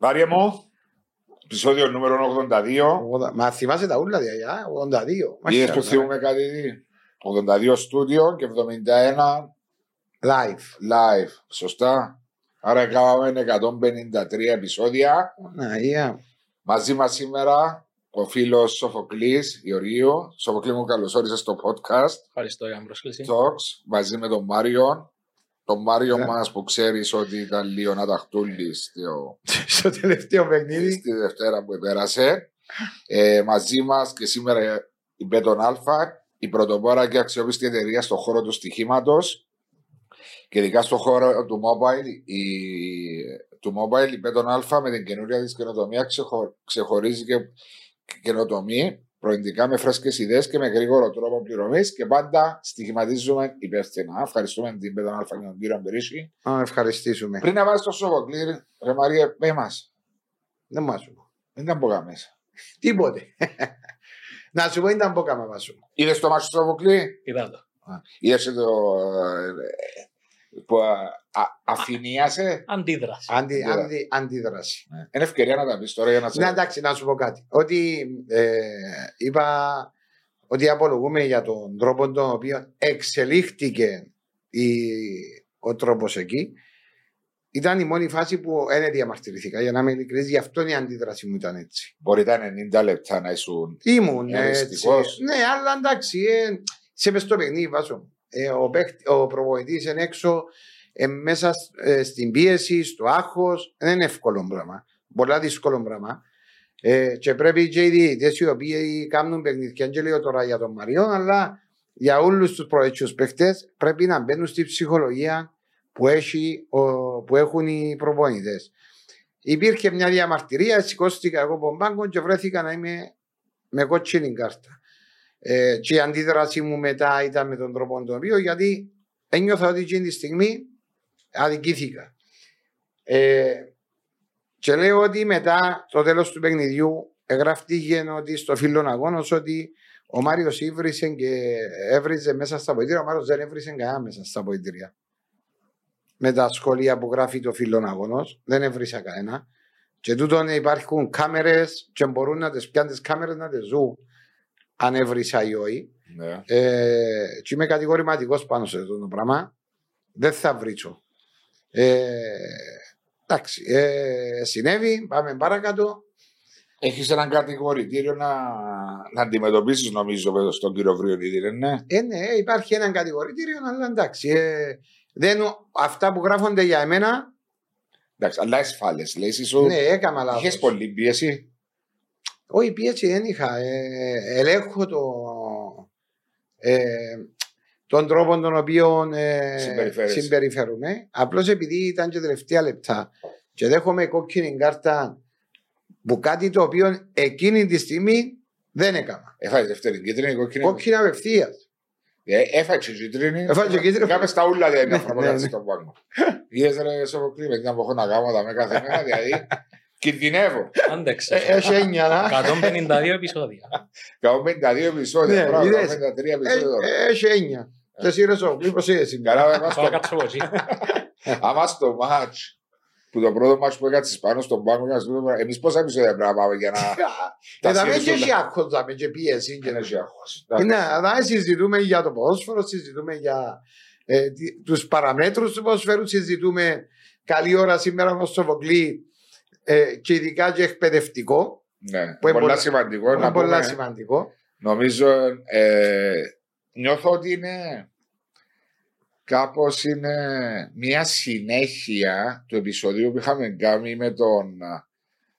Βάρια μου, επεισόδιο νούμερο 82. Ογδα- Μα θυμάσαι τα ούλα διαγιά, 82. Είδες που θυμούμε κάτι. 82 στούντιο και 71 Live. live. Σωστά. Άρα κάναμε 153 επεισόδια. Να, yeah. Μαζί μας σήμερα ο φίλος Σοφοκλής Γεωργίου. Σοφοκλή μου καλώς όρισες στο podcast Ευχαριστώ για την πρόσκληση. Talks μαζί με τον Μάριο. Τον Μάριο Ναι. μας που ξέρεις ότι ήταν λίγο ατακτούλης στο Στο τελευταίο παιχνίδι. στη Δευτέρα που πέρασε. Ε, μαζί μας και σήμερα η Bet on Alfa, η πρωτοπόρα και αξιόπιστη εταιρεία στον χώρο του στοιχήματος και ειδικά στον χώρο του mobile. Η, του mobile, η Bet on Alfa με την καινούρια της καινοτομία ξεχω, ξεχωρίζει και καινοτομεί προϊοντικά με φρέσκες ιδέες και με γρήγορο τρόπο πληρωμής και πάντα στοιχηματίζουμε υπεύθυνα. Ευχαριστούμε την Bet on Alfa και τον κύριο Μπερίση. Να ευχαριστήσουμε. Πριν να βάζεις το σοβοκλήρ, ρε Μαρία, πέ μας, Δεν μας σου πω. δεν ήταν από μέσα. Τίποτε. Να σου πω, ήταν από κάμα μας σου. Είδες το μάτι του Σαββοκλή. Είδα το. Είδες το. ε, που α, α, αφηνίασε. Αντίδραση. Αντι, Αντίδρα- αντι, αντίδραση. Είναι ευκαιρία να τα πεις τώρα για να σε. Ναι, εντάξει, να σου πω κάτι. Ότι ε, είπα ότι απολογούμε για τον τρόπο τον οποίο εξελίχθηκε η, ο τρόπος εκεί. Ήταν η μόνη φάση που δεν διαμαρτυρηθήκα. Για να είμαι ειλικρινής, γι' αυτό η αντίδραση μου ήταν έτσι. Μπορεί τα 90 λεπτά να ήσουν. Ήμουν Ε, έτσι. δυστυχώς. Ναι, αλλά εντάξει, ε, σε μες στο παιχνίδι βάζω. Ε, ο, παίχτη- ο προπονητής είναι έξω, ε, μέσα σ- ε, στην πίεση, στο άγχος. Δεν είναι εύκολο πράγμα. Πολλά δύσκολο πράγμα. Ε, και πρέπει και οι διαιτητές οι οποίοι κάνουν παιχνίδια, και λέω τώρα για τον Μαριό, αλλά για όλους τους προέτσιους παίχτες πρέπει να μπαίνουν στη ψυχολογία που, έχει, ο, που έχουν οι προπονητές. Υπήρχε μια διαμαρτυρία, σηκώστηκα εγώ από τον πάγκο και βρέθηκα να είμαι με κότσινη κάρτα. Ε, και η αντίδραση μου μετά ήταν με τον τρόπο τον οποίο γιατί ένιωθα ότι εκείνη τη στιγμή αδικήθηκα. Ε, και λέω ότι μετά το τέλος του παιχνιδιού εγγραφτήκε ότι στο φίλον αγώνος ότι ο Μάριος ήβρισε και έβριζε μέσα στα ποητήρια. Ο Μάριος δεν έβρισε κανένα μέσα στα ποητήρια. Με τα σχόλια που γράφει το φίλον αγώνος δεν έβρισα κανένα. Και τούτον υπάρχουν κάμερες και μπορούν να τις πιάνουν τις κάμερες να τις ζουν αν έβρισα ή όχι. Ναι. Ε, και είμαι κατηγορηματικός πάνω σε αυτό το πράγμα. Δεν θα βρίτσω. Ε, εντάξει, ε, συνέβη, πάμε παρακάτω. Έχεις έναν κατηγορητήριο να, να αντιμετωπίσεις, νομίζω, με στον κύριο Βριονίδη, δεν είναι. Ε, ναι, υπάρχει ένα κατηγορητήριο, αλλά εντάξει. Ε, δεν, αυτά που γράφονται για εμένα, Εντάξει, αλλά εσφάλε. Λέει σου. ναι, έκανα λάθος. Είχες πολύ πίεση. Όχι, πίεση δεν είχα. Ε, ελέγχω το, ε, τον τρόπο τον οποίο ε, Συμπεριφέρεσαι. συμπεριφέρομαι. Απλώς επειδή ήταν και τελευταία λεπτά και δέχομαι κόκκινη κάρτα που κάτι το οποίο εκείνη τη στιγμή δεν έκανα. Έφαγες δεύτερη κίτρινη, κόκκινη. Κόκκινη απευθείας. Ε, Έφαγες κίτρινη. Έφαγες κίτρινη. Κάμε στα ούλα δηλαδή, μια Ναι, φορά που ναι, κάτσε ναι. στον πάγκο. Είδε ρε Σοφοκλή, με την που έχω να κάνω τα με κάθε μέρα, δηλαδή. Κινδυνεύω. Άντεξε. Ε, Έχει έννοια, να. 152 επεισόδια. Κάνω 52 επεισόδια. Ναι, τώρα, είδες. 53 επεισόδια. τώρα. Ε, Έχει έννοια. Και εσύ ρε Σόκλη, πώς είσαι σήμερα. Καλά, άμα Πάω στο- κάτσω εγώ εκεί. άμα στο μάτς που το πρώτο μάτς που έκατσε πάνω στον πάγκο για να σου πούμε, εμείς πόσα επεισόδια πρέπει να πάμε για να Ε, θα με σχέδια και έχει άγχος, θα με και πίεση. και- να έχει άγχος. Ναι, αλλά συζητούμε για το ποδόσφαιρο, συζητούμε για ε, τι- τους παραμέτρους του ποδοσφαίρου, συζητούμε καλή ώρα σήμερα με στο Βοκλή ε, και ειδικά και εκπαιδευτικό. Ναι, Που είναι πολλά πολλά- σημαντικό Είναι να πολύ πούμε. σημαντικό. Νομίζω ε, νιώθω ότι είναι κάπως είναι μια συνέχεια του επεισοδίου που είχαμε κάνει με τον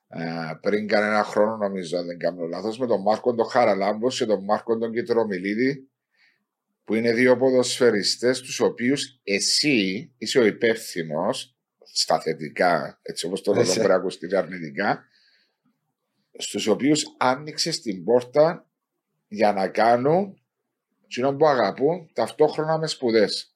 ε, πριν κανένα χρόνο νομίζω αν δεν κάνω λάθος με τον Μάρκο τον Χαραλάμπος και τον Μάρκο τον Κιτρομιλίδη που είναι δύο ποδοσφαιριστές τους οποίους εσύ είσαι ο υπεύθυνος στα θετικά έτσι όπως το λέω Εσύ. πρέπει να ακουστεί αρνητικά στους οποίους άνοιξε την πόρτα για να κάνουν εκείνο που αγαπούν ταυτόχρονα με σπουδές.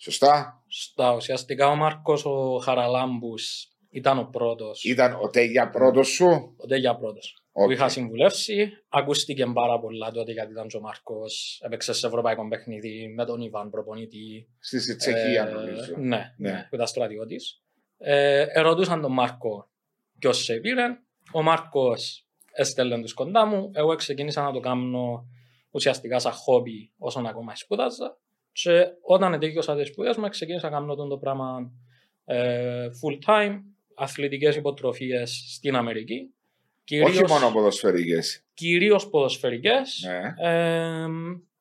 Σωστά. Στα ουσιαστικά ο Μάρκος ο Χαραλάμπους ήταν ο πρώτος. Ήταν ο Τέγια πρώτος σου. Ο Τέγια πρώτος. Οκ. Που είχα συμβουλεύσει. Ακούστηκε πάρα πολλά τότε γιατί ήταν και ο Μάρκος. Έπαιξε σε ευρωπαϊκό παιχνίδι με τον Ιβάν προπονητή. Στη Τσεχία Ε, νομίζω. Ναι, Ναι. ναι, που ήταν στρατιώτης. Ε, ερωτούσαν τον Μάρκο ποιος σε πήρε. Ο Μάρκος έστελνε τους κοντά μου. Εγώ ξεκίνησα να το κάνω ουσιαστικά σαν χόμπι όσον ακόμα σπούδαζα. Και όταν τελείωσα τι σπουδέ μου, ξεκίνησα να κάνω το πράγμα ε, full time, αθλητικές υποτροφίες στην Αμερική. Κυρίως, Όχι μόνο ποδοσφαιρικές. Κυρίως ποδοσφαιρικές. Ναι. Ε,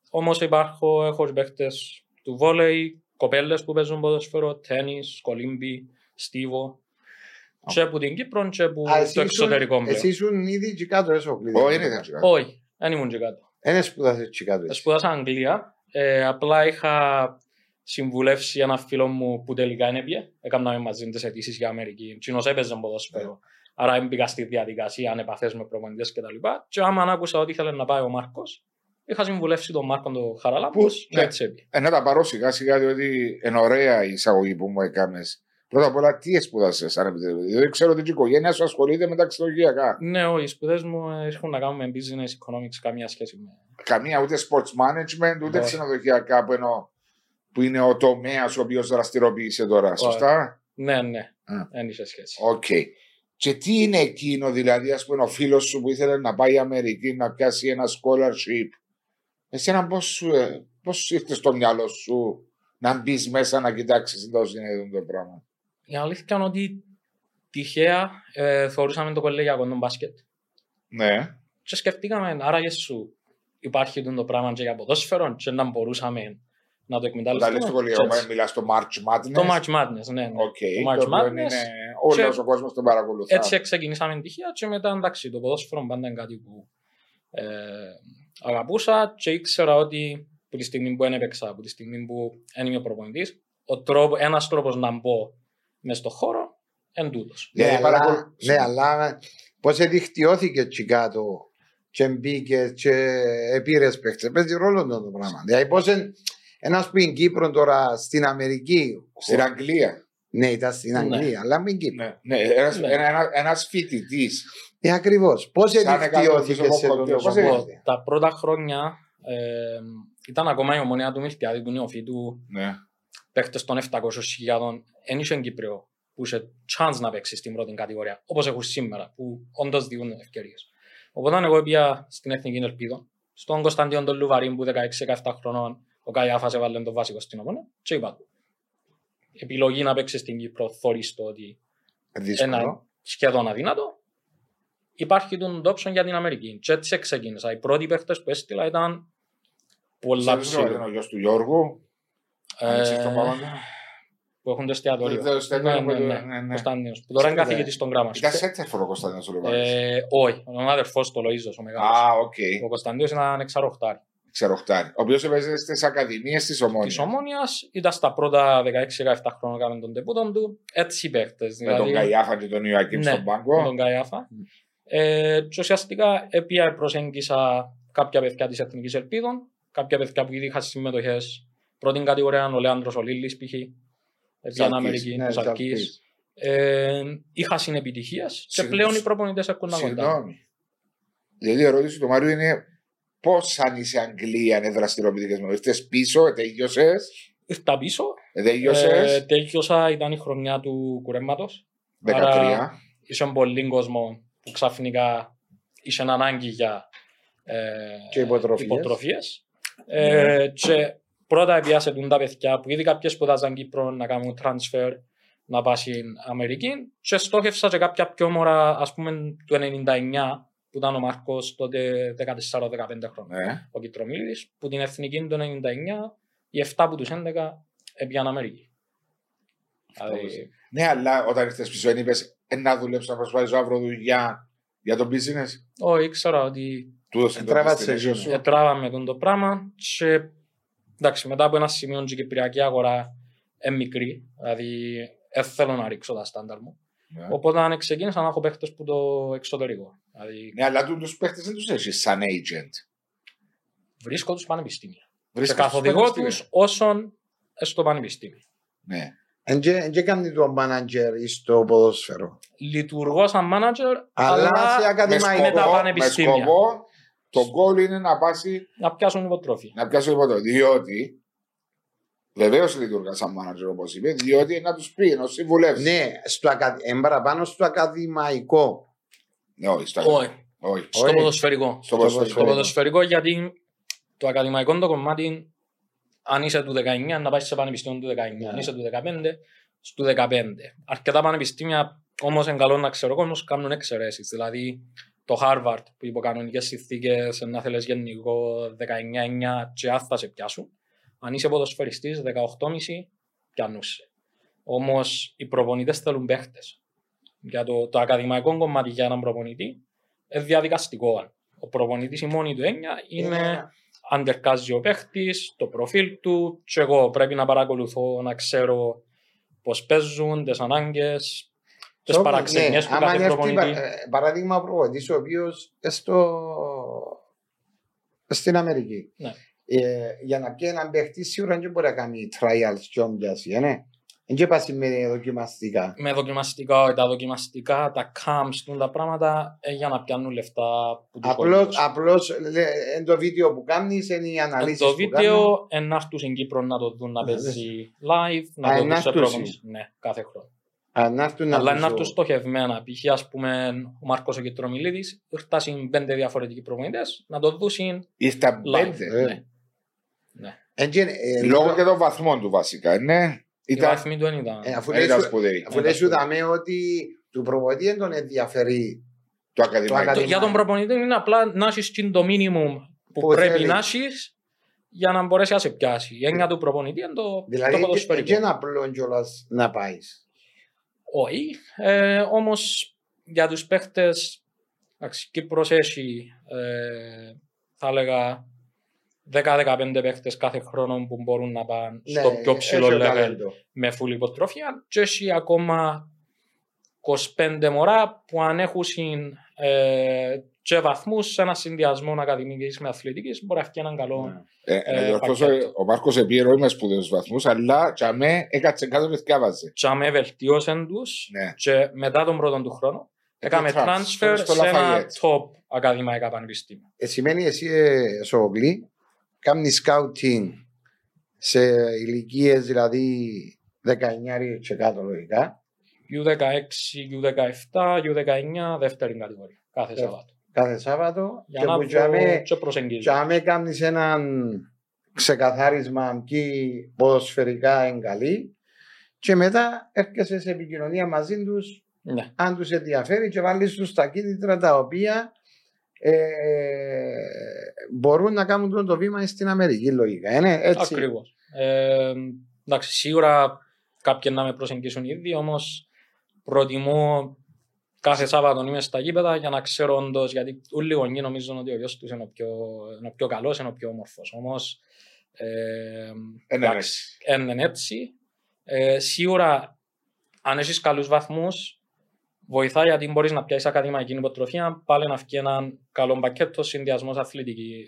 Όμως υπάρχω, έχω παίχτε του βόλεϊ, κοπέλες που παίζουν ποδοσφαιρό, τέννη, κολύμπι, στίβο. Και από την Κύπρο και από το εξωτερικό πλέον. Εσύ ήσουν ήδη και κάτω, έσαι ο Όχι, Όχι, δεν ήμουν και κάτω. Δεν σπούδασε και κάτω. Σπούδασα Αγγλία. Ε, απλά είχα συμβουλεύσει ένα φίλο μου που τελικά είναι πια. Έκαναμε μαζί τις αιτήσεις για Αμερική. Τσινός έπαιζε ποδοσφαίρο. Yeah. Άρα έμπηκα στη διαδικασία, ανεπαθές με προπονητές κτλ. Και, και άμα άκουσα ότι ήθελε να πάει ο Μάρκος, είχα συμβουλεύσει τον Μάρκο τον Χαραλάμπο και ναι. έτσι έπειτα. Ε, να τα πάρω σιγά σιγά, διότι είναι ωραία η εισαγωγή που μου έκανες. Πρώτα απ' όλα, τι σπούδασε, αν επιτρέπετε. Διότι ξέρω ότι η οικογένεια σου ασχολείται με τα ξυλογιακά. Ναι, όχι, οι σπουδές μου έχουν να κάνουν με business economics, καμία σχέση με. Καμία, ούτε sports management, ούτε ξενοδοχειακά που, εννοώ, που είναι ο τομέας ο οποίος δραστηριοποιείσαι τώρα. Σωστά; Ναι, ναι. Δεν είχε σχέση. OK. Okay. Και τι είναι εκείνο, δηλαδή, ας πούμε, ο φίλος σου που ήθελε να πάει η Αμερική να πιάσει ένα scholarship; Εσένα πώς πώς ήρθε στο μυαλό σου να μπεις μέσα να κοιτάξεις το είναι το πράγμα; Η αλήθεια είναι ότι τυχαία ε, θεωρούσαμε το κολέγιακο τον μπάσκετ. Ναι. Και σκεφτήκαμε, άραγε σου υπάρχει το πράγμα και για ποδόσφαιρο και να μπορούσαμε να το εκμεταλλευτούμε. Δηλαδή στο κολέγιακο μιλάς στο March Madness. Το March Madness, ναι. ναι. Okay, το March Madness. Είναι... Όλος ο κόσμος τον παρακολουθεί. Έτσι ξεκινήσαμε τυχαία και μετά εντάξει το ποδόσφαιρο πάντα είναι κάτι που ε, αγαπούσα και ήξερα ότι από τη στιγμή που έπαιξα, από τη στιγμή που είμαι ο προπονητής, τρόπο, ένας τρόπος να μπω μες στον χώρο είναι τούτος. Ναι, ναι, αλλά, ναι, αλλά πώς εδικτυώθηκε εκεί κάτω και μπήκε και επήρες παίχτες. Παίζει ρόλο το πράγμα. Δηλαδή πώς ένας που είναι Κύπρο τώρα στην Αμερική. Στην Αγγλία. Ναι, ήταν στην ναι. Αγγλία, ναι. αλλά μην Κύπρο. Ναι, ναι, ένας, ναι. Ένα, ένας φοιτητής ε, ακριβώς. Πώς εδικτυώθηκε σε τον Τα πρώτα χρόνια ε, ήταν ακόμα η ομονία του Μιλτιάδη του νεοφύτου. Ναι. Παίχτες των 700.000 δεν είχε Κύπριο που είχε chance να παίξει στην πρώτη κατηγορία, όπως έχουν σήμερα, που όντως δίνουν ευκαιρίες. Οπότε εγώ πήγα στην Εθνική Ελπίδα, στον Κωνσταντιόν τον Λουβαρίν που 16-17 χρονών ο Καϊάφα έβαλε το βασικό στην ομονία, και είπα του. Επιλογή να παίξει στην Κύπρο, θεωρεί το ότι είναι σχεδόν αδύνατο υπάρχει το option για την Αμερική. Και έτσι ξεκίνησα. Οι πρώτοι παίχτες που έστειλα ήταν πολλά ψηλά. Ήταν ο γιος του Γιώργου; Ε, που έχουν το εστιατόριο. Ναι, ναι, ναι, ναι, ναι. Κωνσταντίνος. Που τώρα είναι καθηγητής στο Grammar. Ήταν σέντερ φορ ο Κωνσταντίνος ο ε, Όχι, ο αδερφός του Λοΐζος ο μεγάλος. Α, οκ. Ο Κωνσταντίνος ήταν εξάρι-οχτάρι. Εξάρι-οχτάρι. Ο οποίος έπαιζε στις ακαδημίες της Ομόνιας. Της Ομόνιας ήταν στα πρώτα 16-17 χρόνια κάνουν τον τεπούτον του. Έτσι παίχτες. Με δηλαδή... τον Καϊάφα και τον Ιωακήμ ναι, στον πάγκο. Με τον Καϊάφα. Ε, και ουσιαστικά έπια προσέγγισα κάποια παιδιά της Εθνικής Ελπίδων, κάποια παιδιά που ήδη είχαν συμμετοχές. Πρώτη κατηγορία ο Λέανδρος Ολίλης, π.χ. Στην Αμερική, ναι, Σαρκή. Ε, είχα συνεπιτυχίες και πλέον οι προπονητές έχουν να κοντά. Δηλαδή η ερώτηση του Μάριου είναι πώ αν είσαι Αγγλία είναι δραστηριοποιητικέ μου. Ήρθες πίσω, τέλειωσε. Ήρθα πίσω. Ε, τέλειωσα, ήταν η χρονιά του κουρέματος. 13. Είσαι πολύ κόσμο που ξαφνικά είσαι ανάγκη για ε, υποτροφίες. Ε, ναι. και πρώτα επιάσε τα παιδιά που ήδη κάποιες σπουδάζαν Κύπρο να κάνουν transfer να πάει στην Αμερική και στόχευσα και κάποια πιο μωρά ας πούμε του 99 που ήταν ο Μάρκος τότε 14-15 χρόνια ναι. ο Κιτρομίλης που την εθνική του 99 οι 7 από τους 11 έπιαν Αμερική. Δηλαδή... Ναι, αλλά όταν ήρθες πίσω είπες ε, να δουλέψω να προσπαθήσω αύριο δουλειά για το business. Όχι, ήξερα ότι τράβαμε τον το πράγμα και εντάξει, μετά από ένα σημείο η κυπριακή αγορά είναι μικρή, δηλαδή δεν θέλω να ρίξω τα στάνταρ μου. Yeah. Ναι. Οπότε αν ξεκίνησα να έχω παίχτες που το εξωτερικό. Δηλαδή... Ναι, αλλά τους παίχτες δεν τους έχεις σαν agent. Βρίσκω τους πανεπιστήμια. Βρίσκω και καθοδηγώ τους όσον στο πανεπιστήμιο. Ναι. Δεν κάνει το manager στο ποδόσφαιρο. Λειτουργώ σαν manager, αλλά, αλλά σε ακαδημαϊκό. Με τα πανεπιστήμια. Με σκοπό, το goal είναι να πάσει... Να πιάσουν υποτρόφια. Να πιάσουν υποτρόφια. Διότι Βεβαίως λειτουργά σαν manager όπως είπε, διότι να τους πει, να του συμβουλεύσει. Ναι, στο ακα... εν παραπάνω στο ακαδημαϊκό. Ναι, όχι, στα- Όχι, όχι. στο Όχι. ποδοσφαιρικό. Στο ποδοσφαιρικό. Στο ποδοσφαιρικό γιατί το ακαδημαϊκό το κομμάτι αν είσαι του 19 να πάεις σε πανεπιστήμιο του 19, Ναι. αν είσαι του 15 στο 15. Αρκετά πανεπιστήμια όμως είναι καλό να ξέρω κόσμος κάνουν εξαιρέσεις. Δηλαδή το Harvard που υπό κανονικέ συνθήκες να θέλεις γενικό 19-9 και αν θα σε πιάσουν. Αν είσαι ποδοσφαιριστής 18,5 πιανούσε. Όμως οι προπονητές θέλουν παίχτες. Για το, το ακαδημαϊκό κομμάτι για έναν προπονητή είναι διαδικαστικό. Ο προπονητής η μόνη του έννοια είναι αν τερκάζει ο παίχτης, το προφίλ του, και εγώ πρέπει να παρακολουθώ, να ξέρω πώς παίζουν, τις ανάγκες, τις Όμως, παραξενιές ναι, του άμα κάθε έρθει, προπονητή. πα- ε, παράδειγμα, ο προπονητής ο οποίος στο... στην Αμερική. Ναι. Ε, για να πιει έναν παίχτη, σίγουρα δεν μπορεί να κάνει trials και όμπιαση, ε, ναι. Δεν πάει με δοκιμαστικά. Με δοκιμαστικά, τα δοκιμαστικά, τα camps, τούν τα πράγματα ε, για να πιάνουν λεφτά που τους Απλώς, χωρίζουν. απλώς λέ- εν το βίντεο που κάνεις είναι οι αναλύσεις Το που κάνουν. βίντεο εν έρθουν στην Κύπρο να το δουν να Ναι, παίζει live, Α, να το εν δουν σε έρθουν πρόγραμμα. Ναι, κάθε χρόνο. Α, να έρθουν να Αλλά τους να ο- έρθουν στοχευμένα. Π.χ. ας πούμε ο Μάρκος ο Κιτρομιλίδης ήρθαν πέντε διαφορετικοί προπονητές να το δουν Ήρθα live. πέντε. Ε. Ναι. Ναι. Εν και- ε, Λόγω και των βαθμών του βασικά, ναι. Οι Ήταν, βαθμοί του δεν ήταν. ε, αφού δεν ήταν λες- σπουδαίοι. Αφού λες σου δαμε ότι του προπονητή δεν τον ενδιαφέρει Το ακαδημαϊκό. Το- ακαδημαϊκό. για τον προπονητή είναι απλά να έχεις και το minimum που, Που πρέπει θέλει. να έχεις για να μπορέσει να σε πιάσει. Η έννοια του προπονητή είναι το, το Δηλαδή δεν ποδοσφαιρικό. είναι απλό κιόλας να πάεις. Όχι. Ε, Όμως για τους παίχτε, Κύπρος έχει, ε, θα έλεγα, 10-15 παίχτε κάθε χρόνο που μπορούν να πάνε στο πιο ψηλό Ναι, έχει level ταλέντο. με full υποτροφία και έχει ακόμα 25 μωρά που αν έχουν ε, και βαθμούς σε ένα συνδυασμό ακαδημική με αθλητικής μπορεί να φτιάξει έναν καλό. Ναι. Ε, Ε, να διορθώσω, πακέτο. ο Μάρκος επήρε όχι με σπουδαίου βαθμούς, αλλά για μέ έκατσε κάτω με θυκάβαζε. Και με βελτίωσαν τους Ναι. και μετά τον πρώτο του χρόνο έκαμε Έκανε transfer στο σε ένα Lafayette. top ακαδημαϊκά πανεπιστήμια. Ε, σημαίνει εσύ ε, Σόγλη, κάνεις scouting σε ηλικίες δηλαδή 19 και κάτω λογικά, U16, U17, U19, δεύτερη κατηγορία. Κάθε Ε, Σαββάτο. Κάθε Σάββατο Για και να που τζάμε- δω και προσεγγίζω. και άμα κάνεις έναν ξεκαθάρισμα ποιοι ποδοσφαιρικά εγκαλεί και μετά έρχεσαι σε επικοινωνία μαζί τους Ναι. αν τους ενδιαφέρει και βάλεις τους τα κίνητρα τα οποία ε, μπορούν να κάνουν το βήμα στην Αμερική λογικά. Είναι έτσι. Ακριβώς. Ε, εντάξει, σίγουρα κάποιοι να με προσεγγίσουν ήδη, όμως προτιμώ κάθε Σάββατο είμαι στα γήπεδα για να ξέρω όντως. Γιατί όλοι οι γονείς νομίζουν ότι ο γιος τους είναι ο πιο, είναι ο πιο καλός, είναι ο πιο όμορφος. Όμως. Ε, Είναι εντάξει, είναι έτσι. Ε, σίγουρα, αν έχεις καλούς βαθμούς, βοηθάει γιατί μπορείς να πιάσεις ακαδημαϊκή υποτροφία, πάλι να βγει έναν καλό πακέτο συνδυασμός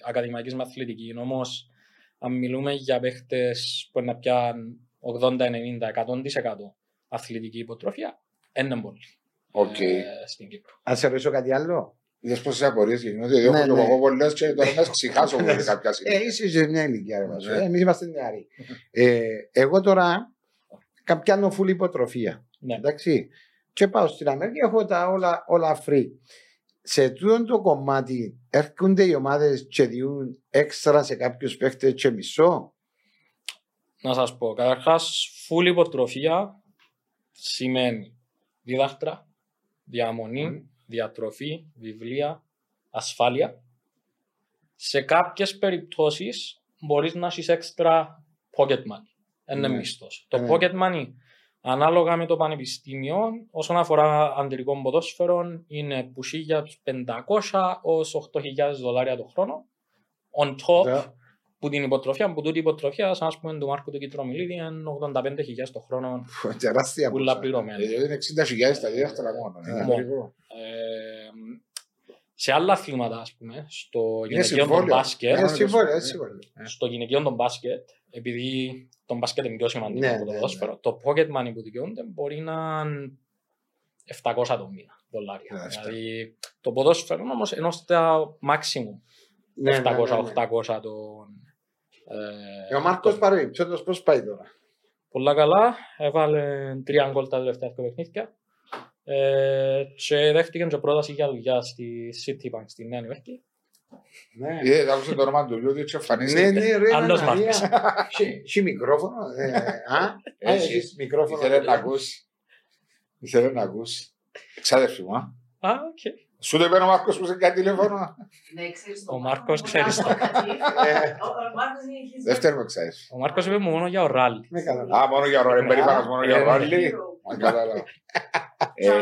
ακαδημαϊκής με αθλητική. Όμως, αν μιλούμε για παίχτες που να πιάνουν 80, 90, 100% αθλητική υποτροφία, είναι πολύ. Οκ. Ε, στην Κύπρο. Αν σε ρωτήσω κάτι άλλο. Είδες πόσες απορίες γίνονται, διότι Ναι, έχω ναι. και εγώ πολλές και τώρα να ξεχάσω από κάποια Ε, στιγμή. είσαι σε μια ηλικία, ρε Βάσο. Ναι. Ε, Εμείς είμαστε νεαροί. Ε, εγώ τώρα κα- πιάνω φουλ υποτροφία. Ναι. Εντάξει. Και πάω στην Αμερική, έχω τα όλα, όλα free. Σε τούτο το κομμάτι έρχονται οι ομάδες και διούν έξτρα σε κάποιους παίχτες και μισό. Να σας πω, καταρχάς, full υποτροφία σημαίνει δίδακτρα, διαμονή, διατροφή, βιβλία, ασφάλεια. Σε κάποιες περιπτώσεις μπορείς να έχεις έξτρα pocket money. Είναι Ναι. μισθός. Το Ναι. pocket money, ανάλογα με το πανεπιστήμιο, όσον αφορά αντρικών ποδόσφαιρων, είναι που 1.500 ως 8.000 δολάρια το χρόνο. On top, Τα- που την υποτροφία, που τούτη η υποτροφία, σαν ας πούμε του Μάρκου του Κιτρομιλίδη, είναι 85.000 το χρόνο, Τεράστια πουλά ποσά. πληρωμένα. Ε, Διότι είναι 60.000 τα δίδακτρα μόνο. Είναι Μόνο. ακριβό. Ε, σε άλλα αθλήματα, ας πούμε, στο γυναικείο συμβόλαιο. των μπάσκετ, Ε, συμβόλαιο, ε, συμβόλαιο. στο γυναικείο των μπάσκετ, επειδή το μπάσκετ είναι πιο σημαντικό Ναι, από το ναι, ποδόσφαιρο, το pocket money που δικαιούνται μπορεί να είναι 700 το μήνα δολάρια. Ναι, αυτά. δηλαδή, το ποδόσφαιρο όμως ενώ στα maximum Ναι, ναι, ναι, ναι. 700-800 τον, Ε, Ε, Ο Μάρκος παρεμπιπτόντως πώς πάει τώρα; Πολλά καλά. Έβαλε τρία γκολ τα τελευταία δύο παιχνίδια. Ε, και δέχτηκε και πρόταση για δουλειά στη Citibank στη Νέα Νιόρκη. Ναι. Ε, άκουσα το όνομα του Λιούδη και Ναι, εμφανίζεται. ναι, ρε, Άλλος Ανανία. Μάρκος. Έχει- Έχει μικρόφωνο. ε, Α, α, Έχει. έχεις μικρόφωνο. Ήθελε να ακούσει. Ήθελε να ακούσει. Εξάδερφη μου, α. Α, οκ. Σου το είπε ο Μάρκος που σε κάνει τηλέφωνο. Ναι, ξέρεις Ο τον Μάρκος Μάρκο, ξέρεις ο το. Κατσίφ. Ε. Ο- Ο Μάρκος είναι his- Δεύτερη μου εξάδερφη. Ο Μάρκος είπε μου μόνο για ο ράλι. Με καταλάβω. Α, μόνο για ρόλι. Περήφανος μόνο για Ε, ρόλι. hero. Α, Κατάλαβα. Ε, Τζαμέ.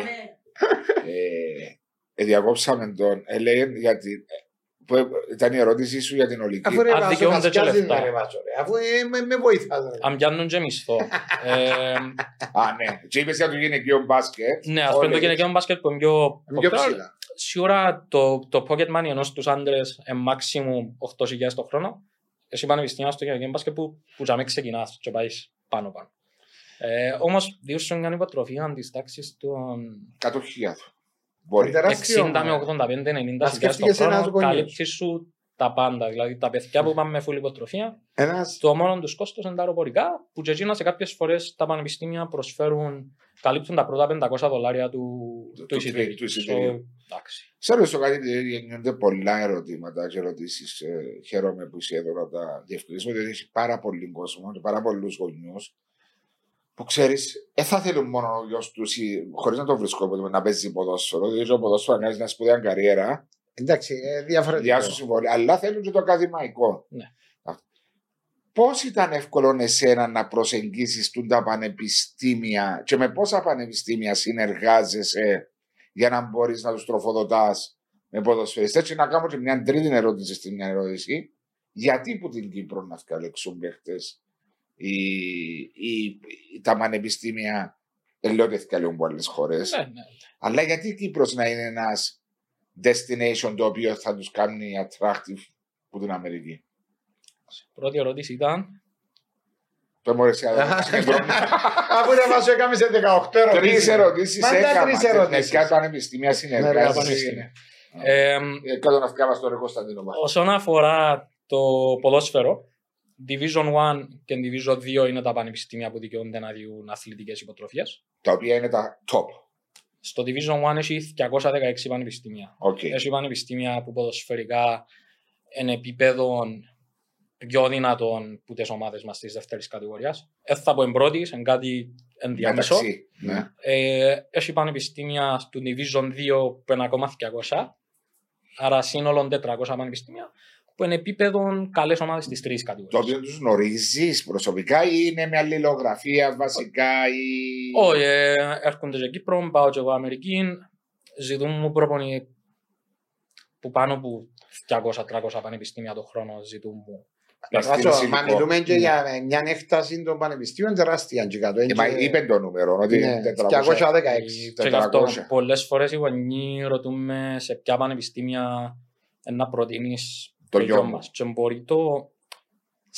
ε, ε, Διακόψαμε τον. Έλεγε γιατί. ε, που Ήταν η ερώτησή σου για την ολική. Αφού ρε Αν Βάσο, δικαιούνται να και σκιάζεις λεφτά. με ρε Βάσο, ρε. Αφού ε, με- με βοηθάς ρε. Αν πιάνουν και μισθό. Ε, Α, ναι. Και είπες για το γυναικείο μπάσκετ. ναι, ας πούμε το Όλες. γυναικείο μπάσκετ που είναι πιο Είναι πιο popular. ψηλά. Σίγουρα το, το pocket money ενός τους άντρες είναι maximum 8.000 το χρόνο. Εσύ πανεπιστήμια στο γυναικείο μπάσκετ που, που τζαμί ξεκινάς και πάεις πάνω πάνω. Ε, όμως, δύο σου μια υποτροφία της τάξης των 100.000. Μπορεί. Τεράστιο, 60 με μα. 85-90 Να χιλιάδες το σκέφτηκες ένας χρόνο γονιός. καλύπτεις σου τα πάντα. Δηλαδή τα παιδιά που πάνε με full υποτροφία, Ένας το μόνο τους κόστος είναι τα αεροπορικά, που και εκείνα σε κάποιες φορές τα πανεπιστήμια προσφέρουν, καλύπτουν τα πρώτα 500 δολάρια του, Του- του του- εισιτήριου. του εισιτηρίου. So, εντάξει. Ξέρω στο κάτι γεννιούνται πολλά ερωτήματα και ερωτήσεις. χαίρομαι που είσαι εδώ να τα διευκρινίσουμε, διότι έχει πάρα πολύ κόσμο και πάρα πολλούς γονιούς που ξέρεις, δεν θα θέλουν μόνο ο γιος τους, χωρίς να το βρίσκω όποτε, να παίζει ποδόσφαιρο, διότι ο ποδόσφαιρο είναι μια σπουδαία καριέρα, Εντάξει, ε, διαφορετικό. διάσου συμβόλαια, αλλά θέλουν και το ακαδημαϊκό. Ναι. Πώς ήταν εύκολο εσένα να προσεγγίσεις τα πανεπιστήμια και με πόσα πανεπιστήμια συνεργάζεσαι για να μπορείς να τους τροφοδοτάς με ποδοσφαιριστές και να κάνω και μια τρίτη ερώτηση στην μια ερώτηση. Γιατί που την Κύπρο να φτιάξουν παίχτες οι, οι, τα πανεπιστήμια; Ελαιότες και άλλων πολλές χώρες. Ναι, ναι. Αλλά γιατί η Κύπρος να είναι ένας destination το οποίο θα τους κάνει attractive που την Αμερική. Πρώτη ερώτηση ήταν; Το μου αρέσει Αφού ρε Βάσο έκαμε σε 18 Τρεις ερωτήσεις. ερωτήσεις Μα ήταν έκανα. τρεις και ερωτήσεις. Μερικά πανεπιστήμια Ναι, συνεργάζεσαι. πανεπιστήμια. Ε, Κάτω να φτιάχνω στο ρε Κωνσταντίνο μας. όσον αφορά το ποδόσφαιρο, Division 1 και Division 2 είναι τα πανεπιστήμια που δικαιούνται να διούν αθλητικές υποτροφίες. Τα οποία είναι τα top. Στο Division 1 έχει 216 πανεπιστήμια. Οκ. Έχει πανεπιστήμια που ποδοσφαιρικά είναι επίπεδο πιο δυνατόν που τις ομάδες μας της δεύτερης κατηγορίας. Δεν θα πω εν πρώτης, είναι κάτι ενδιάμεσο. Εντάξει, ναι. Ε, έχει πανεπιστήμια του Division 2 που είναι ακόμα 200, άρα σύνολο 400 πανεπιστήμια που είναι επίπεδο καλές ομάδες της τρεις Το κατηγορίας. οποίο τους γνωρίζεις προσωπικά ή είναι με αλληλογραφία βασικά ή. Όχι, ε, έρχονται σε Κύπρο, πάω και εγώ Αμερική, ζητούν μου προπονή που πάνω από 200-300 πανεπιστήμια το χρόνο ζητούν μου. Να Βάσο, στείλεις Μα υλικό. μιλούμε και για μια έκταση των πανεπιστήμιων τεράστια και κάτω. Ε, μα είπε το νούμερο, ότι Ναι, είναι 400. 216. Και γι' αυτό 400. πολλές φορές οι γονείς ρωτούμε σε ποια πανεπιστήμια να προτείνεις Το το γιο γιο μου. μας. Και μπορεί το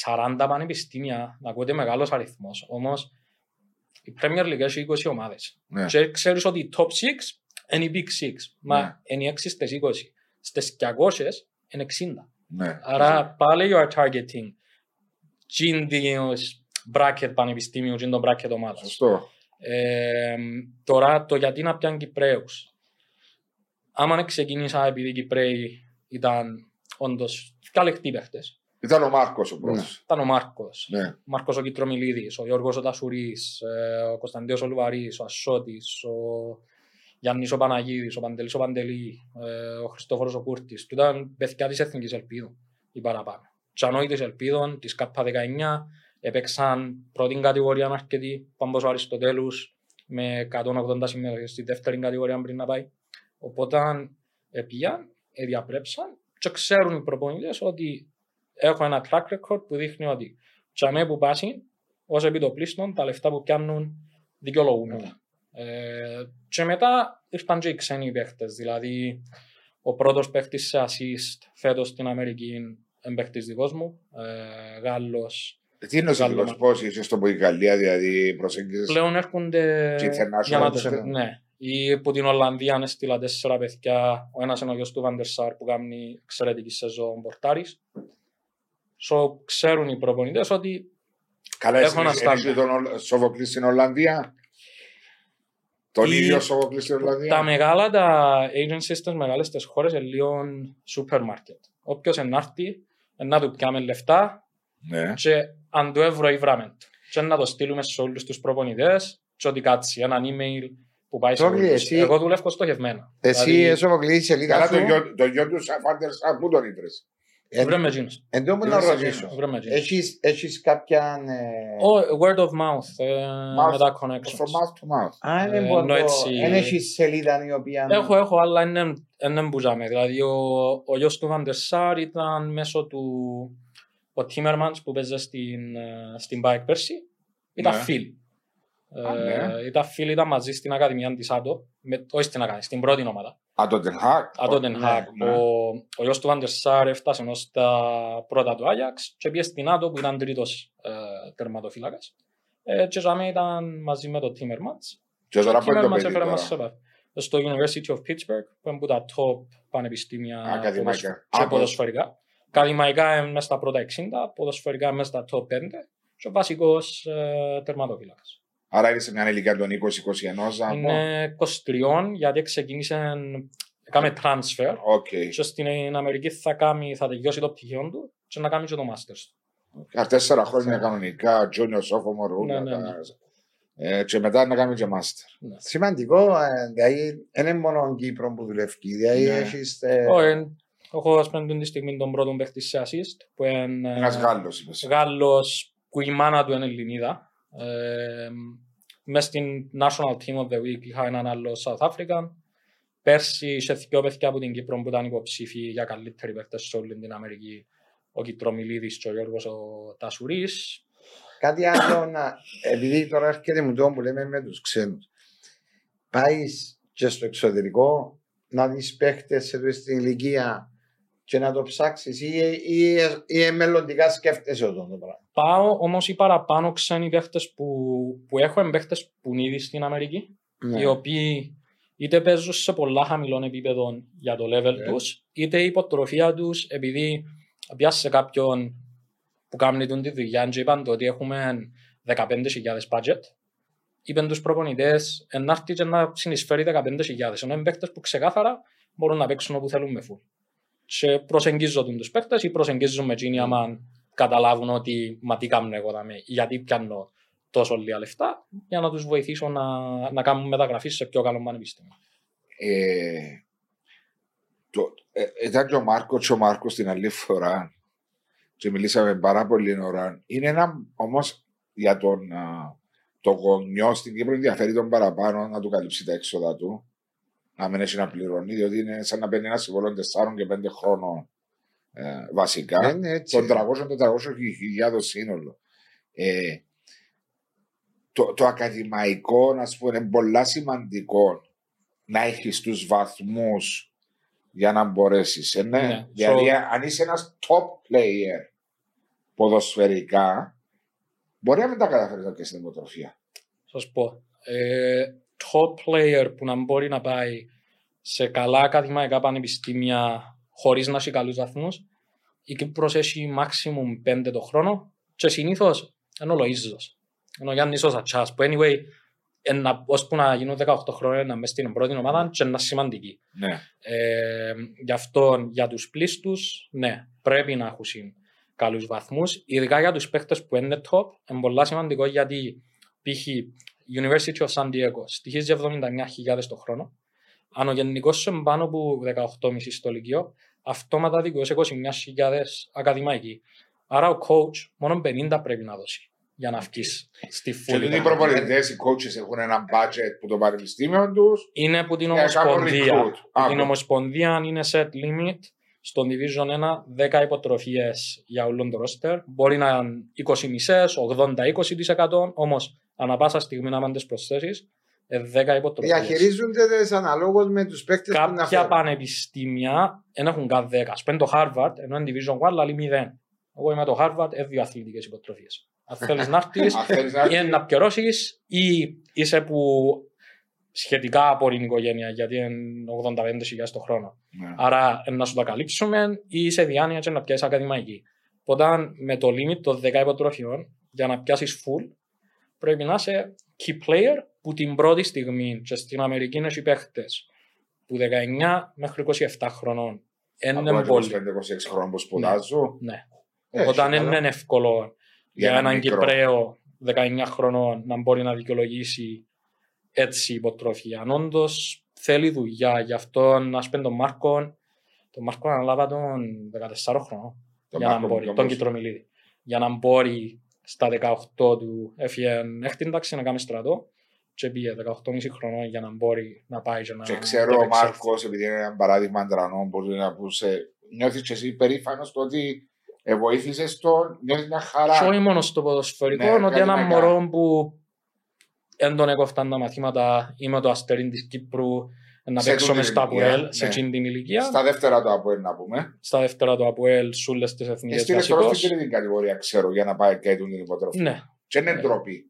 40 πανεπιστήμια να ακούγεται μεγάλος αριθμός. Όμως η Premier League έχει 20 ομάδες. Ναι. Και ξέρεις ότι οι top 6 είναι οι big 6. Μα Ναι. είναι οι 6 στις 20. Στις 200 είναι 60. Ναι. Άρα πάλι you are targeting τζίντιος bracket πανεπιστήμιου, τζίντο bracket ομάδας. Σωστό. Ε, τώρα το γιατί να πιάνει Κυπρέους. Άμα να ξεκίνησα επειδή οι Κυπρέοι ήταν όντως καλεκτοί παίχτες. Ήταν ο Μάρκος ο πρώτος. Ήταν ο Μάρκος, Ναι. ο Μάρκος ο Κιτρομιλίδης, ο Γιώργος ο Τασουρής, ε, ο Κωνσταντίνος ο Λουβαρής, ο Ασσότης, ο Γιάννης ο Παναγίδης, ο Παντελής ο Παντελή, ε, ο Χριστόφορος ο Κούρτης. Του ήταν παιδιά της Εθνικής Ελπίδων ή παραπάνω. Τσανόι της Ελπίδων, της ΚΑΠΑ 19, έπαιξαν πρώτη κατηγορία αρκετή, Πάμπος ο Αριστοτέλους, με 180 συμμετοχές στη δεύτερη κατηγορία πριν να πάει. Οπότε ε, πήγαν, ε, διαπρέψαν και ξέρουν οι προπονητές ότι έχω ένα track record που δείχνει ότι τσαμέ που πάσει, ως επιτοπλίστων, τα λεφτά που πιάνουν δικαιολογούν. τα. Ε, και μετά ήρθαν και οι ξένοι παίχτες, δηλαδή ο πρώτος παίχτης σε assist φέτος στην Αμερική είναι παίχτης δικός μου, ε, Γάλλος. Τι είναι ο Καλό σύλλογο, μα- πώς είσαι στο Γαλλία, δηλαδή προσέγγιζε. Πλέον έρχονται Και international για να τους... παίχτες. Ναι. Ή που την Ολλανδία έστειλα τέσσερα παιδιά, ο ένας είναι ο γιος του Βαντερσάρ που κάνει εξαιρετική σεζόν πορτάρης. So, ξέρουν οι προπονητές ότι Καλά, Έχω εσύ ένα έχεις στάνταρ. τον Ολ- Σοφοκλής στην Ολλανδία; Τον Η- ίδιο Σοφοκλής στην Ολλανδία; τα μεγάλα τα agencies στις μεγάλες τις χώρες είναι λίγο σούπερ μάρκετ. Όποιος ενάρθει, να του πιάμε λεφτά Ναι. και αν το ευρώ ή βράμε το. Και να το στείλουμε σε όλους τους προπονητές και ότι κάτσει έναν email που πάει σε Πρόκλη, όλους. εσύ- Εγώ δουλεύω στοχευμένα. Εσύ Δηλαδή, εσωποκλεί η σελίδα Καλά, σου. το γιο- το γιο του Σαφάντερ Σαν, πού τον ήβρες. βρε με εκείνους. Εν τω μου να Είσαι ρωτήσω. Βρε με εκείνους. Έχεις, έχεις κάποια... ε, Ο, word of mouth, ε, Mouth- με τα connections. From mouth to mouth. Α, ε, δεν μπορώ. ενώ έτσι- Δεν έχεις σελίδα η οποία... Έχω, έχω, αλλά είναι, είναι μπουζάμε. Δηλαδή, ο, ο γιος του Βαντεσάρ ήταν μέσω του... Ο Τίμερμαντς που παίζε στην, ε, στην Bike πέρσι, ήταν Ναι. φίλοι. Α, ναι. Ε, ήταν φίλοι, ήταν μαζί στην Ακαδημία της Άτο, με, όχι στην Ακαδημία, στην πρώτη ομάδα. Α, το Ten Hag. Άτο Den Haag. ναι. Ο, ο γιος του Βαντεσάρ έφτασε ως τα πρώτα του Άγιαξ και πήγε στην Άτο που ήταν τρίτος ε, τερματοφύλακας. Ε, και ζάμε ήταν μαζί με τον Τίμερμαντς Και τώρα πού είναι το μας παιδί έφερε μας σε τώρα. επαφή. Στο University of Pittsburgh, που είναι από τα top πανεπιστήμια Ακαδημαϊκά. ποδοσφαι- Α, και ποδοσφαιρικά. Ακαδημαϊκά είναι μέσα στα πρώτα 60, ποδοσφαιρικά μέσα στα top 5 και ο βασικός ε, τερματοφύλακας. Άρα είναι σε μια ηλικία των 20-21. να πω. Είναι 23 γιατί ξεκίνησε, έκαμε transfer OK. και στην Αμερική θα, κάνει, θα τελειώσει το πτυχίο του και να κάνει και το masters του. Α, Τέσσερα χρόνια κανονικά, junior, sophomore, όλα Ναι, ναι, τα- Ε, και μετά να κάνουμε και master. Σημαντικό, ε, δηλαδή δεν είναι μόνο Κύπρο που δουλεύει, δηλαδή Ναι. έχεις... ε, Όχι, Έχω σπέντουν τη στιγμή τον πρώτο παίχτη σε assist που είναι Ένας ε, Γάλλος είπες. Γάλλος που η μάνα του είναι Ελληνίδα. Ε, μες στην National Team of the Week είχα έναν άλλο South African. Πέρσι είχε δύο παιδιά από την Κύπρο που ήταν υποψήφοι για καλύτεροι παίχτες σε όλη την Αμερική. Ο Κιτρομιλίδης και ο Γιώργος ο Τασουρής. Κάτι άλλο να. Επειδή τώρα έρχεται μου το που λέμε με τους ξένους. Πάεις και στο εξωτερικό να δεις παίχτε σε τούτη την ηλικία και να το ψάξεις ή, ή, ή, ή μελλοντικά σκέφτεσαι αυτό το πράγμα. Πάω όμως οι παραπάνω ξένοι παίχτες που, που έχω είναι παίχτες που είναι ήδη στην Αμερική. Ναι. οι οποίοι είτε παίζουν σε πολλά χαμηλών επίπεδων για το level Ναι. τους, είτε η υποτροφία τους επειδή πιάσε κάποιον που κάνει τον τη δουλειά και είπαν το ότι έχουμε 15.000 budget, είπαν τους προπονητές να έρθει και να συνεισφέρει 15.000, ενώ είναι παίκτες που ξεκάθαρα μπορούν να παίξουν όπου θέλουν με full. Και προσεγγίζουν τους παίκτες ή προσεγγίζουν με εκείνοι άμα καταλάβουν ότι μα τι κάνω εγώ δάμε, γιατί πιάνω τόσο λίγα λεφτά για να τους βοηθήσω να, να κάνουν μεταγραφή σε πιο καλό πανεπιστήμιο. Ε, το, ε, ήταν και ο Μάρκος και ο Μάρκος την άλλη φορά και μιλήσαμε πάρα πολύ ώρα. Είναι ένα όμως για τον α, το γονιό στην Κύπρο ενδιαφέρει τον παραπάνω να του καλύψει τα έξοδα του. Να μην έχει να πληρώνει, διότι είναι σαν να παίρνει ένας συμβόλαιος 4 και 5 χρόνων ε, βασικά. Είναι έτσι. των 300-400 χιλιάδων σύνολο. Ε, το, το ακαδημαϊκό, να σου πω, είναι πολλά σημαντικό να έχεις τους βαθμούς για να μπορέσεις. Ε, ναι. Ναι. Δηλαδή, So- αν είσαι ένας top player ποδοσφαιρικά, μπορεί να μην τα καταφέρεις να πιάσεις την υποτροφία. Θα σου πω. Ε, top player που να μπορεί να πάει σε καλά ακαδημαϊκά πανεπιστήμια χωρίς να έχει καλούς βαθμούς, η Κύπρος έχει maximum 5 το χρόνο και συνήθως είναι ο Λοΐζος. Είναι ο Γιάννης ο Σατσάς που anyway ένα, ώσπου να γίνουν 18 χρόνια να μες στην πρώτη ομάδα και να είναι σημαντική. Ναι. Ε, γι' αυτό για τους πλήστους, ναι, πρέπει να έχουν καλούς βαθμούς. Ειδικά για τους παίχτες που είναι top, είναι πολύ σημαντικό γιατί π.χ. University of San Diego στοιχίζει 79.000 το χρόνο. Αν ο γενικός σου είναι πάνω από 18,5 στο λυκείο, αυτόματα δικαιούσε 29.000 ακαδημαϊκοί. Άρα ο coach μόνο 50 πρέπει να δώσει για να βγεις στη Και φούλη. οι προπονητές, οι coaches έχουν ένα budget που το πανεπιστήμιο τους. Είναι από την Για να κάνουν Ομοσπονδία. recruit. Από Α, την ναι. Ομοσπονδία είναι set limit. Στον Division 1, 10 υποτροφίες για όλον το roster. Μπορεί να είναι 20 μισέ, 80-20%. Όμως, ανά πάσα στιγμή να μην τις προσθέσεις, 10 υποτροφίες. Διαχειρίζονται τι αναλόγως με τους παίκτες που να Κάποια φέρουν. πανεπιστήμια δεν έχουν καν 10. Α πούμε το Harvard, ενώ είναι Division 1, αλλά 0. Εγώ είμαι το Harvard, έχω δύο αθλητικές υποτροφίες. Αν θέλεις να έρθεις, Αν θέλεις να ή να πιερώσεις ή είσαι που σχετικά από την οικογένεια γιατί είναι 85.000 το χρόνο. Ναι. Άρα ε, να σου τα καλύψουμε ή είσαι διάνοια και να πιάσεις ακαδημαϊκή. Οπότε με το limit των 10 υποτροφιών, για να πιάσεις full, πρέπει να είσαι key player που την πρώτη στιγμή και στην Αμερική είναι οι παίχτες που 19 μέχρι 27 χρονών. Είναι Από πολύ. 25-26 χρόνια που σπουδάζω. Ναι. Ε, Οπότε έχει δεν καλά. είναι εύκολο για έναν έναν μικρό. Κυπραίο 19 χρονών να μπορεί να δικαιολογήσει έτσι υποτροφία. Αν όντως θέλει δουλειά, γι' αυτό να πούμε τον Μάρκο, τον Μάρκο αναλάβα τον 14 χρονών Τον για να Μάρκο μπορεί, πιο τον μπροστά. Κιτρομιλίδη. Για να μπορεί στα 18 του έφυγε έκτη τάξη να κάνει στρατό και πήγε 18,5 χρονών για να μπορεί να πάει και να Και ξέρω ο επεξέλθει. Μάρκο, επειδή είναι ένα παράδειγμα αντρανών, μπορεί να πούσε. Νιώθεις και εσύ περήφανος το ότι βοήθησε τον, νιώθεις μια χαρά. Και όχι μόνο στο ποδοσφαιρικό, Ναι, ότι κάτι ένα να μωρό που δεν τον έκοφταν τα μαθήματα, είμαι το αστέρι της Κύπρου, να Σε παίξω τούτη μες την στα ηλικία, ΑΠΟΕΛ, σε ναι. εκείνη την ηλικία. Στα δεύτερα του από να πούμε. Στα δεύτερα του ΑΠΟΕΛ, σούλες της εθνικές Έστειλε τώρα βασικός. στην τρίτη κατηγορία, ξέρω, για να πάει και την υποτροφή. Ναι. Και είναι Ναι. ντροπή.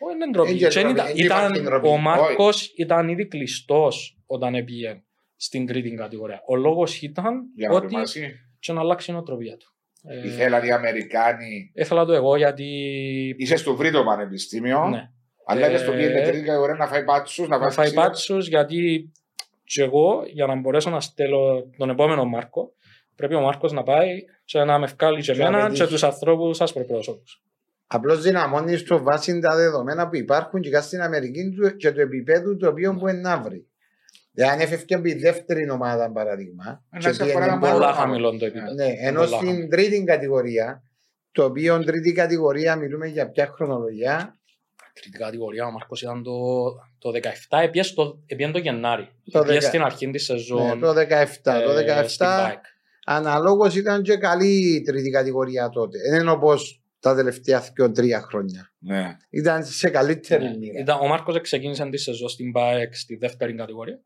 Όχι, είναι ντροπή. Εν και Και ντροπή, ήταν- εν και υπάρχει ήταν- ντροπή. Ο Μάρκος ήταν ήδη κλειστός όταν έπιε στην τρίτη κατηγορία. Ο λόγος ήταν Για να ότι οριμάσει. και να αλλάξει η νοοτροπία του. Ε, Ήθελαν οι Αμερικάνοι. Ήθελα το εγώ γιατί... Είσαι στο βρύτο πανεπιστήμιο. Ναι. Αλλά Ε, και στο πήγαινε τρίτη κατηγορία να φάει πάτσους, να να φάει φάει ξύλο. πάτσους γιατί και εγώ για να μπορέσω να στέλνω τον επόμενο Μάρκο πρέπει ο Μάρκος να πάει και να με βγάλει και Και να εμένα πετύχει. και τους ανθρώπους ασπροπρόσωπους. Απλώς δυναμώνεις το βάση τα δεδομένα που υπάρχουν και στην Αμερική του και το επίπεδο το οποίο μπορεί να βρει. Δηλαδή, αν έφευκε από η δεύτερη ομάδα, παράδειγμα, Να και σε πήγαινε αφορά μόνο- Πάρα Πολλά πάρα χαμηλό το επίπεδο. Ναι, ενώ Πολλά στην χαμηλό. τρίτη κατηγορία, το οποίο τρίτη κατηγορία μιλούμε για ποια χρονολογία, Τρίτη κατηγορία ο Μάρκος ήταν το, το 17, έπιε το, έπιε το Γενάρη. Το Έπιε 10. στην αρχή της ναι, σεζόν το 17. το ε, 17 στην bike. αναλόγως ήταν και καλή η τρίτη κατηγορία τότε. Δεν είναι όπως τα τελευταία δύο τρία χρόνια. Ναι. Ήταν σε καλύτερη Ναι. μοίρα. Ήταν- Ο Μάρκος ξεκίνησε τη σεζόν στην ΠΑΕΚ στη δεύτερη κατηγορία.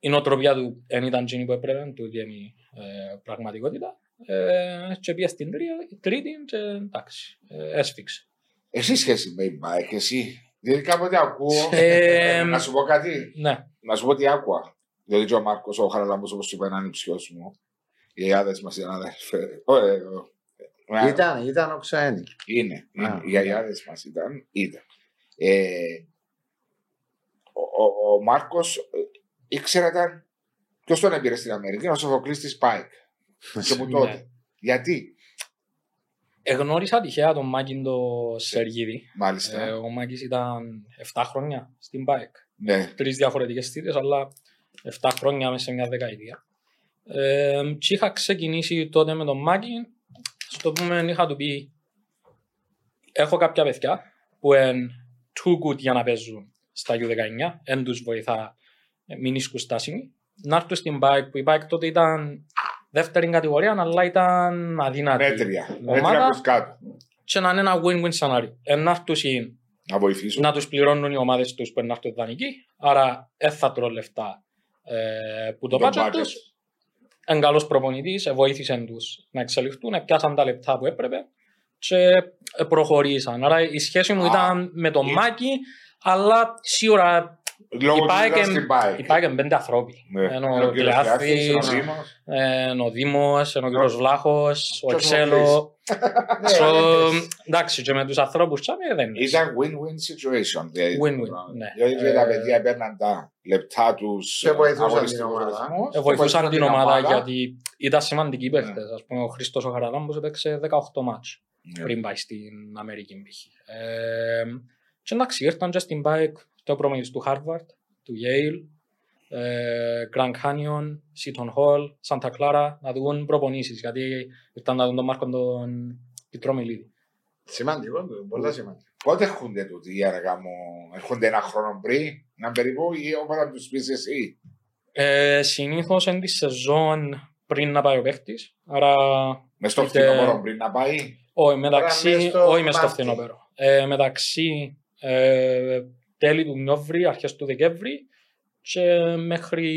Η νοοτροπία του δεν ήταν εκείνη που έπρεπε, του είναι η ε, πραγματικότητα. Ε, και πήγε στην τρία- τρίτη και εντάξει, ε, έσφιξε. Εσύ σχέση με η bike, εσύ. Δηλαδή κάποτε ακούω. Ε, να σου πω κάτι. Ναι, Να σου πω τι άκουα. Δηλαδή και ο Μάρκος, ο Χαραλαμπός, όπως σου είπε, είναι ανήψιο μου. Οι άδε μας είναι αδερφές. Ω, ε, ω. Ε, Ήταν, ήταν ο Ξαένη. Είναι. είναι. Α, Οι ναι. αγιάδε μας ήταν. Ήταν. Ε, ο, ο, ο Μάρκος ήξερε ήταν. Ποιος τον έπαιρε στην Αμερική, ο Σοφοκλής της Πάικ. Και από τότε. Ναι. Γιατί, εγνώρισα τυχαία τον Μάκη το Σεργίδη. μάλιστα. Ε, ο Μάκης ήταν 7 χρόνια στην ΠΑΕΚ. ναι. τρεις διαφορετικές θητείες, αλλά 7 χρόνια μέσα σε μια δεκαετία. Ε, και είχα ξεκινήσει τότε με τον Μάκη, στο πούμε είχα του πει έχω κάποια παιδιά που είναι too good για να παίζουν στα U19, δεν τους βοηθά ε, μην ίσκουν στάσιμοι. Να έρθουν στην bike που η bike τότε ήταν δεύτερη κατηγορία, αλλά ήταν αδύνατη Μέτρια. Μέτρια ομάδα προς κάτω. και να είναι ένα win-win σενάριο. Ε, να έρθουν Να βοηθήσουν. να τους πληρώνουν οι ομάδες τους που είναι να έρθουν δανεικοί, άρα δεν θα τρώνε λεφτά ε, που το Το budget budget. τους. Εν καλός προπονητής, ε, βοήθησαν τους να εξελιχθούν, ε, πιάσαν τα λεπτά που έπρεπε και ε, προχωρήσαν. Άρα η σχέση μου Α, ήταν με τον ε. Μάκη, αλλά σίγουρα Λόγω του Υπάρχει- ήταν στην bike. υπάρχουν πέντε άνθρωποι. Ναι. Ενώ Ενώ ο ο κύριος Κλεάθης, Κλεάθης, ο Δήμος. ε, ο Δήμος, ο κύριος Βλάχος, ο Και ο Εξέλο. Ναι, So, ναι, Εντάξει, και με τους ανθρώπους τσάμε δεν είναι. Ήταν win-win situation. δηλαδή, Win-win, ναι. Δηλαδή και Ε, τα παιδιά παίρναν τα λεπτά τους Και βοηθούσαν την ομάδα. Ε, βοηθούσαν την ομάδα γιατί ήταν σημαντικοί παίχτες. Ας πούμε, ο Χρήστος ο Χαραλάμπος έπαιξε 18 μάτς πριν πάει στην Αμερική. π.χ. Ε, και εντάξει, ήρθαν και στην bike το προμηθείς του Harvard, του Yale, ε, Grand Canyon, Seton Hall, Santa Clara, να δουν προπονήσεις, γιατί ήρθαν να δουν τον Μάρκο τον Πιτρόμιλίδη. Σημαντικό, το, πολλά σημαντικό. Πότε έρχονται τούτοι για να κάνουν, έρχονται ένα χρόνο πριν, να περίπου, ή όταν τους πεις εσύ; Ε, συνήθως είναι τη σεζόν πριν να πάει ο παίχτης, άρα Μες στο Είτε- φθινόπωρο πριν να πάει. όχι μεταξύ, μες στο όχι μες στο Μάρτι. φθινόπερο. Ε, μεταξύ ε, τέλη του Νιόβρη, αρχές του Δεκέμβρη και μέχρι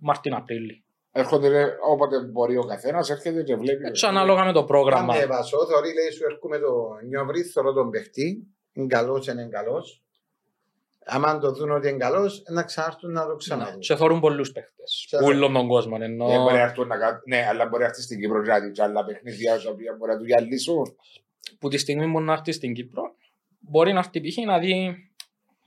Μαρτίν-Απρίλη. Έρχονται ρε, όποτε μπορεί ο καθένας, έρχεται και βλέπει. Έτσι ανάλογα με το πρόγραμμα. Κάντε βασό, θωρεί λέει σου έρχομαι το νιόβρι, θωρώ τον παιχτή, είναι καλός, είναι καλός. άμα το δουν ότι είναι καλός, να ξανάρθουν να το Ναι, ξαναδούν. Και θεωρούν πολλούς παίχτες. Και- Όλων τον κόσμο. Ενώ... Δεν μπορεί να έρθουν να κάνουν. Ναι, αλλά μπορεί να έρθει στην Κύπρο και να δει και άλλα παιχνίδια τα οποία μπορεί να του γυαλίσουν. που τη στιγμή που να έρθει στην Κύπρο, μπορεί να έρθει π.χ. να δει.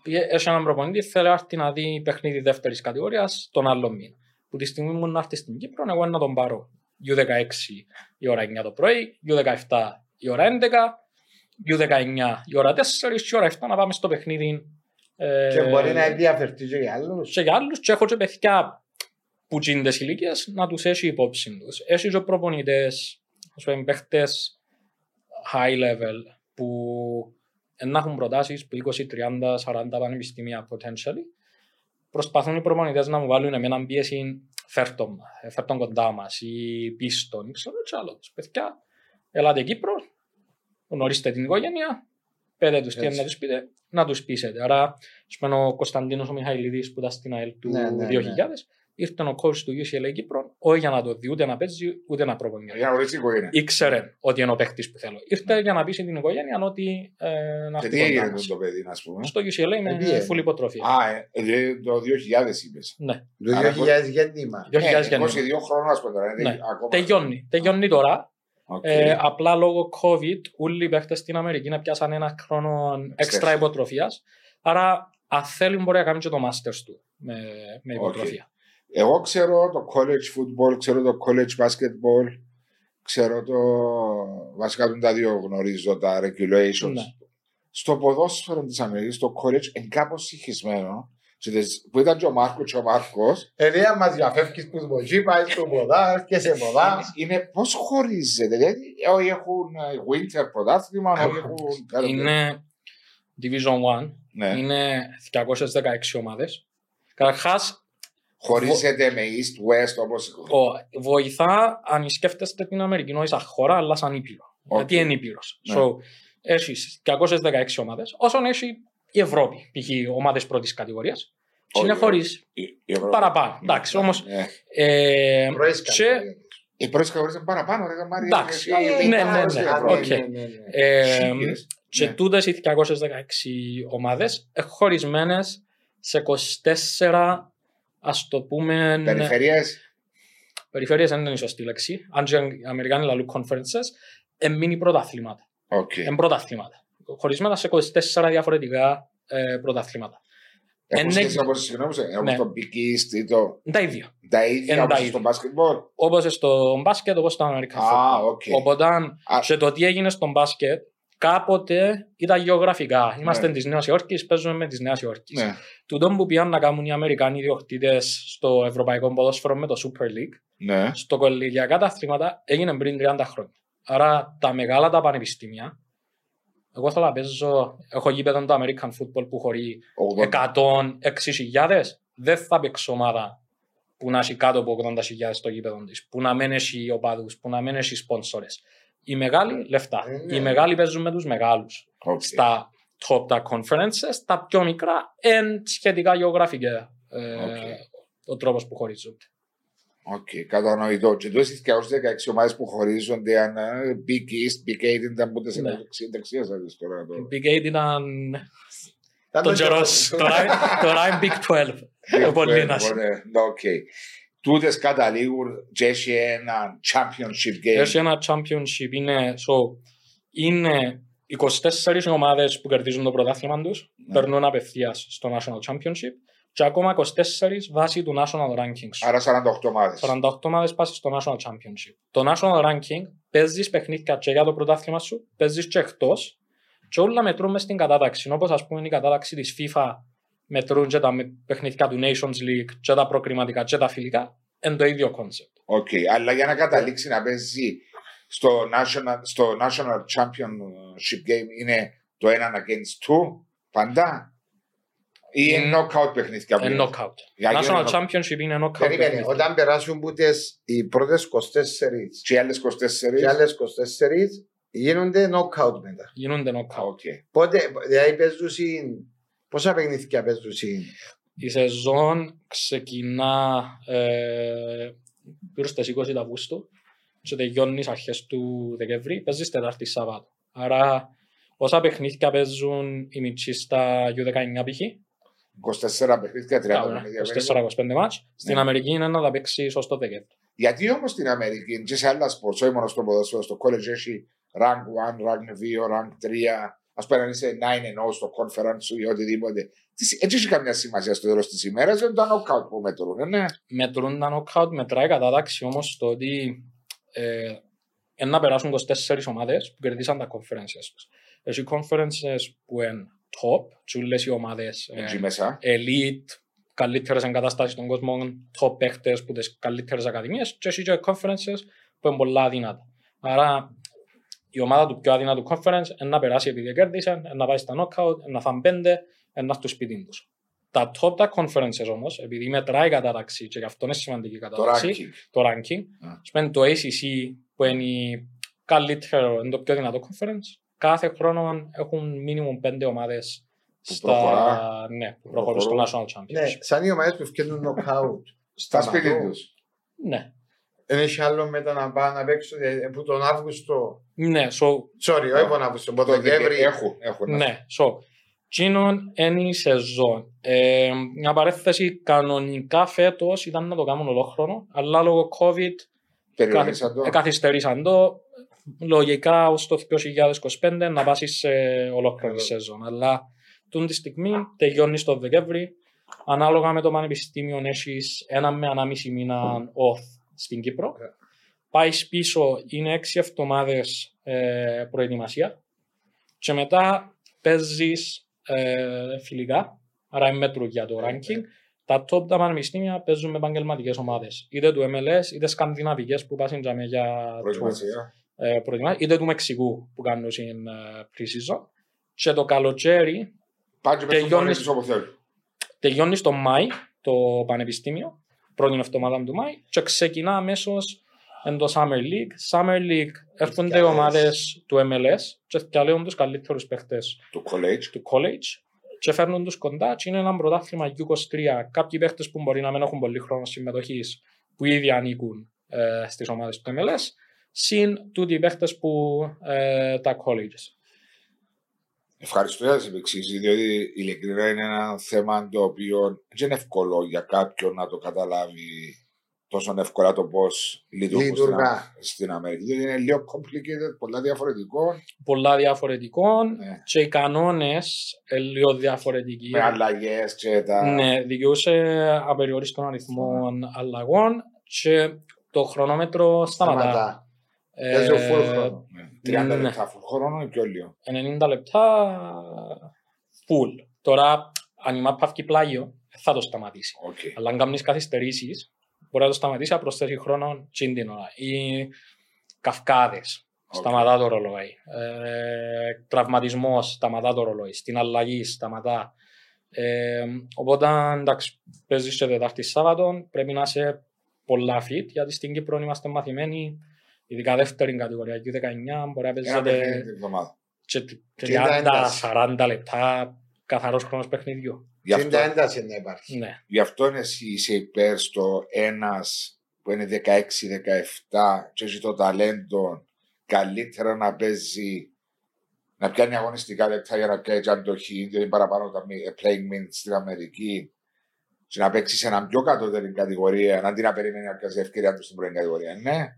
Έχει έναν προπονητή, θέλει να έρθει να δει παιχνίδι δεύτερης κατηγορίας τον άλλο μήνα. Που τη στιγμή που να έρθει στην Κύπρο, εγώ να τον πάρω U16 η ώρα 9 το πρωί, U17 η ώρα 11, U19 η ώρα 4 και η ώρα 7 να πάμε στο παιχνίδι. ε, Και μπορεί να ενδιαφερθεί και για άλλους. και για άλλους και έχω και παιδιά που είναι τις ηλικίες να τους έχει υπόψη τους. Έχει και προπονητές, ας πούμε παίχτες high level που να έχουν προτάσεις που 20, 30, 40 πανεπιστήμια potentially. Προσπαθούν οι προπονητές να μου βάλουν εμένα πίεση φέρτον, φέρτον κοντά μας ή πίστον, ξέρω και άλλο. τους. Παιδιά, ελάτε Κύπρο, γνωρίστε την οικογένεια, πέτε τους τι είναι Έτσι. να τους πείτε, να τους πείσετε. Άρα, ας πούμε, ο Κωνσταντίνος ο Μιχαηλίδης που ήταν στην ΑΕΛ του Ναι, ναι, 2000, ήρθε ο coach του UCLA Κύπρο, όχι για να το δει, ούτε να παίζει, ούτε να προπονιέται. Για να γνωρίσει η οικογένεια. Ήξερε ότι είναι ο παίχτη που θέλω. Ήρθε για να πείσει την οικογένεια ότι ε, να Και έρθει τι κοντά έγινε μας. το παιδί, α πούμε. Στο UCLA με Επήγαινε. full υποτροφία. Α, ε, ε, το 2000 είπες. Ναι, Το Άρα, 2000 γέννημα. 2000 22 γεννήμα. χρόνια, ας πούμε τώρα. είναι Ναι. ακόμα- Τελειώνει. Τελειώνει τώρα. Οκ. Ε, απλά λόγω COVID, όλοι οι παίχτες στην Αμερική να πιάσαν ένα χρόνο έξτρα Εξτρά. υποτροφίας. Άρα, αν θέλει, μπορεί να κάνει και το masters του με, με υποτροφία. Εγώ ξέρω το college football, ξέρω το college basketball, ξέρω το. Βασικά τον τα δύο γνωρίζω, τα regulations. Ναι. Στο ποδόσφαιρο της Αμερικής, το college είναι κάπως συγχυσμένο. Και τις- Που ήταν και ο Μάρκος και ο Μάρκος. Ελία μα διαφεύγεις που σμοτζή, πάει στο ποδάς και σε ποδάς. Είναι πώς χωρίζεται. Δηλαδή, όχι έχουν ε, winter πρωτάθλημα, όχι έχουν. κάτι Είναι Division 1. Ναι. Είναι 216 ομάδες. Καταρχάς, Χωρίζεται με east-west όπως. Ο- βοηθά αν σκέφτεστε την Αμερική όχι σαν χώρα, αλλά σαν ήπειρο. Οκ. Γιατί είναι ήπειρος. Ναι. So, έχει 216 ομάδες, όσον έχει η Ευρώπη, π.χ. ομάδες πρώτης κατηγορίας. Και είναι χωρί παραπάνω. Εντάξει, όμως. Ναι. Ε, Πρωί και, Οι πρώτες κατηγορίες είναι παραπάνω, ρε Μάρια. Εντάξει. Είναι Ναι, ναι, άλλες ναι. Ευρώπη. Οκ. ε, Σίγουρα. και Ναι. τούτες οι 216 ομάδες χωρισμένε σε 24 ας το πούμε. Περιφερειές. Περιφέρειες δεν είναι η σωστή λέξη. Αν και οι Αμερικάνοι λαλούν conferences, εν μίνι πρωταθλήματα. Οκ. Εν πρωταθλήματα. Χωρισμένα σε 24 διαφορετικά ε, πρωταθλήματα. Έχουν ναι. σχέση όπως συγγνώμη, όπως Ναι. το Big East ή το... Είναι τα ίδια. Τα Είναι ίδια τα όπως ίδια. στο μπάσκετμπολ. Όπως στο μπάσκετ, όπως στο American Α, football. OK. Οπότε, Α. και το τι έγινε στο μπάσκετ, κάποτε ήταν γεωγραφικά. Είμαστε Ναι. της Νέας Υόρκης, παίζουμε με της Νέας Υόρκης. Ναι. Τούτο που πήγαν να κάνουν οι Αμερικάνοι ιδιοκτήτες στο Ευρωπαϊκό Ποδόσφαιρο με το Super League, Ναι. στο κολεγιακά τα αθλήματα έγινε πριν 30 χρόνια. Άρα τα μεγάλα τα πανεπιστήμια, εγώ θέλω να παίζω, έχω γήπεδο το American Football που χωρεί 80. 106.000, δεν θα παίξω ομάδα που να έχει κάτω από 80.000 στο γήπεδο της, που να μην έχει οπαδούς, που να μην έχει σπόνσορε. Οι μεγάλοι λεφτά. Ε, ναι. Οι μεγάλοι παίζουν με τους μεγάλους. Οκ. Στα top τα conferences, τα πιο μικρά είναι σχετικά γεωγραφικά ε, Οκ. ο τρόπος που χωρίζονται. Οκ, κατανοητό. Και τότε στις 216 ομάδες που χωρίζονται αν ε, Big East, Big Eight ήταν πότε σε Ναι. δεξιά σας τώρα. το- Big 8 ήταν Ήταν τον το καιρό. καιρός. Τώρα τώρα είναι Big 12. Ο Πολύνας. Ναι, Οκ. Τούτες καταλήγουν και έχει ένα championship game. Έχει ένα championship, είναι, so, είναι 24 ομάδες που κερδίζουν το πρωτάθλημα τους, Ναι. περνούν απευθείας στο National Championship και ακόμα 24 βάσει του National Ranking σου. Άρα 48 ομάδες. 48 ομάδες πας στο National Championship. Το National Ranking παίζεις παιχνίδια και για το πρωτάθλημα σου, παίζεις και εκτός και όλα μετρούν μες στην κατάταξη. Όπως ας πούμε η κατάταξη της FIFA μετρούν και τα με- παιχνίδια του Nations League και τα προκριματικά και τα φιλικά, είναι το ίδιο concept. OK, αλλά για να καταλήξει να παίζει στο national, στο national championship game είναι το one against two πάντα; Ή είναι Είναι- knockout παιχνίδια. που Είναι είναι; knockout. Για να National γίνει Championship είναι knockout. Περίμενε, παιχνίδι. όταν περάσουν που τις, οι πρώτες 24 Και οι άλλες 24. και άλλες 24 γίνονται knockout μετά. Γίνονται Α, knockout. OK. Πότε, δηλαδή παίζουν πόσα παιχνίδια παίζουν Η σεζόν ξεκινά ε, γύρω στις 20 Αυγούστου και τελειώνεις στις αρχές του Δεκέμβρη, παίζεις Τετάρτη Σαββάτου. Άρα όσα παιχνίδια παίζουν οι μιτσιοί στα U19 π.χ. 24 παιχνίδια, 30 παιχνίδια. 24-25 ματς. Στην Ναι. Αμερική είναι να τα παίξει ως το Δεκέμβρη. Γιατί όμως στην Αμερική και σε άλλα sport, όχι μόνο στο ποδόσφαιρο, στο college έχει rank 1, rank 2, rank 3. Α πούμε, αν είσαι 9 0 στο conference σου ή οτιδήποτε. Τι- Έτσι έχει καμιά σημασία στο τέλος της ημέρας, δεν το knockout που μετρούν, ε, ναι. Μετρούν τα knockout, μετράει κατάταξη όμως το ότι ε, εν να περάσουν 24 ομάδες που κερδίσαν τα conferences τους. Έχει conferences που είναι top, τσούλες οι ομάδες ε, Εκεί μέσα. elite, καλύτερες εγκαταστάσεις στον κόσμο, top παίχτες που τις καλύτερες ακαδημίες και έχει και conferences που είναι πολλά αδύνατα. Άρα η ομάδα του πιο αδύνατου conference είναι να περάσει επειδή κέρδισε, είναι να πάει στα knockout, είναι να φάνε πέντε, είναι να στο σπίτι τους. Τα top τα conferences όμως, επειδή μετράει η κατάταξη και γι' αυτό είναι σημαντική η Το κατάταξη, ranking. το ranking, Α. σημαίνει το ACC που είναι η καλύτερο, είναι το πιο δυνατό conference, κάθε χρόνο έχουν minimum πέντε ομάδες Που στα, προχωρά. ναι, που προχωρούν στο προχωρούν. National Ναι, Championship. σαν οι ομάδες που φτιάχνουν νοκάουτ. Στα σπίτι τους. Ναι. Δεν έχει άλλο μετά να πάω να παίξω ε, που τον Αύγουστο. Ναι, so, Sorry, όχι τον Αύγουστο, από τον Δεκέμβρη. Έχουν, έχουν. ναι, so, Τσίνον είναι η σεζόν. Ε, μια παρέθεση κανονικά φέτος ήταν να το κάνουν ολόχρονο, αλλά λόγω COVID Περιορίσαν το. ε, καθυστερήσαν το. Λογικά ως το 2025 να πάσεις σε ολόκληρη Ε, σεζόν. Αλλά τούν τη στιγμή τελειώνεις το Δεκέμβρη. Ανάλογα με το πανεπιστήμιο έχεις ένα με ένα μισή μήνα off στην Κύπρο. Ε. Πάεις πίσω, είναι έξι εβδομάδες ε, προετοιμασία. Και μετά παίζεις ε, φιλικά, άρα είναι μέτρο για το Ε, ranking. Τα top τα πανεπιστήμια παίζουν με επαγγελματικές ομάδες. Είτε του MLS, είτε σκανδιναβικές που πάσουν για, για Προετοιμασία. ε, προετοιμά- είτε του Μεξικού που κάνουν στην ε, pre-season. Και το καλοκαίρι Πάνε και παίζουν Τελειώνει- μόνοι τους όπου θέλουν. τελειώνεις στο Μάη το πανεπιστήμιο, πρώτη εβδομάδα του Μάη, και ξεκινά αμέσως εν το Summer League. Summer League έρχονται οι Ευκαιρίες. ομάδες του MLS και διαλέγουν τους καλύτερους παίχτες Του college. του college και φέρνουν τους κοντά. Και είναι ένα πρωτάθλημα U23. Κάποιοι παίχτες που μπορεί να μην έχουν πολύ χρόνο συμμετοχής, που ήδη ανήκουν ε, στις ομάδες του MLS, συν τούτοι οι παίχτες που ε, τα colleges. Ευχαριστώ για τις επεξηγήσεις, διότι ειλικρινά είναι ένα θέμα το οποίο δεν είναι εύκολο για κάποιον να το καταλάβει τόσο εύκολα το πώς λειτουργούν στην, Λειτουργά. Α- στην Αμερική. Διότι είναι λίγο complicated, πολλά διαφορετικό, Πολλά διαφορετικών ναι, και οι κανόνες λίγο διαφορετικοί. με αλλαγές και τα. Ναι, δικαιούσε απεριόριστον αριθμό αλλαγών και το χρονόμετρο σταματά. Σταματά. Ε, Παίζει ο full χρόνο. Ναι. 30 Ναι. λεπτά full χρόνο ή πιο λίγο. 90 λεπτά full. Τώρα, αν η μάπα βγει πλάγιο, θα το σταματήσει. Οκ. Αλλά αν κάνεις καθυστερήσεις, μπορεί να το σταματήσει, να προσθέσει χρόνο τζείν' την ώρα. Ή καυκάδες, Οκ. σταματά το ρολόι. Ε, τραυματισμός, σταματά το ρολόι. Στην αλλαγή, σταματά. Ε, οπότε, εντάξει, παίζεις σε Τετάρτη Σάββατο, πρέπει να είσαι πολλά fit, γιατί στην Κύπρο είμαστε μαθημένοι, ειδικά δεύτερη κατηγορία, U19, μπορεί να Ένα παιχνίδι παίζετε την εβδομάδα. και Και τα ένταση. 30-40 λεπτά καθαρός χρόνος παιχνιδιού. Γι' Και αυτό, τα ένταση να υπάρχει. Ναι. γι' αυτό εσύ είσαι υπέρ στο ένας που είναι 16-17 και έχει το ταλέντο καλύτερα να παίζει να πιάνει αγωνιστικά λεπτά για να πιάνει και αντοχή, διότι είναι παραπάνω τα μη- ε, playing minutes στην Αμερική και να παίξει σε έναν πιο κατώτερη κατηγορία, αντί να περιμένει να πιάσει ευκαιρία του στην πρώτη κατηγορία. Ναι,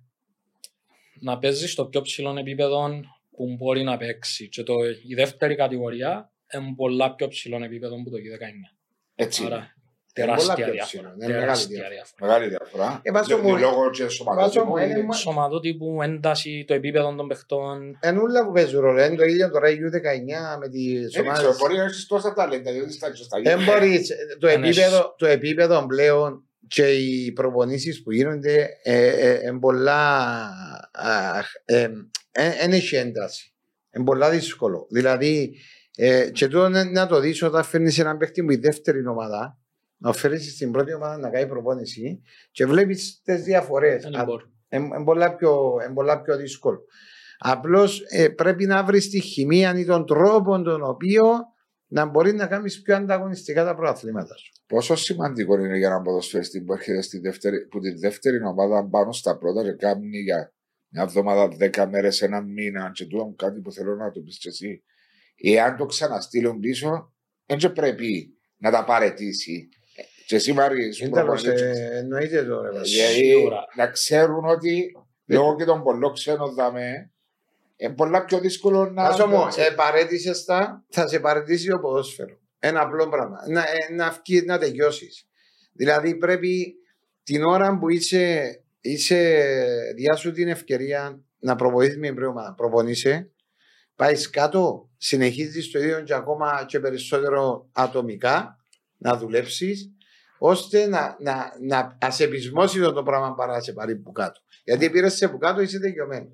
να παίζεις στο πιο ψηλό επίπεδο που μπορεί να παίξει. Και το, η δεύτερη κατηγορία είναι πολλά πιο ψηλό επίπεδο που το U19. έτσι. είναι. Άρα Είναι τεράστια πολλά πιο διαφορά. ψηλό, είναι μεγάλη Τεράστια διαφορά. διαφορά. Μεγάλη διαφορά. Ε, βάζω Λο- μου- Λόγω και βάζω σωματότυπου. μου ένα- Σωματότυπου, ένταση, το επίπεδο των παιχτών. Ενούλα που παίζουν ρόλο. Είναι το ίδιο τώρα η U19 με τις Δεν ξέρω, ομάδες. μπορεί να έχεις τόσα ταλέντα, διότι στα στα Δεν μπορείς, το, Αν επίπεδο, το επίπεδο πλέον και οι προπονήσεις που γίνονται είναι πολλά. Δεν έχει ένταση. Είναι πολλά δύσκολο. Δηλαδή, ε, και τώρα να- να το δεις όταν φέρνεις έναν παίχτη που η δεύτερη ομάδα, να φέρεις στην πρώτη ομάδα να κάνει προπόνηση και βλέπεις τις διαφορές. Δεν μπορούν. Είναι πολλά, πιο- εν πολλά πιο δύσκολο. Απλώς πρέπει να βρεις τη χημεία ή τον τρόπο τον οποίο να μπορεί να κάνεις πιο ανταγωνιστικά τα προαθλήματα σου. Πόσο σημαντικό είναι για έναν ποδοσφαιριστή που έρχεται στη δεύτερη, που τη δεύτερη ομάδα πάνω στα πρώτα και κάνει για μια εβδομάδα, δέκα μέρες, ένα μήνα, και τούτο κάτι που θέλω να το πεις και εσύ. Εάν το ξαναστείλουν πίσω, δεν και πρέπει να τα παρετήσει. Και εσύ Μάρη, σου Είναι τέλος, προπονητές, ε, εννοείται το ρε Βασίλη. Δηλαδή, Σίγουρα. να ξέρουν ότι λόγω και των πολλών ξένων δαμέ, είναι πολλά πιο δύσκολο να. Ας όμως, ε, παρέτησες τα, θα σε παρετήσει το ποδόσφαιρο. Ένα απλό πράγμα. Να, ε, να, βγει, να τελειώσεις. Δηλαδή πρέπει την ώρα που είσαι, είσαι διάσου την ευκαιρία να προπονείς με πρόγραμμα. Προπονείσαι, πάεις κάτω, συνεχίζεις το ίδιο και ακόμα και περισσότερο ατομικά να δουλέψεις, ώστε να, να, να ασεπισμώσει το, το πράγμα παρά να σε πάρει που κάτω. Γιατί πήρες σε που κάτω, είσαι τελειωμένο.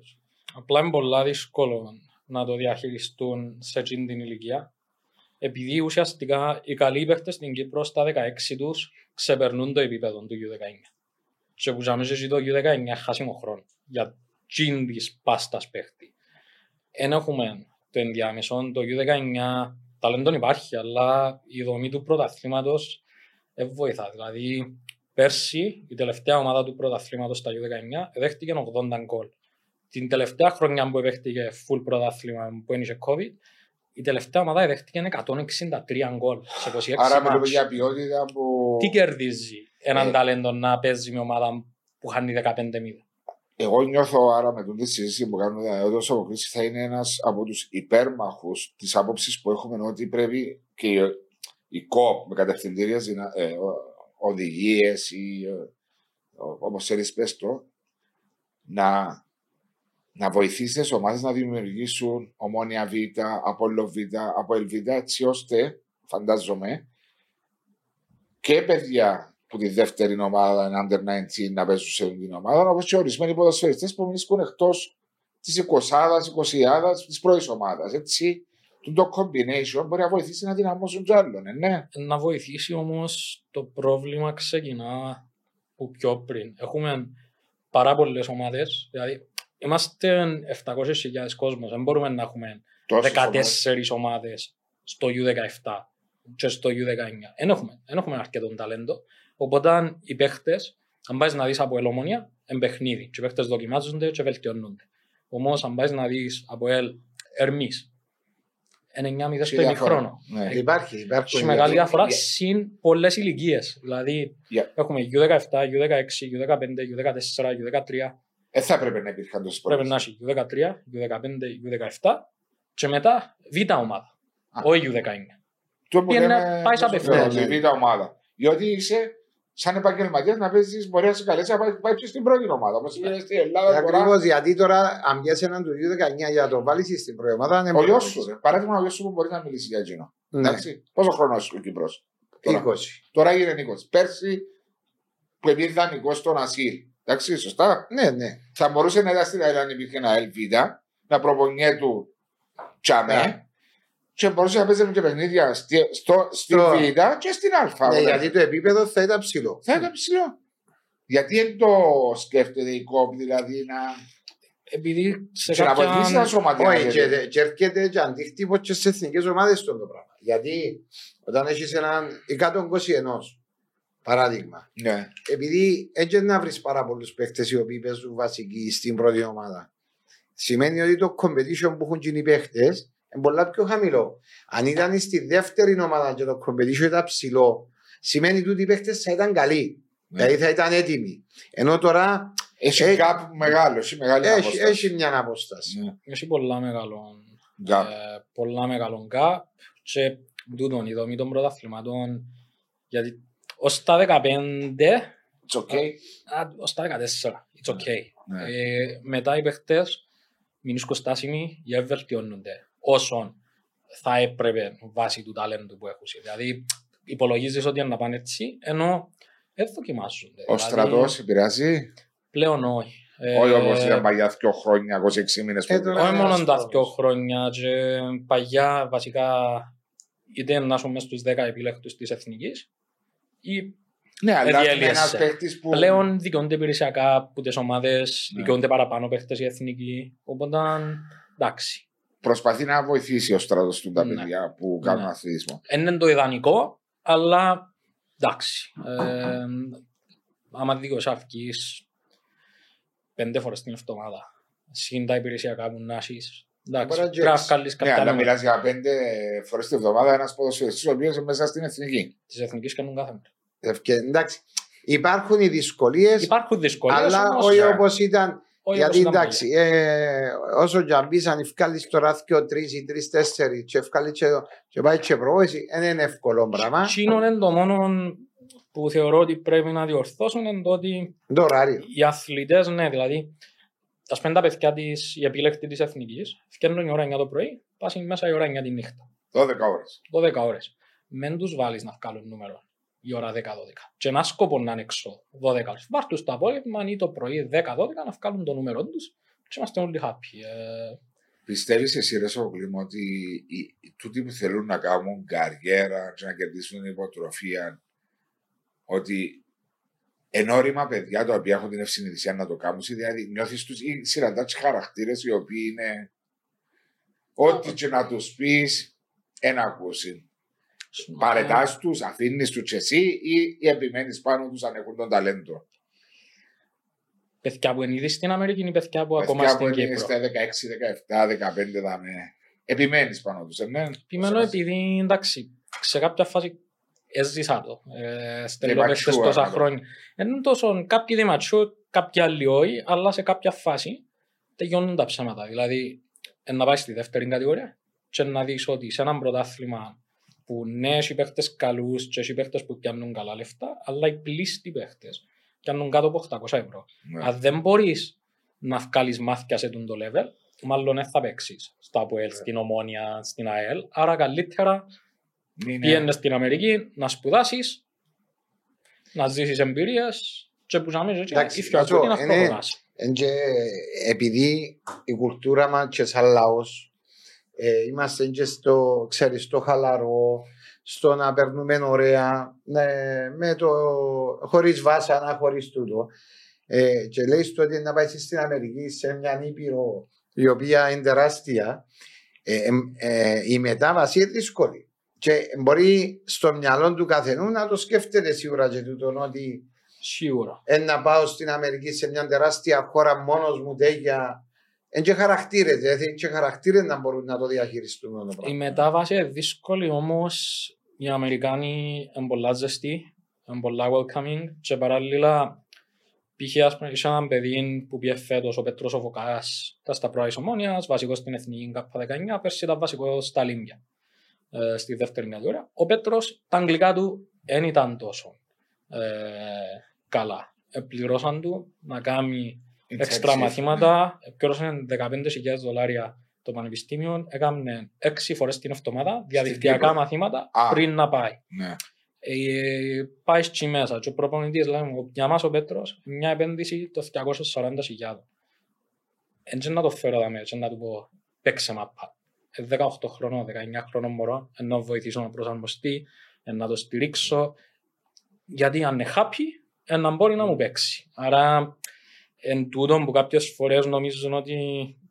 Απλά είναι πολλά δύσκολο να το διαχειριστούν σε εκείνη την ηλικία. Επειδή ουσιαστικά οι καλοί παίχτες στην Κύπρο στα 16 τους ξεπερνούν το επίπεδο του U19. Και που ζάμε και το U19 χάσιμο χρόνο για τζιν της πάστας παίχτη. Εν έχουμε το ενδιάμεσο, το U19 ταλέντον υπάρχει, αλλά η δομή του πρωταθλήματος δεν βοηθά. Δηλαδή, πέρσι η τελευταία ομάδα του πρωταθλήματος στα U19 δέχτηκε 80 γκολ. Την τελευταία χρονιά που δέχτηκε full πρωτάθλημα που ένιωσε COVID, η τελευταία ομάδα δέχτηκε 163 γκολ σε 26 Άρα μιλούμε μάτς. για ποιότητα που. Τι κερδίζει έναν Ε. ταλέντο να παίζει με ομάδα που χάνει 15 μήνες. Εγώ νιώθω άρα με την συζήτηση που κάνουμε εδώ, ο Σοβοκλής θα είναι ένας από τους υπέρμαχους της άποψης που έχουμε ότι πρέπει και η, η ΚΟΠ με κατευθυντήριες ε, οδηγίες ή όπως θέλεις πες το, να, να βοηθήσει τις ομάδες να δημιουργήσουν ομόνια Β, Απόλλω Β, Απόελ Β, έτσι ώστε, φαντάζομαι, και παιδιά που τη δεύτερη ομάδα είναι under 19 να παίζουν σε την ομάδα, όπως και ορισμένοι ποδοσφαιριστές που βρίσκουν εκτός της 20η, 20η, της πρώτη ομάδας. Έτσι, το combination μπορεί να βοηθήσει να δυναμώσουν κι άλλον, ε, ναι. Να βοηθήσει όμως το πρόβλημα ξεκινά που πιο πριν. Έχουμε πάρα πολλές ομάδες, δηλαδή είμαστε 700.000 κόσμος, δεν μπορούμε να έχουμε Τόσες 14 ομάδες. ομάδες στο U17 και στο U19. Δεν έχουμε, δεν έχουμε αρκετό ταλέντο. Οπότε αν οι παίχτες, αν πάεις να δεις από ελομονία, είναι παιχνίδι. Και οι παίχτες δοκιμάζονται και βελτιώνονται. Όμως αν πάεις να δεις από ελ Ερμής, είναι 9-0 στο διαφορά. ημιχρόνο. Ναι. Υπάρχει, υπάρχει. Έχει μεγάλη διαφορά Για- συν πολλές ηλικίες. Δηλαδή Για- έχουμε U17, U16, U15, U14, U13. Δεν θα έπρεπε να υπήρχαν τόσες Πρέπει να έχει U13, U15, U17 και μετά β' ομάδα. Α. Όχι U19. Το που Πήγαινε να λέμε πάει σαν ναι, απευθείας. στη β' ομάδα. Διότι είσαι σαν επαγγελματίας να παίζεις, μπορεί να σε καλέσει να πάει, πάει και στην πρώτη ομάδα. Όπως είναι στην Ελλάδα τώρα. Ακριβώς γιατί τώρα, αν πιάσει έναν του 2019 για να το βάλεις στην πρώτη ομάδα, είναι Ο γιος σου, ρε. παράδειγμα, ο γιος σου που μπορεί να μιλήσει για εκείνο. Ναι, Εντάξει. Πόσο χρόνος ο Κύπρος; Τώρα. 20. Τώρα έγινε Νίκο. Πέρσι που επειδή δανεικό στον Ασίλ. Εντάξει, σωστά. Ναι, ναι. Θα μπορούσε να ήταν στην Ελλάδα αν υπήρχε ένα Ελβίδα, να προπονιέ του τσαμέ. Ναι. Και μπορούσε να παίζει και παιχνίδια στη, στο, στη Στο- Β και στην Α. Ναι, ωραία. γιατί το επίπεδο θα ήταν ψηλό. Θα ήταν ψηλό. Γιατί δεν το σκέφτεται η κόπη, δηλαδή να, Επειδή σε και να βοηθήσει τα κάποια... σωματεία. Όχι, και, και έρχεται και αντίκτυπο και στις εθνικές ομάδες αυτό το πράγμα. Γιατί όταν έχεις έναν 121 παράδειγμα, Ναι. επειδή έτσι να βρεις πάρα πολλούς παίχτε οι οποίοι παίζουν βασικοί στην πρώτη ομάδα, σημαίνει ότι το competition που έχουν γίνει οι παίχτε είναι πολλά πιο χαμηλό. Αν ήταν στη δεύτερη ομάδα και το competition ήταν ψηλό, σημαίνει ότι οι παίχτε θα ήταν καλοί. Ναι. Δηλαδή θα ήταν έτοιμοι. Ενώ τώρα Έχει Έχει- κάπου μεγάλο, έχει μεγάλη έχει, απόσταση. έχει μια απόσταση. Ναι. Έχει πολλά μεγάλο, Gap. ε, πολλά μεγάλο gap και τούτον η δομή των πρωταθληματών γιατί ως τα 15 It's okay. α, ως τα 14 it's okay. Ναι. Ε, μετά οι παίχτες μείνουν στάσιμοι για βελτιώνονται όσον θα έπρεπε βάσει του ταλέντου που έχουν. Δηλαδή υπολογίζεις ότι να πάνε έτσι ενώ δεν δοκιμάζονται. Ο Δηλαδή, στρατός επηρεάζει; Πλέον όχι. Ε, Όχι όπως ήταν παλιά δύο χρόνια, 26 μήνες. Ε, τώρα- όχι μόνο τα Στρατός. δύο χρόνια και παλιά βασικά είτε να είσαι μέσα στους 10 επιλέκτους της εθνικής ή Ναι, αλλά είναι διέλυεσαι. ένας παίχτη που. πλέον δικαιούνται υπηρεσιακά από τις ομάδες, Ναι. δικαιούνται παραπάνω παίχτες οι εθνικοί, οπότε εντάξει. Προσπαθεί να βοηθήσει ο στρατός του τα Ναι. παιδιά που κάνουν Ναι. αθλητισμό. Δεν είναι το ιδανικό, αλλά εντάξει. Ε, άμα δίκιο αρκείς πέντε φορές την εβδομάδα, συν τα υπηρεσιακά που να έχεις, Εντάξει, Μπορεί να πρέπει να τζέξει. βγάλεις Ναι, κάποια αλλά νούμερα. μιλάς για πέντε φορές τη εβδομάδα ένας ποδοσφαιριστής ο οποίος είναι μέσα στην εθνική. Της εθνικής κάνουν κάθε μέρα. Ευκαι- Εντάξει, υπάρχουν οι δυσκολίες, Υπάρχουν δυσκολίες αλλά όμως, όχι ναι. όπως ήταν. όχι Γιατί όπως ήταν εντάξει, ε, όσο και αν μπει, αν ευκάλει το ράθιο τρεις ή τρει-τέσσερι, και ευκάλει και, και πάει και προβόηση, δεν είναι εύκολο πράγμα. Εκείνο είναι το μόνο που θεωρώ ότι πρέπει να διορθώσουν είναι το ότι Το ωράριο. οι αθλητές, ναι, δηλαδή, ας πούμε τα παιδιά της, οι επιλέκτοι της εθνικής, φτιάχνουν η ώρα 9 το πρωί, πάσουν μέσα η ώρα 9 τη νύχτα, 12 ώρες. 12 ώρες. Μην τους βάλεις να βγάλουν νούμερο η ώρα 10-12. Και ένα σκόπο να είναι έξω 12 ώρες. Βάρ' τους το απόγευμα ή το πρωί 10-12 να βγάλουν το νούμερο τους και είμαστε όλοι happy. Ε, Πιστεύεις εσύ, Ρε Σοκλήμ, ότι οι, οι, τούτοι που θέλουν να κάνουν καριέρα και να κερδίσουν υποτροφία, ότι ενόρημα παιδιά τα οποία έχουν την ευσυνειδησία να το κάνουν, δηλαδή νιώθεις του ή σειραντά χαρακτήρες οι οποίοι είναι. Ό,τι και να τους πεις, ένα ακούσει. Παρετάς τους, αφήνεις τους και εσύ ή, ή επιμένεις πάνω τους αν έχουν τον ταλέντο. παιδιά που είναι ήδη στην Αμερική είναι παιδιά που ακόμα Παιδιά που στην είναι Κύπρο. στα 16, 17, 15 δάμε. Επιμένεις πάνω τους, ναι. Επιμένω επειδή εντάξει, σε κάποια φάση έζησα το. Ε, στέλνω They παίχτες mature, τόσα να το. χρόνια. Είναι τόσο κάποιοι δεν mature, κάποιοι άλλοι όχι, αλλά σε κάποια φάση τελειώνουν τα ψέματα. Δηλαδή, ε, να πάει στη δεύτερη κατηγορία και να δεις ότι σε έναν πρωτάθλημα που ναι, έχει παίχτες καλούς και έχει παίχτες που πιάνουν καλά λεφτά, αλλά οι πλήστοι παίχτες πιάνουν κάτω από 800 ευρώ. Ναι. Αν δεν μπορείς να βγάλεις μάθηκια σε τον το level, μάλλον δεν θα παίξεις στα ΑΠΟΕΛ, στην Ομόνια, στην ΑΕΛ. Άρα καλύτερα Μην είναι- πήγαινε στην Αμερική να σπουδάσεις, να ζήσεις εμπειρίες και που να μην ζήσεις Εντάξει, η να σου φιωκούτη να πω, είναι- προχωράς. Εν και επειδή η κουλτούρα μας και σαν λαός ε, είμαστε και στο, ξέρεις, στο χαλαρό, στο να περνούμε ωραία, ναι, με το, χωρίς βάσανα, χωρίς τούτο. Ε, και λέει στο ότι να πάει στην Αμερική σε μια ήπειρο η οποία είναι τεράστια, ε, ε, ε, η μετάβαση είναι δύσκολη. Και μπορεί στο μυαλό του καθενού να το σκέφτεται σίγουρα και τούτον ότι Σίγουρα. ε, να πάω στην Αμερική σε μια τεράστια χώρα μόνος μου τέτοια. Εν και χαρακτήρε, δηλαδή και χαρακτήρε να μπορούν να το διαχειριστούν το Η πράγμα. μετάβαση είναι δύσκολη όμως οι Αμερικάνοι είναι πολλά ζεστοί, είναι πολλά welcoming και παράλληλα π.χ. ας πούμε, είχε έναν παιδί που πήγε φέτος ο Πέτρος ο Φωκάς ήταν στα πρώτα της Ομόνιας, βασικός στην Εθνική ΚΑΠΑ 19, πέρσι ήταν βασικός στα Λίμπια ε, στη δεύτερη κατηγορία. Ο Πέτρος, τα αγγλικά του δεν ήταν τόσο ε, καλά. Επληρώσαν του να κάνει έξτρα Intensive. μαθήματα, πλήρωσαν 15.000 δολάρια το πανεπιστήμιο, έκανε 6 φορές την εβδομάδα διαδικτυακά Κύπρο. μαθήματα Α. πριν να πάει. Ναι. Ε, πάει εκεί μέσα και ο προπονητής λέει μου, για μας ο Πέτρος μια επένδυση το 240.000. Έτσι να το φέρω δάμε, έτσι να του πω παίξε μαπά. Ε, 18 χρονών, 19 χρονών μωρό, να βοηθήσω να προσαρμοστεί, ε, να το στηρίξω, γιατί αν είναι happy, ε, να μπορεί να μου παίξει. Άρα, εν τούτο που κάποιες φορές νομίζουν ότι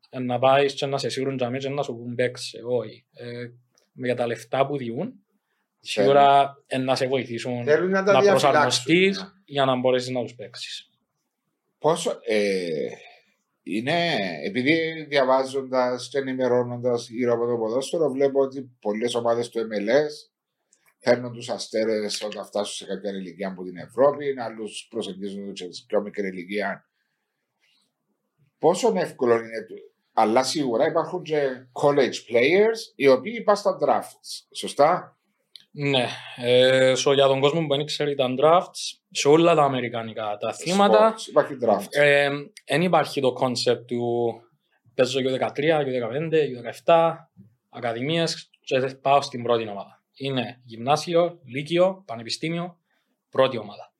ε, να πάεις και να σε σίγουρουν για μένα και να σου πούν παίξε. Όχι. Ε, για τα λεφτά που διούν, σίγουρα ε, να σε βοηθήσουν Θέλουν να τα να διαφυλάξουν. προσαρμοστείς για να μπορέσεις να τους παίξεις. Πόσο. Ε, είναι, επειδή διαβάζοντας και ενημερώνοντας γύρω από το ποδόσφαιρο, βλέπω ότι πολλές ομάδες του MLS παίρνουν τους αστέρες όταν φτάσουν σε κάποια ηλικία από την Ευρώπη, άλλους προσεγγίζουν σε πιο μικρή ηλικία. Πόσο εύκολο είναι το. Αλλά σίγουρα υπάρχουν και college players οι οποίοι πάνε στα drafts. Σωστά; Ναι, ε, so, για τον κόσμο που δεν ξέρει τα drafts, σε όλα τα αμερικανικά τα θύματα, Sports, Υπάρχει draft. δεν υπάρχει το concept του παίζω U13, U15, U17, ακαδημίες και πάω στην πρώτη ομάδα. Είναι γυμνάσιο, λύκειο, πανεπιστήμιο, πρώτη ομάδα.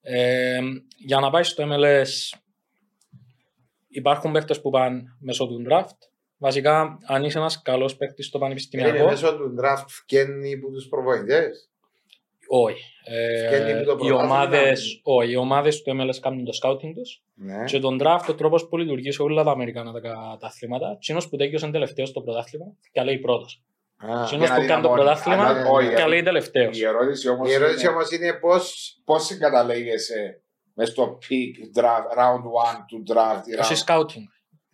Ε, για να πάει στο MLS υπάρχουν παίχτες που πάνε μέσω του draft. Βασικά, αν είσαι ένας καλός παίχτης στο Είναι πανεπιστημιακό, μέσω του draft φκένει που τους προβοητές. όχι. Ε, Φκένει που το οι, πρωτάθλημα. ομάδες, όχι, οι ομάδες του MLS κάνουν το scouting τους Ναι. και τον draft, ο τρόπος που λειτουργεί σε όλα τα Αμερικάνα τα, τα αθλήματα, εκείνος που τέγιωσε τελευταίος στο πρωτάθλημα και λέει πρώτος. Α, Εκείνος να που δει κάνει το να μπορεί. πρωτάθλημα Αλλά, όχι, και λέει τελευταίος. Η ερώτηση όμως Η ερώτηση είναι όμως είναι πώς πώς συγκαταλέγεσαι μες στο peak draft, round 1 του draft ή Έχει round, scouting.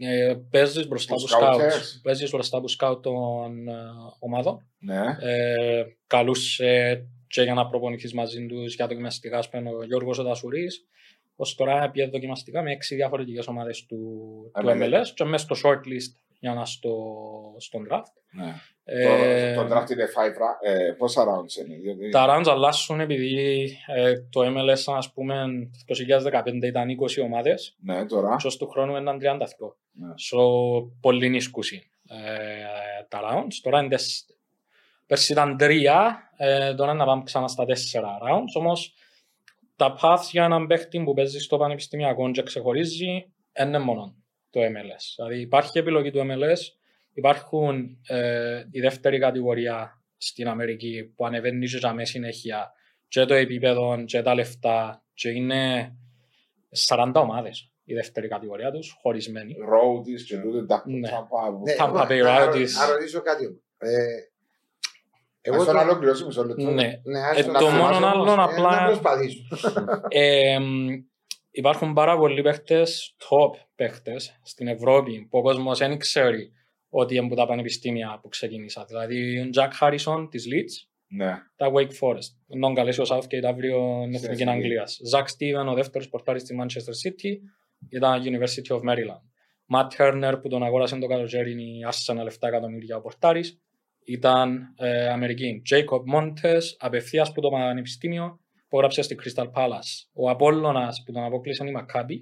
Ε, παίζεις μπροστά Τους από σκάουτς. σκάουτες. Παίζεις μπροστά από σκάουτ των ε, ομάδων. Ναι. Ε, καλούσε και για να προπονηθείς μαζί τους για δοκιμαστικά ας πούμε, ο Γιώργος ο Δασουρής. Ως τώρα πήγε δοκιμαστικά με έξι διαφορετικές ομάδες του, του MLS. MLS και μέσα στο shortlist για να στο, στον draft. ναι. Ε, Το, το draft είναι 5 ra- ε, πόσα rounds είναι. Γιατί... τα rounds αλλάσουν επειδή ε, το MLS ας πούμε το 2015 ήταν 20 ομάδες Ναι, τώρα. και ως του χρόνου ήταν 32. Ναι. So, πολύ νίσκουσι ε, τα rounds. Τώρα είναι τεσ... Πέρσι ήταν τρία, ε, τώρα να πάμε ξανά στα τέσσερα rounds. Όμως τα paths για έναν παίχτη που παίζει στο πανεπιστημιακό και ξεχωρίζει είναι μόνο το MLS. Δηλαδή υπάρχει επιλογή του MLS, υπάρχουν ε, η δεύτερη κατηγορία στην Αμερική που ανεβαίνει και για με συνέχεια και το επίπεδο και τα λεφτά και είναι 40 ομάδες η δεύτερη κατηγορία τους, χωρισμένη. Roadies και τούτε τα Ναι. τσάμπα. Ναι, Tampa εγώ- Bay να ρω- Rowdies. Να ρωτήσω κάτι. Ε, Εγώ εγώ στον το- άλλο κλειώσει μισό λεπτό. Ναι. Ναι, Ε, άστο το να μόνο θυμάσαι άλλο όμως, ε, απλά- Να προσπαθήσω. Ε, μ, υπάρχουν πάρα πολλοί παίχτες, top παίχτες στην Ευρώπη που ο κόσμος δεν ξέρει ότι είναι από τα πανεπιστήμια που ξεκίνησα. Δηλαδή, ο Jack Harrison της Leeds, Ναι. τα Wake Forest. Τον καλέσει ο Southgate αύριο στην Εθνική Εθνική. Αγγλίας. Zack Steven, ο δεύτερος πορτάρης στη Manchester City, ήταν University of Maryland. Matt Turner που τον αγόρασε το καλοκαίρι είναι η Arsenal 7 εκατομμύρια ο πορτάρης, ήταν ε, Αμερική. Jacob Montes, απευθείας που το πανεπιστήμιο, που έγραψε στη Crystal Palace. Ο Απόλλωνας που τον αποκλείσαν η Maccabi,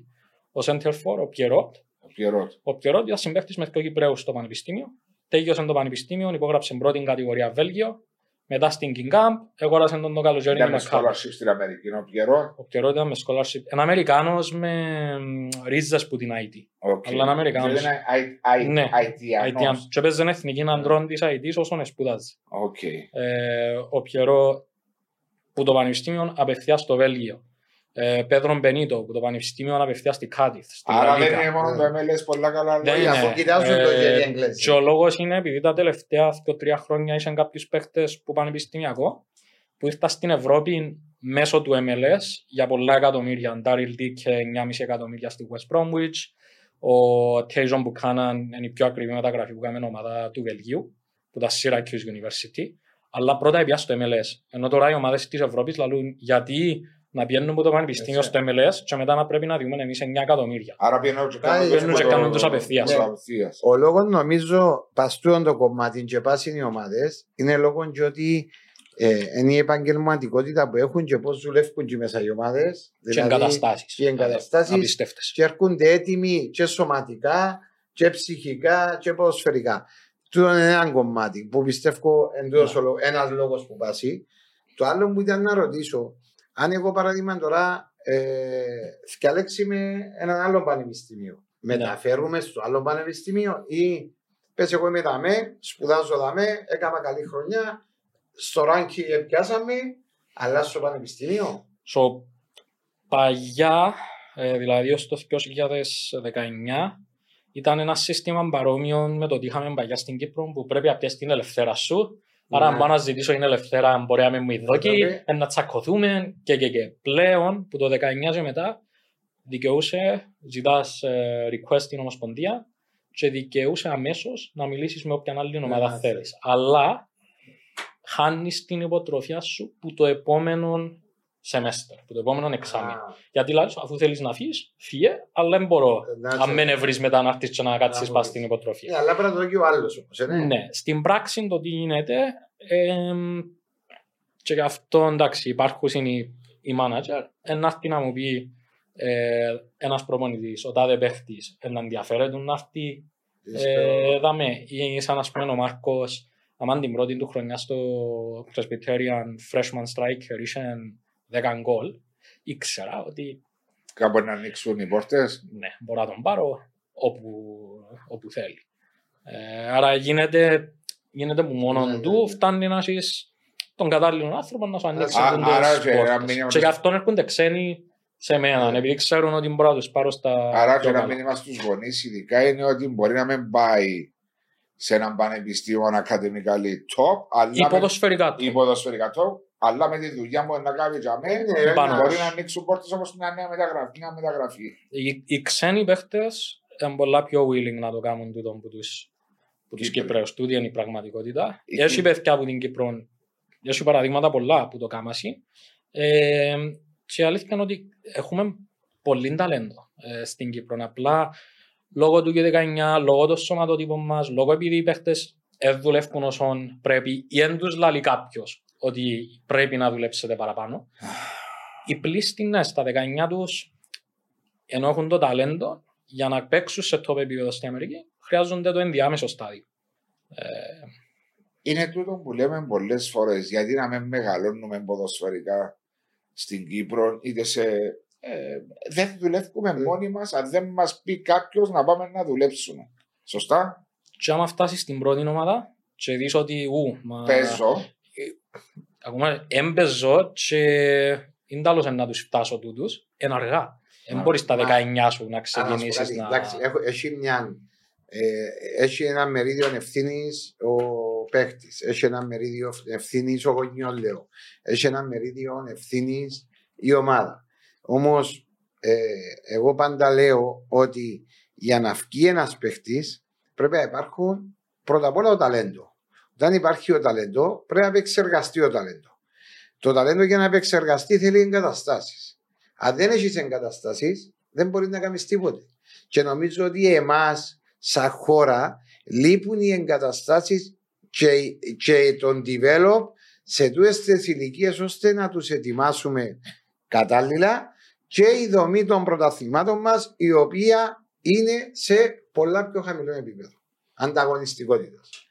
ο center forward, ο Pierrot, Ο Πιερότ. ο Πιερότ ήταν συμπαίχτης με δύο Κυπρέους στο Πανεπιστήμιο. Τέλειωσε το Πανεπιστήμιο, υπόγραψε πρώτη κατηγορία Βέλγιο. Μετά στην Guingamp, αγόρασε τον το καλοκαίρι Ήταν με με Maccabi. scholarship στην Αμερική. Ο Πιερότ. Ο Πιερότ ήταν με scholarship. Ένα Αμερικάνος με μ, ρίζες που την Αϊτή. OK. Αλλά είναι Αμερικάνος. Δηλαδή είναι Αϊ- Αϊ- Ναι. Αιτιανός. IT. Και παίζει εθνική αντρών της IT όσον σπουδάζει. Οκ. Ε, ο Πιερό που το Πανεπιστήμιο απευθείας στο Βέλγιο. Ε, Πέδρο Μπενίτο που το Πανεπιστήμιο απευθεία στη Κάτιθ. στη Άρα Λα δεν Λίγκα. είναι μόνο Ναι. το MLS πολλά καλά Δεν λόγια. αφού είναι. κοιτάζουν το Ε, γέρι Εγγλέζοι. Και ο λόγος είναι επειδή τα τελευταία 2-3 χρόνια είχαν κάποιους παίχτες που πανεπιστημιακό που ήρθαν στην Ευρώπη μέσω του MLS για πολλά εκατομμύρια. Ντάριλ και 9,5 εκατομμύρια στη West Bromwich. Ο Τέιζον Buchanan είναι η πιο ακριβή μεταγραφή που έκαμε ομάδα του Βελγίου, που τα Syracuse University. Αλλά πρώτα έπια στο MLS. Ενώ τώρα οι ομάδες της Ευρώπης λαλούν γιατί να πιένουν από το πανεπιστήμιο Έτσι. στο MLS και μετά να πρέπει να διούμε εμείς 9 εκατομμύρια. Άρα πιένω και Πάει, κάνουν πιένουν τους και από το- κάνουν τους απευθείας. τους Ναι. απευθείας. Ο λόγος νομίζω παστούον το κομμάτι και πάσουν οι ομάδες είναι λόγω και ότι ε, είναι η επαγγελματικότητα που έχουν και πώς δουλεύουν και μέσα οι ομάδες. Και εγκαταστάσεις. και εγκαταστάσεις. Απίστευτες. και έρχονται έτοιμοι και σωματικά και ψυχικά και ποδοσφαιρικά. Τούτο είναι ένα κομμάτι που πιστεύω εντός ένας λόγος που πάσει. Το άλλο που ήταν να ρωτήσω, αν εγώ παράδειγμα τώρα ε, θυκαλέξει με έναν άλλο πανεπιστήμιο, μεταφέρουμε στο άλλο πανεπιστήμιο ή πες εγώ είμαι δαμέ, σπουδάζω δαμέ, έκανα καλή χρονιά, στο ράγκι πιάσαμε, αλλά στο πανεπιστήμιο; So, παλιά, ε, δηλαδή ως το 2019, ήταν ένα σύστημα παρόμοιο με το ότι είχαμε παλιά στην Κύπρο που πρέπει να πιέσεις την ελευθέρα σου. Άρα, Ναι. αν πάω να ζητήσω την ελευθέρα, μπορεί να με μου ειδόκει, Πρέπει. ε, να τσακωθούμε και, και, και. Πλέον, που το 19 και μετά, δικαιούσε, ζητάς ε, request στην Ομοσπονδία και δικαιούσε αμέσως να μιλήσεις με όποια άλλη ομάδα Ναι, θέλεις. Αλλά χάνεις την υποτροφία σου που το επόμενο semester, που το επόμενο εξάμεινο. Γιατί λέει, αφού θέλεις να φύγεις, φύγε, αλλά δεν μπορώ. Αν με βρει μετά να έρθεις και να κάτσεις Να πας μου στην πεις. υποτροφία. Ναι, αλλά πρέπει να το δει ο άλλος όμω. Ναι. Ναι, στην πράξη το τι γίνεται. εμ, και γι' αυτό εντάξει, υπάρχουν οι, οι manager. Ένα έρθει να μου πει ε, ένας προπονητής, ο τάδε παίχτης, να ενδιαφέρεται να έρθει ε, δαμε, ή σαν ας πούμε ο Μάρκος, άμα την πρώτη του χρονιά στο Presbyterian Freshman Striker είχε 10 γκολ, ήξερα ότι Κάπου να ανοίξουν οι πόρτες. ναι, μπορώ να τον πάρω όπου, όπου θέλει. Ε, άρα γίνεται, γίνεται που μόνο Ναι, ναι, του ναι. φτάνει να έχεις τον κατάλληλο άνθρωπο να σου ανοίξει Α, τις άρα και ένα πόρτες. μήνυμα Και τους- γι' αυτόν έρχονται ξένοι σε μένα, Ναι. επειδή ξέρουν ότι μπορώ να τους πάρω στα Άρα και πιο ένα καλά. μήνυμα στους γονείς ειδικά είναι ότι μπορεί να μην πάει σε έναν πανεπιστήμιο academically top, αλλά Ή με, ποδοσφαιρικά του. ή ποδοσφαιρικά top, αλλά με τη δουλειά μου να κάνει για μένα, Ναι, πάνω. μπορεί να ανοίξουν πόρτες όπως μια νέα μεταγραφή. Μια μεταγραφή. Οι, οι ξένοι παίχτες είναι πολλά πιο willing να το κάνουν τούτο που τους, που τους Κύπροι. Κυπρέους. Τούτη είναι η πραγματικότητα. Η Έχει Κύπρη. παιδιά από την Κύπρο, έχει παραδείγματα πολλά που το κάμασι. Ε, και η αλήθεια είναι ότι έχουμε πολύ ταλέντο ε, στην Κύπρο. Απλά λόγω του G19, λόγω των σωματότυπων μας, λόγω επειδή οι παίχτες δεν δουλεύουν όσον πρέπει ή δεν τους λαλεί κάποιος ότι πρέπει να δουλέψετε παραπάνω. Οι πλήστοι ναι, στα 19 τους ενώ έχουν το ταλέντο για να παίξουν σε top επίπεδο στην Αμερική χρειάζονται το ενδιάμεσο στάδιο. Ε, Είναι τούτο που λέμε πολλές φορές. Γιατί να μην μεγαλώνουμε ποδοσφαιρικά στην Κύπρο, είτε σε. Ε, δεν δουλεύουμε Ε. μόνοι μας αν δεν μας πει κάποιος να πάμε να δουλέψουμε. Σωστά; και άμα φτάσεις στην πρώτη ομάδα και δεις ότι ου, μα, Παίζω. Ακόμα έμπαιζω και είναι τέλος να τους φτάσω τούτους, είναι αργά. Δεν Α, μπορείς τα μα- 19 σου να Α, να σου πω ξεκινήσεις κάτι. να... Εντάξει, έχω- έχει μια. Ε, έχει ένα μερίδιο ευθύνης ο παίχτη. Έχει ένα μερίδιο ευθύνης ο γονιός, λέω. Έχει ένα μερίδιο ευθύνης η ομάδα. Όμως, ε, εγώ πάντα λέω ότι για να βγει ένας παίχτη πρέπει να υπάρχουν πρώτα απ' όλα το ταλέντο. Όταν υπάρχει το ταλέντο, πρέπει να επεξεργαστεί το ταλέντο. Το ταλέντο για να επεξεργαστεί θέλει εγκαταστάσεις. Αν δεν έχεις εγκαταστάσεις, δεν μπορείς να κάνεις τίποτε. Και νομίζω ότι εμάς, σαν χώρα, λείπουν οι εγκαταστάσεις και, και τον develop σε τούτες τις ηλικίες ώστε να τους ετοιμάσουμε κατάλληλα και η δομή των πρωταθλημάτων μας η οποία είναι σε πολλά πιο χαμηλό επίπεδο ανταγωνιστικότητας.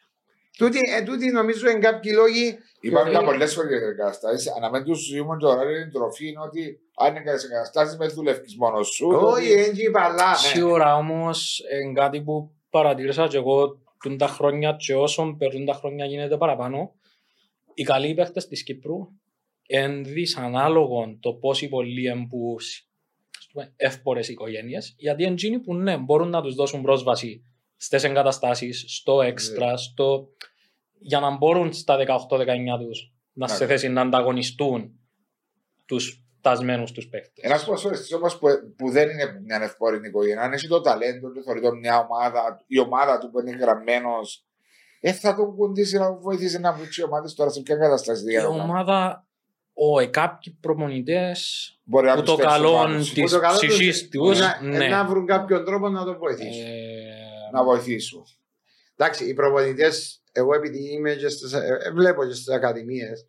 Τούτη, ε, τούτη νομίζω είναι κάποιοι λόγοι Υπάρχουν Δηλαδή- πολλές φορέ εγκαταστάσει. Αν δεν τους ζούμε το ωράριο είναι τροφή, είναι ότι αν είναι εγκαταστάσεις με δουλεύεις μόνος σου. όχι έτσι παλά. ναι. Σίγουρα όμως είναι κάτι που παρατήρησα και εγώ τούν τα χρόνια και όσο περνούν τα χρόνια γίνεται παραπάνω οι καλοί παίχτες της Κύπρου είναι δυσανάλογο το πόσοι πολλοί εμπούς εύπορες οικογένειες γιατί είναι εκείνοι που ναι μπορούν να τους δώσουν πρόσβαση στις εγκαταστάσεις, στο έξτρα, στο... για να μπορούν στα 18-19 τους να σε Ναι. θέση να ανταγωνιστούν τους τασμένους τους παίχτες. Ένας ποδοσφαιριστή όμω που, που δεν είναι μια ευπόρυνη οικογένεια, αν έχει το ταλέντο του, θεωρεί το μια ομάδα, η ομάδα του που είναι γραμμένος, ε, θα τον κουντήσει να βοηθήσει να βρει ομάδε τώρα σε ποια κατάσταση Η για να κάνει. ομάδα, ο, ε, κάποιοι προμονητές Μπορεί να που το πιστέψουν καλό πάνω σου, της Που το καλό τους ψυχής τους, να, ναι. να βρουν κάποιον τρόπο να το βοηθήσουν. Ε, να βοηθήσουν. Εντάξει, οι προπονητές, εγώ επειδή είμαι και στις, ε, ε, βλέπω και στις ακαδημίες,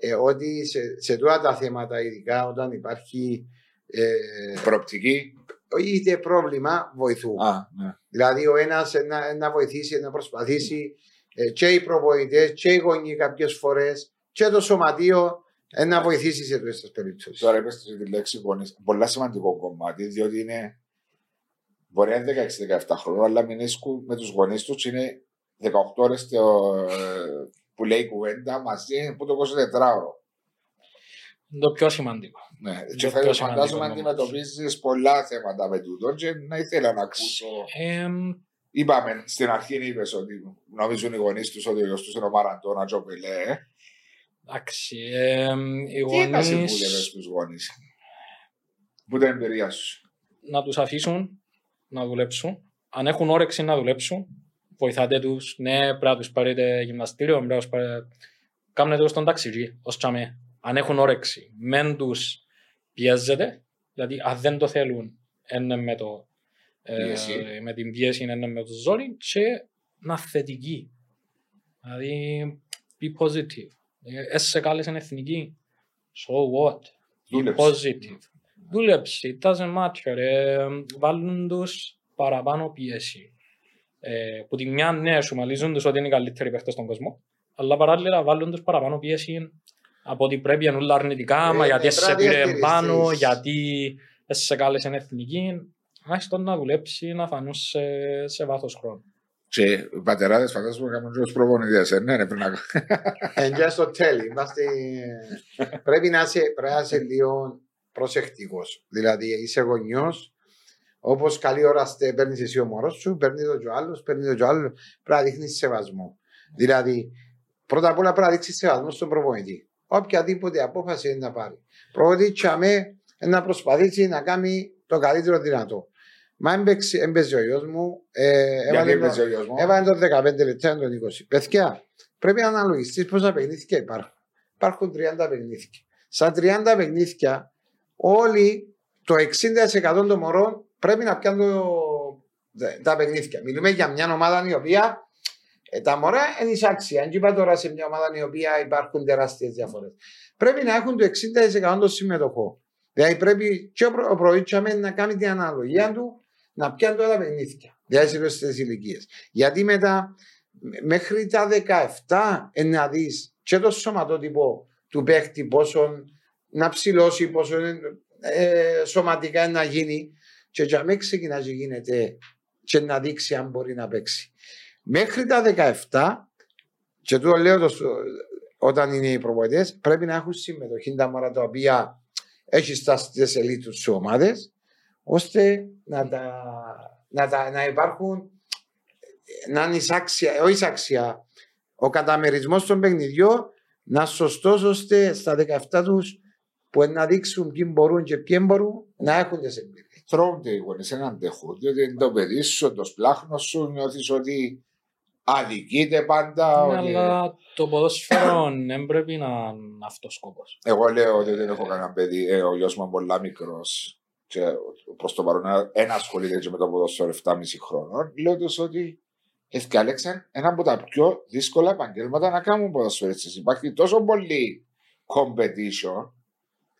ε, ότι σε, σε τούτα τα θέματα, ειδικά όταν υπάρχει ε, Προοπτική. είτε πρόβλημα, βοηθούν. Α, ναι. Δηλαδή, ο ένας να, να βοηθήσει, να προσπαθήσει ε, και οι προπονητές και οι γονείς κάποιες φορές και το σωματείο ε, να βοηθήσει σε αυτέ τις περιπτώσεις. Τώρα είπες τη λέξη γονείς. Πολλά σημαντικό κομμάτι, διότι είναι. Μπορεί να είναι 16-17 χρόνια, αλλά μηνίσκουν με τους γονείς τους είναι 18 ώρες που λέει κουβέντα μαζί που το 24ωρο. είναι το πιο σημαντικό. Ναι, Το και πιο φαίνεται, σημαντικό φαντάζομαι νομίζω. αντιμετωπίζεις πολλά θέματα με τούτο και να ήθελα να ακούσω. Ε, Είπαμε στην αρχή, είπες ότι νομίζουν οι γονείς τους ότι ο γιος τους είναι ο Μαραντόνα, Τζο Πελέ. εντάξει, ε, οι Τι είναι τα συμβούλια γονείς στου γονεί. Πού την εμπειρία σου. να τους αφήσουν να δουλέψουν. Αν έχουν όρεξη να δουλέψουν, βοηθάτε τους. Ναι, πρέπει να τους πάρετε γυμναστήριο, πρέπει να τους πάρετε... Κάμνετε τους στον ταξιτζή, ως τσάμε. Αν έχουν όρεξη, μεν τους πιέζετε, δηλαδή αν δεν το θέλουν, είναι με, το, ε, Πίεση. με την πίεση, είναι με το ζόρι και να θετική. Δηλαδή, be positive. Ε, Έσαι κάλες στην εθνική. So what? Be Δούλεψε. positive. Δούλεψε, it doesn't matter. Ε, βάλουν τους παραπάνω πίεση. Ε, που τη μια ναι, σου μαλίζουν τους ότι είναι οι καλύτεροι παίχτες στον κόσμο, αλλά παράλληλα βάλουν τους παραπάνω πίεση από ότι πρέπει να είναι όλα αρνητικά, Ε, μα γιατί ναι, σε πρέπει να πήρε διαχειριστείς. πάνω, γιατί σε κάλεσε εθνική. Άχι τον να δουλέψει, να φανούν σε, σε βάθος χρόνου. Και οι πατεράδες φαντάζομαι κάνουν και τους προπονητές. Ε, ναι, ναι, πρέπει να Εν και στο τέλει. Είμαστε... πρέπει, να είσαι, πρέπει να είσαι λίγο προσεκτικός. Δηλαδή, είσαι γονιός, όπως καλή ώρα στε, παίρνεις εσύ ο μωρός σου, παίρνει το και ο άλλος, παίρνει το και ο άλλος. Πρέπει να δείχνεις σεβασμό. Δηλαδή, πρώτα απ' όλα πρέπει να δείξεις σεβασμό στον προπονητή. Οποιαδήποτε απόφαση είναι να πάρει. Προπονητή, τσαμέ, να προσπαθήσει να κάνει το καλύτερο δυνατό. Μα έμπαιξε- έμπαιζε ο γιος μου. Ε, Γιατί έβαλε το- έπαιζε ο γιος μου; Έβαλε το 15 λεπτά τον 20. Παιδιά, πρέπει να αναλογιστείς πόσα παιχνίδια υπάρχουν. Υπάρχουν 30 παιχνίδια. Στα 30 παιχνίδια, όλοι το 60% των μωρών πρέπει να πιάνουν το- τα παιχνίδια. Μιλούμε για μια ομάδα η οποία ε, τα μωρά είναι εισάξια. Αν και είπα τώρα σε μια ομάδα η οποία υπάρχουν τεράστιες διαφορές. Πρέπει να έχουν το 60% των συμμετοχών. Δηλαδή πρέπει και ο, προ, ο προοίτσαμε να κάνει την αναλογία του να πιάνει τώρα τα παιχνίδια. Δηλαδή σε αυτές ηλικίες. Γιατί μετά μ- μέχρι τα 17 ε, να δεις και το σωματότυπο του παίχτη πόσο να ψηλώσει, πόσο ε, σωματικά να γίνει και για μην ξεκινά και γίνεται και να δείξει αν μπορεί να παίξει. Μέχρι τα 17 και το λέω το, στο- όταν είναι οι προπονητές πρέπει να έχουν συμμετοχή τα μωρά τα οποία έχει στα στις ελίτ τους ομάδες, ώστε να, τα, να, τα, να υπάρχουν να είναι εισάξια, όχι εισάξια, ο καταμερισμός των παιχνιδιών να είναι σωστός ώστε στα 17 τους που να δείξουν ποιοι μπορούν και ποιοι μπορούν να έχουν τις εμπειρίες. Τρώονται οι γονείς, δεν αντέχουν. Διότι είναι το παιδί σου, το σπλάχνο σου, νιώθεις ότι αδικείται πάντα. Ναι, ότι- αλλά το ποδόσφαιρο δεν πρέπει να είναι αυτός ο σκοπός. Εγώ λέω ότι δεν έχω κανένα παιδί. Ε, ο γιος μου είναι πολλά μικρός. Και προς το παρόν ένα ασχολείται και με το ποδόσφαιρο 7,5 χρόνων. Λέω τους ότι ευκάλεξαν ένα από τα πιο δύσκολα επαγγέλματα να κάνουν ποδοσφαιριστές. Υπάρχει τόσο πολύ competition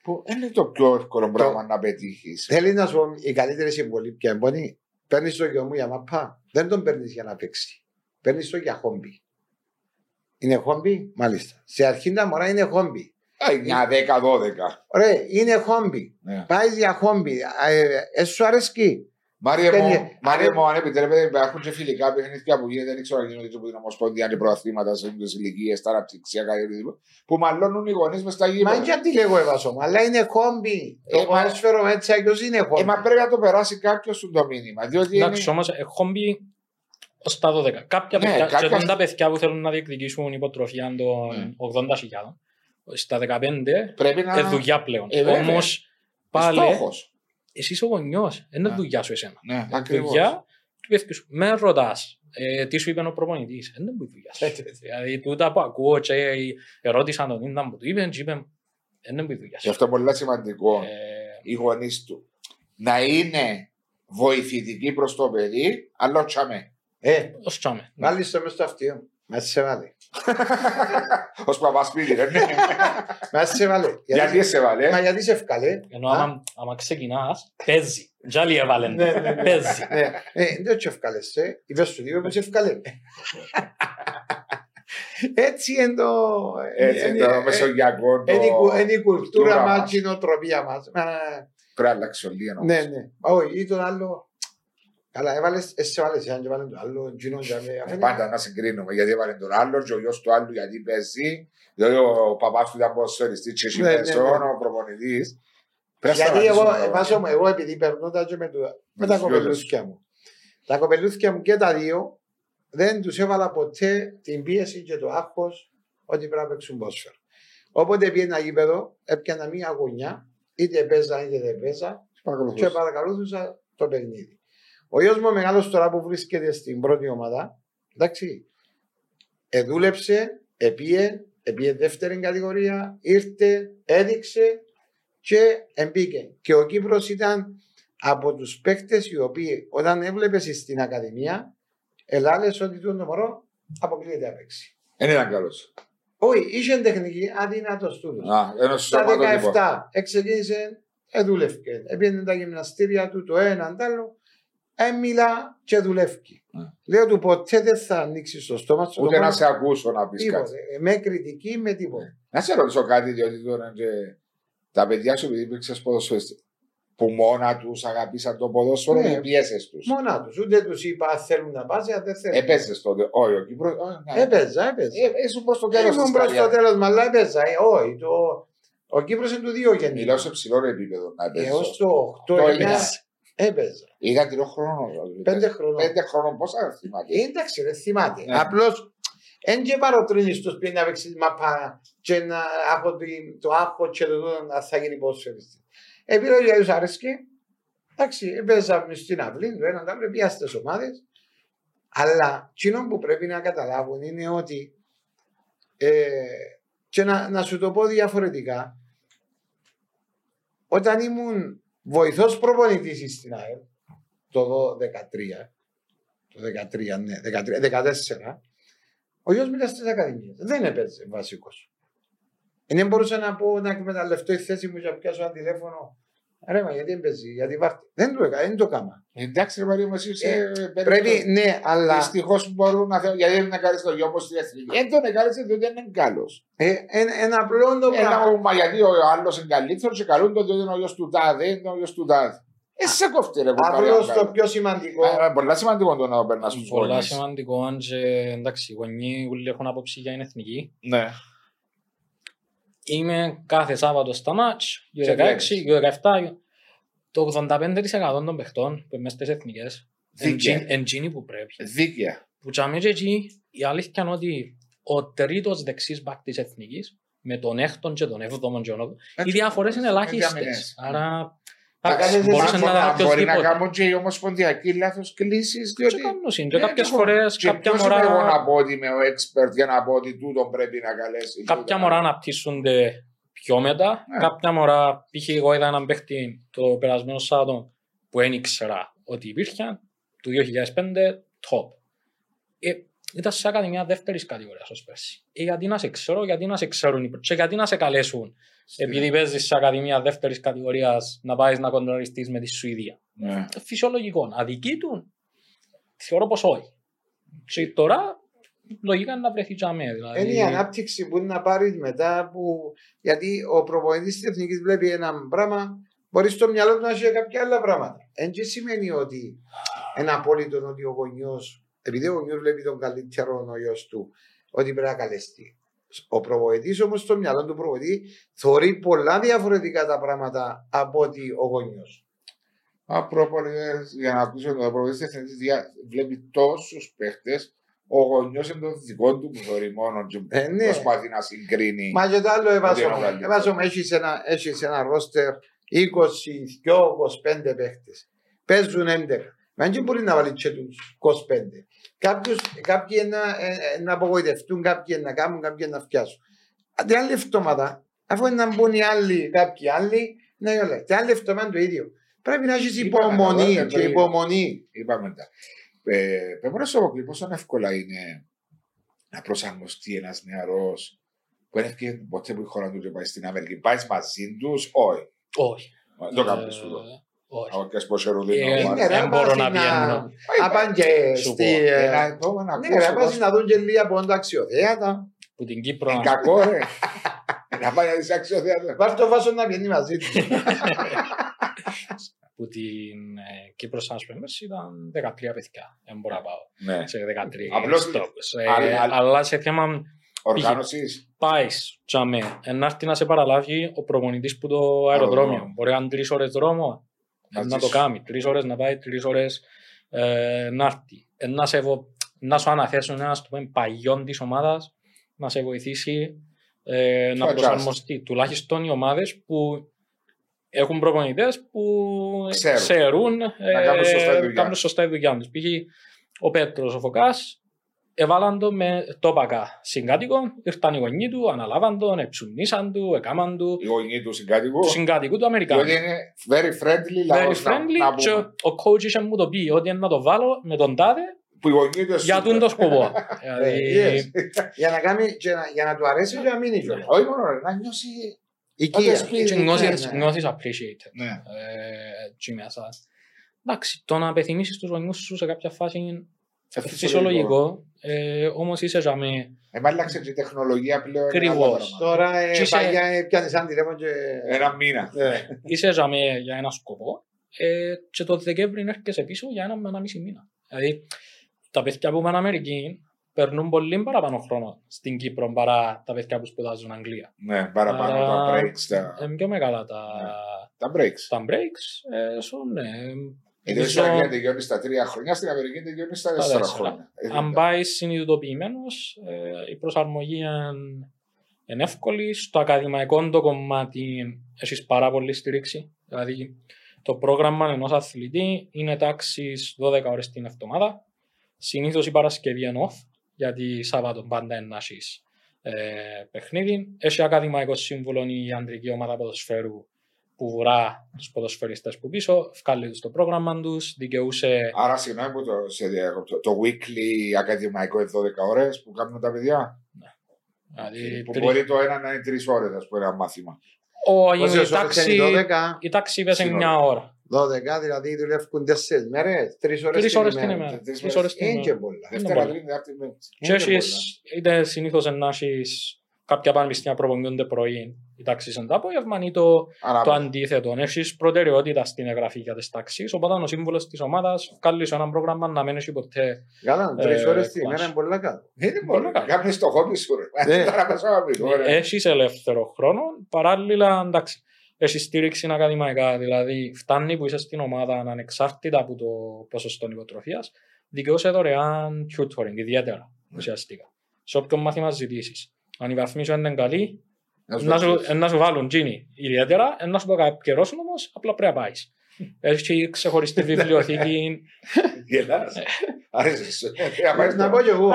που δεν είναι το πιο εύκολο πράγμα να πετύχεις. Θέλει να σου πω η καλύτερη συμβολή πια εμπονή. Παίρνεις το γιο μου για μαπά. Δεν τον παίρνεις για να παίξει. Παίρνεις το για χόμπι. Είναι χόμπι, μάλιστα. Σε αρχή τα μωρά είναι χόμπι. Μια 10-12. Ωραία, είναι χόμπι. Ναι. Πάει για χόμπι. Ε, ε, σου αρέσκει; Μάρια μου, Παίρνει- Μάρια μου, αν επιτρέπετε, υπάρχουν και φιλικά παιχνίδια που γίνεται, δεν ξέρω αν γίνονται και από την Ομοσπονδία και προαθλήματα σε όλε ηλικίες, τα αναπτυξιακά και οτιδήποτε, που μαλώνουν οι γονείς μες στα Μα γήπεδα. γιατί λέγω έβασο μου, αλλά είναι χόμπι. Ε, Το μα- ποδόσφαιρο έτσι αλλιώς είναι χόμπι. Ε, μα πρέπει να το περάσει κάποιος σου το μήνυμα. Διότι είναι... Εντάξει, όμως έχουν μπει ως τα 12. Κάποια Ναι, παιδιά, κάποια- και όταν τα παιδιά που θέλουν να διεκδικήσουν υποτροφία των Ναι. 80.000, στα 15 πρέπει να. είναι δουλειά πλέον. Ε, βέβαια. Όμως πάλι Στόχος. Εσύ είσαι ο γονιός, δεν είναι Ναι. δουλειά σου εσένα. Ναι, Είναι ακριβώς. δουλειά του παιδιού σου. Με ρωτάς ε, τι σου είπε ο προπονητής, δεν είναι δουλειά σου. Έτσι, έτσι. Δηλαδή τούτα που ακούω και ερώτησαν τον Ίνταν που του είπε και είπε δεν είναι δουλειά Γι' σου. αυτό είναι πολύ σημαντικό Ε, οι γονείς του να είναι βοηθητικοί προς το παιδί, αλλά όχι αμέ. Ε, ως τσάμε. βάλεις το μες στο αυτίο. Μας σε βάλει. Ω παπά σπίτι, ρε. ναι. Μας σε βάλει. Γιατί σε βάλε; Μα γιατί σε ευκαλέ. Ενώ Α; άμα, άμα ξεκινάς, παίζει. Τζάλι έβαλε. Ναι, ναι, ναι. Παίζει. Ναι, ε, δεν σε ευκαλές, ε. Είπες σου δύο, είπες σε ευκαλέ. Έτσι είναι το... Έτσι είναι- το ε, μεσογειακό. το- Είναι η κου- είναι η κουλτούρα κουλτούρα μας, μας. η νοοτροπία μας. Μα, Πρέπει να αλλάξει λίγο. Ναι, ναι. Όχι, ή τον άλλο... Καλά, έβαλες, εσύ έβαλες έναν και έβαλε το άλλο, τζινό και έβαλε- Ε, Πάντα να συγκρίνουμε γιατί έβαλε τον άλλο και ο γιος του άλλου γιατί παίζει. Δηλαδή ο παπάς του ήταν ποδοσφαιριστής και εσύ Ναι, ναι, πέσον, ναι. ο προπονητής. Πρέπει να Γιατί εγώ, σταματήσουμε ε, τώρα. βάζω μου, εγώ επειδή περνώ τα και με, το, με τα τους κοπελούθια μου. Τα κοπελούθια μου και τα δύο δεν τους έβαλα ποτέ την πίεση και το άγχος ότι πρέπει να παίξουν πόσφαιρο. Όποτε πήγε ένα γήπεδο, έπιανα μία γωνιά, είτε παίζα είτε δεν παίζα, και Παρακολουθούσα. παρακαλούθησα το παιχνίδι. Ο γιος μου ο μεγάλος τώρα που βρίσκεται στην πρώτη ομάδα, εντάξει, εδούλεψε, επίε, επίε δεύτερη κατηγορία, ήρθε, έδειξε και εμπήκε. Και ο Κύπρος ήταν από τους παίκτες οι οποίοι όταν έβλεπες στην Ακαδημία, ελάλες ότι το μωρό αποκλείεται να παίξει. Δεν ήταν καλός. Όχι, είχε τεχνική αδύνατος τούτος. Α, ένας Στα σωματότυπο. 17 εξεκίνησε, εδούλευκε. Έπαιρνε τα γυμναστήρια του το ένα, το άλλο. Έμιλα και δουλεύει. Ναι. Λέω του ποτέ δεν θα ανοίξεις το στόμα σου. Ούτε το να μόνο- σε ακούσω να πεις κάτι. Τίποτε. Ε, Με κριτική, με τίποτα. Να σε ρωτήσω κάτι, διότι τώρα και τα παιδιά σου επειδή υπήρξες ποδοσφαιριστής, που μόνα τους αγαπήσαν το ποδόσφαιρο Ναι. ή πιέσες τους; Μόνα τους. Ούτε τους είπα αν θέλουν να πάσει, αν δεν θέλουν. Έπαιζες τότε. Όχι, ο Κύπρος. όχι, ναι. Έπαιζα, έπαιζα. Ε, Ήσουν προς το τέλος Ήμουν της προς το καριέρας. τέλος, αλλά έπαιζα. Ε, όχι, το... ο Κύπρος είναι του δύο γεννή. Μιλάω σε ψηλό επίπεδο να Έως παίζεις. το 8 Το 9 έπαιζες. Έπαιζα. Ήταν τρία χρόνων. Πέντε χρονών. Πέντε χρόνων πόσα θυμάται. Ε, Εντάξει, δεν θυμάται. Ναι. Απλώς δεν και παροτρύνεις τους πει να παίξεις μαπά και να έχω την- το άγχος και το τούτο να θα γίνει ποδοσφαιριστής. Επειδή για τους άρεσκε, Εντάξει, παίζαμε στην αυλή του έναν τα πρέπει στις ομάδες. Αλλά εκείνο που πρέπει να καταλάβουν είναι ότι ε, και να, να σου το πω διαφορετικά, όταν ήμουν βοηθός προπονητής στην ΑΕΠ το 2013, το 13, ναι, 13, 14, ο γιος μου ήταν στις ακαδημίες. Δεν έπαιζε βασικός. Δεν μπορούσα να πω να εκμεταλλευτώ η θέση μου και να πιάσω ένα τηλέφωνο. Ρε, μα γιατί παίζει, γιατί βάρτε. Δεν το έκανα, δεν το έκανα. Εντάξει, ρε Μαρία, μα είσαι. Ε, Πρέπει, ναι, αλλά. Δυστυχώς μπορούν να θέλουν. Γιατί δεν είναι καλή στο γιο μου στην εθνική. Δεν τον έκαλεσε, διότι δεν είναι καλός. Ε, ένα, ένα απλό το Ένα, πράγμα. μα γιατί ο άλλος είναι καλύτερος και καλούν τον διότι είναι ο γιος του τάδε, είναι ο γιος του τάδε. Ε, σε κόφτει, ρε Απλώς το κουμπάρε. πιο σημαντικό. Ε, Πολλά σημαντικό το να περνάς στους Πολλά γονείς. σημαντικό, αν και εντάξει, οι γονείς όλοι έχουν άποψη για την εθνική. Ναι. Είμαι κάθε Σάββατο στα μάτς, Σε U16, βλέπεις; U17. Το 85% των παιχτών που είμαι στις εθνικές, Δίκαια. εντζίνοι που πρέπει. Δίκαια. Που τσάμε και εκεί, η αλήθεια είναι ότι ο τρίτος δεξής μπακ της εθνικής, με τον έκτον και τον έβδομον και τον όγδοον, οι διαφορές είναι ελάχιστες. διαμηνές. Άρα, Να εντάξει, κάνεις μπορούσε εσύ να τα Αν μπορεί να οποιοσδήποτε. κάνω και η ομοσπονδιακή λάθος κλήσεις, Και διότι. κάνουν συν. Και Ναι, κάποιες και εγώ. φορές, Και κάποια ποιος είμαι εγώ να μωρά, πω ότι είμαι ο expert για να πω ότι τούτον πρέπει να καλέσει. κάποια τούτον. μωρά αναπτύσσονται πιο μετά. Ναι. Κάποια μωρά, π.χ. εγώ είδα έναν παίχτη το περασμένο Σάββατο που δεν ήξερα ότι υπήρχαν, του 2005, top. Ε, ήταν σε ακαδημία δεύτερης κατηγορίας ως πέρσι. Ε, γιατί να σε ξέρω, γιατί να σε ξέρουν οι προ- και γιατί να σε καλέσουν επειδή παίζεις σε ακαδημία δεύτερης κατηγορίας να πάεις να κοντροριστεί με τη Σουηδία. Ναι. Ε, Φυσιολογικό. Αδική του, θεωρώ πως όχι. Και τώρα, λογικά είναι να βρεθεί τζαμέ. Δηλαδή, Είναι η ανάπτυξη που είναι να πάρεις μετά που. Γιατί ο προπονητής της εθνικής βλέπει ένα πράγμα, μπορεί στο μυαλό του να έχει κάποια άλλα πράγματα. Εν και σημαίνει ότι ένα απόλυτο ότι ο γονιός, επειδή ο γονιό βλέπει τον καλύτερο ο γιος του, ότι πρέπει να καλεστεί. Ο προπονητής όμως στο μυαλό του προπονητή θεωρεί πολλά διαφορετικά τα πράγματα από ότι ο γονιός. Μα προπονητές, για να ακούσω το προπονητή της εθνικής δια- βλέπει τόσους παίχτες, ο γονιός είναι το δικό του που θεωρεί μόνο και Ε, ναι. προσπαθεί να συγκρίνει. Μα και το άλλο Ότι είναι ο έβαζομαι. καλύτερος. Έβαζομαι, έχεις ένα, έχεις ένα ρόστερ 20-25 παίχτες. Παίζουν 11. Μα δεν μπορεί να βάλει και τους 25. Κάποιους, κάποιοι να, ε, ε, να απογοητευτούν, κάποιοι να κάνουν, κάποιοι να φτιάσουν. Την άλλη εβδομάδα, αφού είναι να μπουν οι άλλοι, κάποιοι άλλοι, να είναι όλα. Την άλλη εβδομάδα το ίδιο. Πρέπει να έχεις Είπαμε, υπομονή εγώ, και πριν. υπομονή. Είπαμε τα. Ε, Πες μου, Σοβοκλή, πόσο εύκολα είναι να προσαρμοστεί ένας νεαρός που δεν έφυγε ποτέ που η χώρα του και πάει στην Αμερική. Πάεις μαζί τους, όχι. Όχι. Δεν το κάνεις τούτο. Ε, Όχι. Από και σπος ερουδίνο. Ε, Είναι ρε, δεν μπορώ πας να να- πιένω. να πάνε και Σου στη... πω, ε, Ένα επόμενο Ναι, ρε, πας να δουν και λίγα από τα αξιοθέατα. Που την Κύπρο. Είναι κακό, ρε. Να πάει να δεις αξιοθέατα. Βάζ το βάσο να βγαίνει μαζί του. που την ε, Κύπρο σαν πέρσι ήταν 13 παιδιά. Δεν μπορώ να πάω Ναι. σε 13 Απλώς- στόπους. Ε, αλλά- αλλά- αλλά σε θέμα Οργάνωσης. πάεις τζαμέ, να έρθει να σε παραλάβει ο προπονητής που το αεροδρόμιο. Αεροδρόμιο. Μπορεί να είναι τρεις ώρες δρόμο, ε, Μαζί να το σου. κάνει. Τρεις ώρες να πάει, τρεις ώρες ε, να έρθει. Ε, να, σε βο... να σου αναθέσουν ένας του πούμε, παγιών της ομάδας να σε βοηθήσει ε, να adjust. προσαρμοστεί. Τουλάχιστον οι ομάδες που έχουν προπονητές που Ξέρουν. ξέρουν Να κάνουν σωστά τη δουλειά. κάνουν σωστά τη δουλειά τους. Π.χ. ο Πέτρος, ο Φωκάς, έβαλαν το με τόπακα συγκάτοικο, ήρθαν οι γονείς του, αναλάβαν τον, εψουνίσαν του, έκαναν του, Οι γονείς του συγκάτοικου. του συγκάτοικου του Αμερικάνου. Διότι είναι very friendly Very λαός να- friendly να και πούμε. ο coach είχε μου το πει ότι είναι να το βάλω με τον τάδε Που οι γονείς του για super. τον το σκοπό. Ε, Δηλαδή, yes. Για να κάνει, και να- για να του αρέσει και να μείνει κιόλας. Όχι μόνο ρε, να νιώσει. Οικία. σπίτι. και νιώθεις- ναι. νιώθεις appreciated. Ναι. ε, εκεί μέσα. Εντάξει, το να απεθυμίσεις τους γονιούς σου σε κάποια φάση είναι Ε, φυσιολογικό, ε, όμως είσαι για με Ε, μα άλλαξε και η τεχνολογία πλέον. είναι Ακριβώς. άλλο πράγμα. Τώρα ε, Και είσαι- παλιά ε, πιάνεις σαν τηλέφωνο και... Ένα μήνα. Ε, είσαι για, με, για ένα σκοπό ε, και το Δεκέμβρη έρχεσαι πίσω για ένα με ένα μισή μήνα. Δηλαδή, τα παιδιά που πάνε Αμερική περνούν πολύ παραπάνω χρόνο στην Κύπρο παρά τα παιδιά που σπουδάζουν Αγγλία. Ναι, παραπάνω Άρα, τα breaks. Τα, Είναι πιο μεγάλα τα, τα breaks. τα breaks. Ε, so, ναι. Γιατί στην Νομίζω- Αγγλία τελειώνει στα τρία χρόνια, στην Αμερική τελειώνει στα Τα τέσσερα τέσσερα. χρόνια. Ε, αν πάει συνειδητοποιημένος, η προσαρμογή είναι- είναι εύκολη. Στο ακαδημαϊκό το κομμάτι έχεις πάρα πολύ στήριξη. Δηλαδή, το πρόγραμμα ενός αθλητή είναι τάξη 12 ώρες την εβδομάδα. Συνήθως η Παρασκευή είναι off, γιατί Σάββατο πάντα είναι να έχεις, ε, παιχνίδι. Έχει ακαδημαϊκό σύμβουλο η ανδρική ομάδα ποδοσφαίρου που βουρά τους ποδοσφαιριστές που πίσω, βγάλει τους το πρόγραμμα τους, δικαιούσε. Άρα, συγγνώμη που το, σε διακόπτω. Το weekly ακαδημαϊκό είναι 12 ώρες που κάνουν τα παιδιά. Δηλαδή, που τρι- μπορεί το ένα να είναι 3 ώρες, ας πούμε, ένα μάθημα. Ο, η, Πόσες ώρες τάξη, είναι 12, η τάξη πέσε Σύνολο. μια ώρα. 12, δηλαδή δουλεύουν 4 μέρες, 3 ώρες Τρεις ώρες την ημέρα. Τρεις Τρεις μέρες. ώρες την Είναι και ημέρα. πολλά. Δευτέρα, πολλά. Τρίτη, Τετάρτη, Πέμπτη. Και Είναι και έχεις, είτε συνήθως να έχεις κάποια πανεπιστήμια προπονιούνται πρωί, οι τάξεις είναι το απόγευμα ή το, το Ανάποδα. αντίθετο. Έχεις προτεραιότητα στην εγγραφή για τις τάξεις, οπότε ο σύμβουλος της ομάδας βγάλει σε ένα πρόγραμμα να μην έχει ποτέ. Καλά, Ε, 3 ώρες την κλάσ. ημέρα είναι πολλά κάτω. Είναι πολύ καλά. Κάνεις το χόμπι σου, ρε. Ναι. Τώρα πας να πει, ωραία. Έχεις ελεύθερο χρόνο, παράλληλα εντάξει. Έχεις στήριξη ακαδημαϊκά, δηλαδή φτάνει που είσαι στην ομάδα ανεξάρτητα από το ποσοστό υποτροφίας, δικαιούσε δωρεάν tutoring, ιδιαίτερα ουσιαστικά. Σε όποιον μάθημα ζητήσεις. Αν η βαθμή σου είναι καλή, να σου, ε, να σου βάλουν τζίνι ιδιαίτερα, ε, να σου το καιρώσουν όμως, απλά πρέπει να πάεις. Έχεις ξεχωριστή βιβλιοθήκη. Γελάς. Ε. Άρεσες σου. Ε, αμέσως Να το- πω κι εγώ.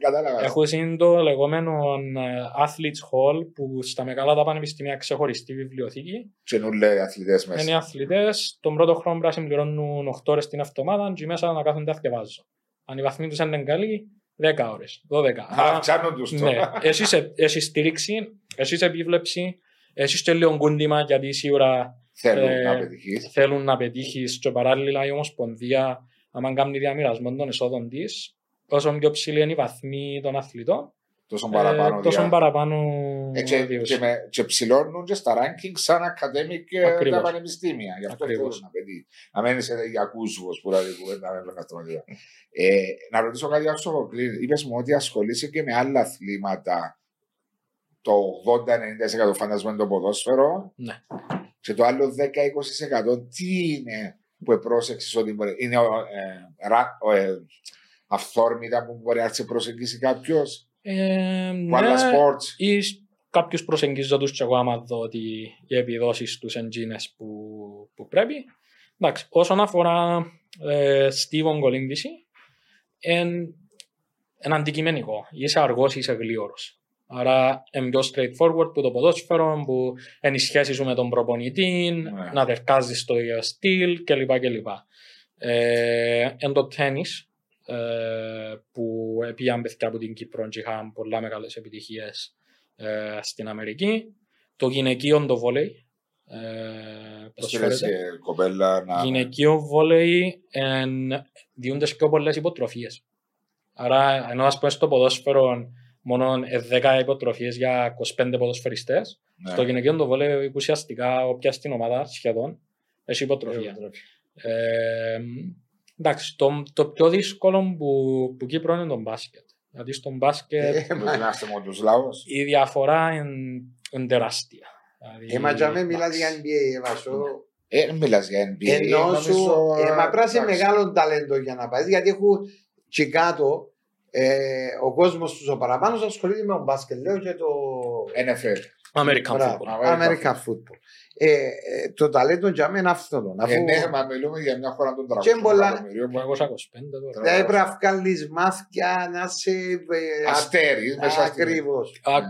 Κατάλαβα. Έχουν το λεγόμενο ε, Athletes Hall που στα μεγάλα τα πανεπιστήμια ξεχωριστή βιβλιοθήκη. Καινούλε αθλητές μέσα. Είναι οι αθλητές, τον πρώτο χρόνο πρέπει να συμπληρώνουν 8 ώρες την εβδομάδα και μέσα να κάθονται να διαβάζουν. Αν η βαθμή τους είναι καλή, 10 ώρες, 12. Α, Άρα, Αυξάνουν τους ναι, τώρα. εσύ έχει στήριξη, εσύ επίβλεψη, έχει και λίγο κούντιμα γιατί σίγουρα Θέλουν ε, να πετυχείς. θέλουν να πετύχεις και παράλληλα η Ομοσπονδία, άμα κάνει διαμοιρασμό των εσόδων της, όσο πιο ψηλή είναι η βαθμή των αθλητών, Τόσο ε, παραπάνω. τόσο διά- παραπάνω Ε, ε, και, με, και ψηλώνουν και στα ranking σαν academic ε, Ακριβώς. τα πανεπιστήμια. Γι' αυτό θέλω να παιδί. Να μένει σε ακούσβος που λέει κουβέντα με τον ε, Να ρωτήσω κάτι άλλο στο Είπες μου ότι ασχολείσαι και με άλλα αθλήματα. Το 80-90% φαντασμένο είναι το ποδόσφαιρο. Ναι. Και το άλλο 10-20% τι είναι που πρόσεξε ότι μπορεί. Είναι ε, ρα, ε, αυθόρμητα που μπορεί να σε προσεγγίσει κάποιος; Ε, ναι, άλλα sport κάποιους προσεγγίζω τους και εγώ άμα δω ότι οι επιδόσεις τους εν τζείνες που, που πρέπει. Εντάξει, όσον αφορά ε, στη κολύμβηση, είναι ένα αντικειμενικό. Είσαι αργός, είσαι γλίωρος. Άρα είναι πιο straightforward που το ποδόσφαιρο, που είναι οι σχέσεις σου με τον προπονητή, Ναι. να ταιρκάζεις το ίδιο στυλ κλπ. κλπ. Ε, εν το τέννις, ε, που πήγαν παιδιά από την Κύπρο και είχαν πολλά μεγάλες επιτυχίες ε, στην Αμερική. Το γυναικείο το βόλεϊ. Ε, προσφέρεται. Στείλες ε, κοπέλα να. Γυναικείο βόλεϊ εν, διούνται πιο πολλές υποτροφίες. Άρα, ενώ ας πούμε στο ποδόσφαιρο μόνο ε, 10 υποτροφίες για 25 ποδοσφαιριστές, Ναι. στο γυναικείο το βόλεϊ ουσιαστικά όποια στην ομάδα σχεδόν έχει υποτροφία. Ε, εντάξει, το, το πιο δύσκολο που, που Κύπρο είναι το μπάσκετ. Δηλαδή στο μπάσκετ Ε, μα- Είμαστε με τους λαούς. η διαφορά είναι, είναι τεράστια. Δηλαδή, Ε, μα για μένα μιλάς εντάξει. για NBA, Βασό. Ε, δεν μιλάς για NBA. Ενώ σου, νομίζω, ε, μα πρέπει να είσαι εντάξει. μεγάλο ταλέντο για να πάεις. Γιατί έχουν και κάτω ε, ο κόσμος τους ο παραπάνω ασχολείται με τον μπάσκετ. Λέω και το. NFL. American Μπράβο, football. American American football. Ε, ε, το ταλέντο για μένα είναι αυτό. Ε, Αφού ναι, μα μιλούμε για μια χώρα των Και 300 πολλά- εκατομμυρίων. 225 τώρα. δεν πρέπει να βγάλεις μάθηκια να σε. ε, Αστέρι, μέσα στην... Ακριβώς. Α, Ναι.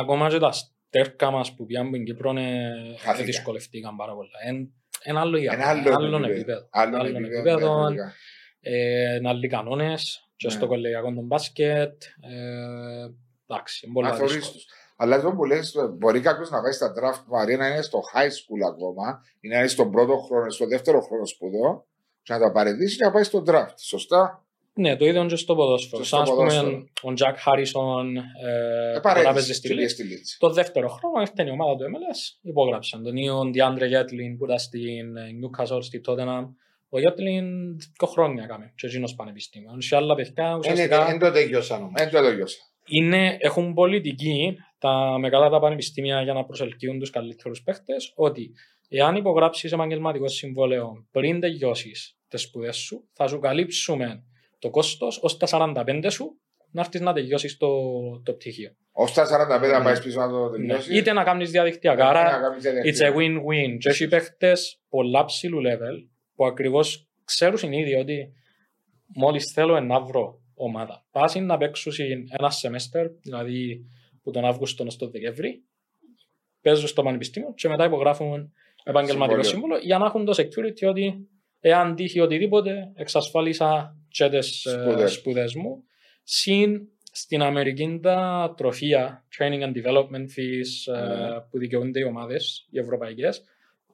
Ακόμα και τα στέρκα μας που πιάνουν την Κύπρο είναι- Χάθηκαν. δυσκολευτήκαν πάρα πολλά. Εν- Ένα άλλο για Ένα άλλο άλλον επίπεδο. επίπεδο. Άλλον Άλλον επίπεδο, επίπεδο, πραγματικά. ε, είναι άλλοι κανόνες και Ναι. στο κολεγιακό των μπάσκετ. ε, Εντάξει, είναι πολύ δύσκολο. Αθωρίστους. Αλλά εδώ που λες, μπορεί κάποιος να πάει στα draft Μαρία να είναι στο high school ακόμα, ή να είναι στον πρώτο χρόνο, στο δεύτερο χρόνο σπουδών, και να τα παρεδίσει και να πάει στο draft. Σωστά; Ναι, το ίδιο είναι και στο ποδόσφαιρο. Και στο Σαν ας πούμε ποδόσφαιρο. ο Τζακ Χάρισον ε, Ε, που τώρα παίζει παρέδεισε στη και πήγε Leeds. στη Leeds. Το δεύτερο χρόνο ήρθε η ομάδα του MLS, υπόγραψαν τον Ιον Διάντρε Γέτλιν που ήταν στην ε, Newcastle, στη Tottenham. Ο Γέτλιν δύο χρόνια έκαμε και εκείνος πανεπιστήμιος. Σε άλλα παιδιά ουσιαστικά Δεν το τελειώσαν όμως. Δεν το τελειώσα. είναι, έχουν πολιτική τα μεγάλα τα πανεπιστήμια για να προσελκύουν τους καλύτερους παίχτες ότι εάν υπογράψεις επαγγελματικό συμβόλαιο πριν τελειώσεις τις σπουδές σου θα σου καλύψουμε το κόστος ως τα 45 σου να έρθεις να τελειώσεις το, το πτυχίο. Ως τα 45 να πάεις πίσω να το Ναι. τελειώσει. Είτε να κάνεις διαδικτυακά, να άρα κάνεις it's a διαδικτυακά. win-win. Και έχει παίχτες πολλά ψηλού level που ακριβώς ξέρουν ήδη ότι μόλις θέλω να βρω ομάδα. Πάσουν να παίξουν ένα semester, δηλαδή που τον Αύγουστο στο Δεκέμβρη, παίζουν στο πανεπιστήμιο και μετά υπογράφουν επαγγελματικό Συμβόλαιο. σύμβολο για να έχουν το security ότι εάν τύχει οτιδήποτε εξασφάλισα και τις ε, Σπουδές. σπουδές μου. Συν στην Αμερική τα τροφία, training and development fees ε, Ναι. που δικαιούνται οι ομάδες, οι ευρωπαϊκές,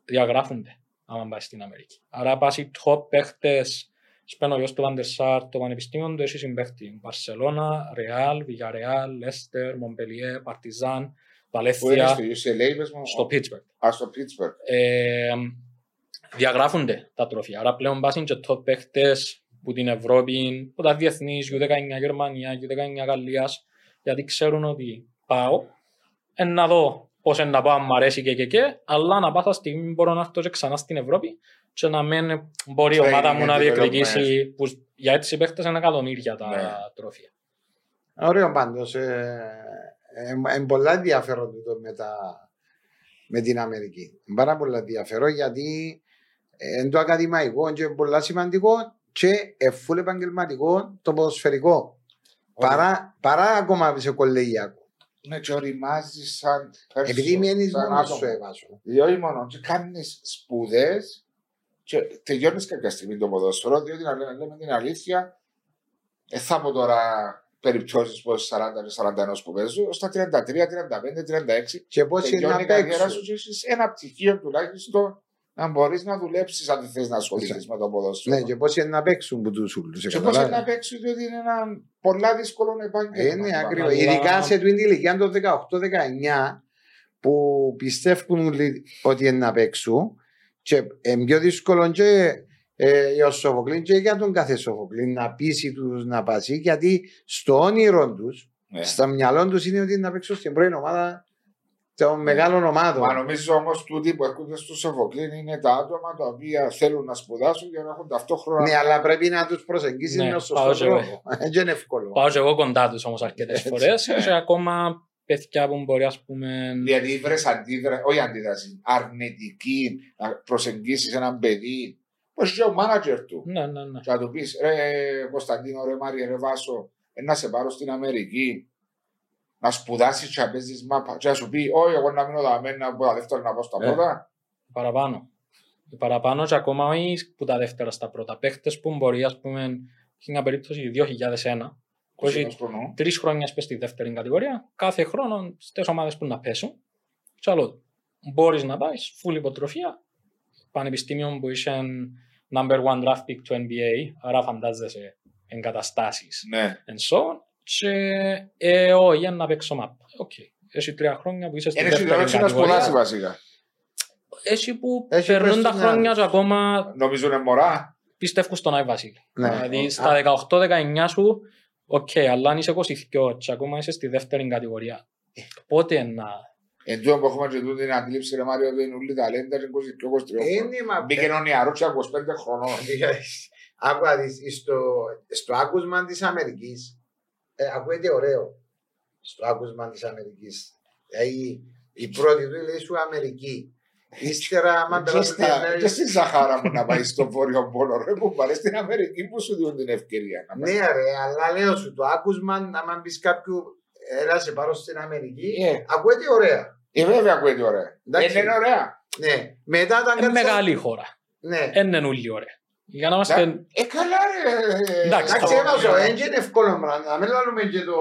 διαγράφονται άμα πάει στην Αμερική. Άρα πας οι top παίχτες, σπαίνω γιος του Βαντερσάρ, το πανεπιστήμιο του έχει συμπαίχτη. Μπαρσελώνα, Ρεάλ, Βιγιαρεάλ, Λέστερ, Μομπελιέ, Παρτιζάν, Που είναι Βαλέθια, στο UCLA, πες μου. στο Pittsburgh. Α, στο Pittsburgh. Ε, διαγράφονται τα τροφιά. Άρα πλέον πάσουν και top παίχτες που την Ευρώπη, που τα διεθνείς, U19 Γερμανία, U19 Γαλλίας, γιατί ξέρουν ότι πάω, εν να δω πώς εν να πάω, αν μ' αρέσει και και και, αλλά να πάω στα στιγμή μπορώ να έρθω και ξανά στην Ευρώπη και να μην μπορεί η Training ομάδα μου and να development. διεκδικήσει, που για έτσι οι παίχτες είναι εκατομμύρια τα Ναι. τροφία. Ωραίο πάντως. Ε, ε, ε, πολλά ενδιαφέρον τούτο με, τα, με την Αμερική. Πάρα πολλά ενδιαφέρον γιατί ε, εν το ακαδημαϊκό και πολλά σημαντικό και εφούλ επαγγελματικό το ποδοσφαιρικό. Παρά, παρά ακόμα σε κολεγιακό. Ναι, και οριμάζεις σαν person, Επειδή μένεις σαν μόνος άτομο. σου έβασο. Διότι μόνος και κάνεις σπουδές και τελειώνεις κάποια στιγμή το ποδόσφαιρο, διότι να λέμε, λέμε την αλήθεια, ε, θα πω τώρα περιπτώσεις πως 40 και 41 που παίζω, στα 33, 35, 36, Και πώς είναι τελειώνει να η καριέρα παίξουν. σου και έχεις ένα πτυχίο τουλάχιστον να μπορείς να δουλέψεις αν δεν θες να ασχοληθείς με το ποδόσφαιρο. Ναι, και πώς είναι να παίξουν που τους ούλους. Και πώς είναι να παίξει, διότι είναι ένα πολλά δύσκολο επάγγελμα. Ε, ναι, ακριβώς. Αλλά- Ειδικά σε την ηλικία των 18-19 που πιστεύουν όλοι ότι είναι να παίξουν και είναι πιο δύσκολο και ε, για ο Σοφοκλήν και για τον κάθε Σοφοκλήν να πείσει τους να πάσει γιατί στο όνειρο τους, Ναι. στα μυαλό τους είναι ότι είναι να παίξουν στην πρώτη ομάδα των μεγάλων ομάδων. Μα νομίζω όμως τούτοι που έρχονται στο Σοφοκλήν είναι τα άτομα τα οποία θέλουν να σπουδάσουν για να έχουν ταυτόχρονα. Ναι, αλλά πρέπει να τους προσεγγίσεις Ναι, με τον πάω σωστό και εγώ. τρόπο. Δεν είναι εύκολο. Πάω και εγώ κοντά τους όμως αρκετές Έτσι. φορές και ακόμα παιδιά που μπορεί ας πούμε... Δηλαδή βρες αντίδραση, όχι αντίδραση, αρνητική να προσεγγίσεις έναν παιδί. Πώς και ο μάνατζερ του; Ναι, ναι, ναι. Και να του πεις, ρε Κωνσταντίνο, ρε Μάρια, ρε Βάσο, ε, να σε πάρω στην Αμερική να σπουδάσεις και να παίζεις μάπα. Και να σου πει, Όχι, εγώ να μείνω δαμένα να πω τα δεύτερα να πάω στα Ε. πρώτα. Παραπάνω. Παραπάνω και ακόμα όχι που τα δεύτερα στα πρώτα. Παίχτες που μπορεί ας πούμε, έχει μια περίπτωση 2001, που έχει 21 χρονών. τρεις χρόνια σπες στη δεύτερη κατηγορία, κάθε χρόνο στις ομάδες που να πέσουν. Και άλλο, μπορείς να πάεις, full υποτροφία, πανεπιστήμιο που είσαι number one draft pick του NBA, άρα φαντάζεσαι εγκαταστάσεις Ναι. and so on. Και ε, όχι, για να παίξω map. Οκ. Έχει τρία χρόνια που είσαι στη Είναι σου δεύτερη να σπουδάσει κατηγορία. βασικά. Έχει που Έχει περνούν πες τα στον χρόνια άλλο. και ακόμα Νομίζουν είναι μωρά. πιστεύουν στον Άι Βασίλη. Ναι. Δηλαδή Α. στα 18-19 σου, οκ, αλλά αν είσαι 22 και ακόμα είσαι στη δεύτερη κατηγορία, πότε να. Εν τω που έχουμε και τούτη την αντίληψη, ρε Μάριο, ότι είναι όλοι ταλέντα, είναι 22 23 Είναι μα Μπήκε ο νεαρός και 25 χρονών. Άκου να δεις, στο, στο άκουσμα της Αμερικής ε, ακούγεται ωραίο στο άκουσμα της Αμερικής δηλαδή η πρώτη του λέει σου Αμερική ύστερα άμα Και περάσει στα- Και στη Σαχάρα μου να πάει στο Βόρειο Πόλο, ρε, που πάρε στην Αμερική που σου δίνουν την ευκαιρία να πάει. ναι ρε αλλά λέω σου το άκουσμα άμα μπεις κάποιου έλα σε πάρω στην Αμερική Ε, ακούγεται ωραία ε, βέβαια ακούγεται ωραία. Εντάξει. Ε, Είναι ωραία. ναι μετά όταν Είναι κάτσα- μεγάλη χώρα. ναι Δεν είναι ούλη ωραία. Για να είμαστε. Ε, καλά ρε. Εντάξει, εντάξει το- έβαζω δεν είναι εύκολο πράγμα να μην λέμε και το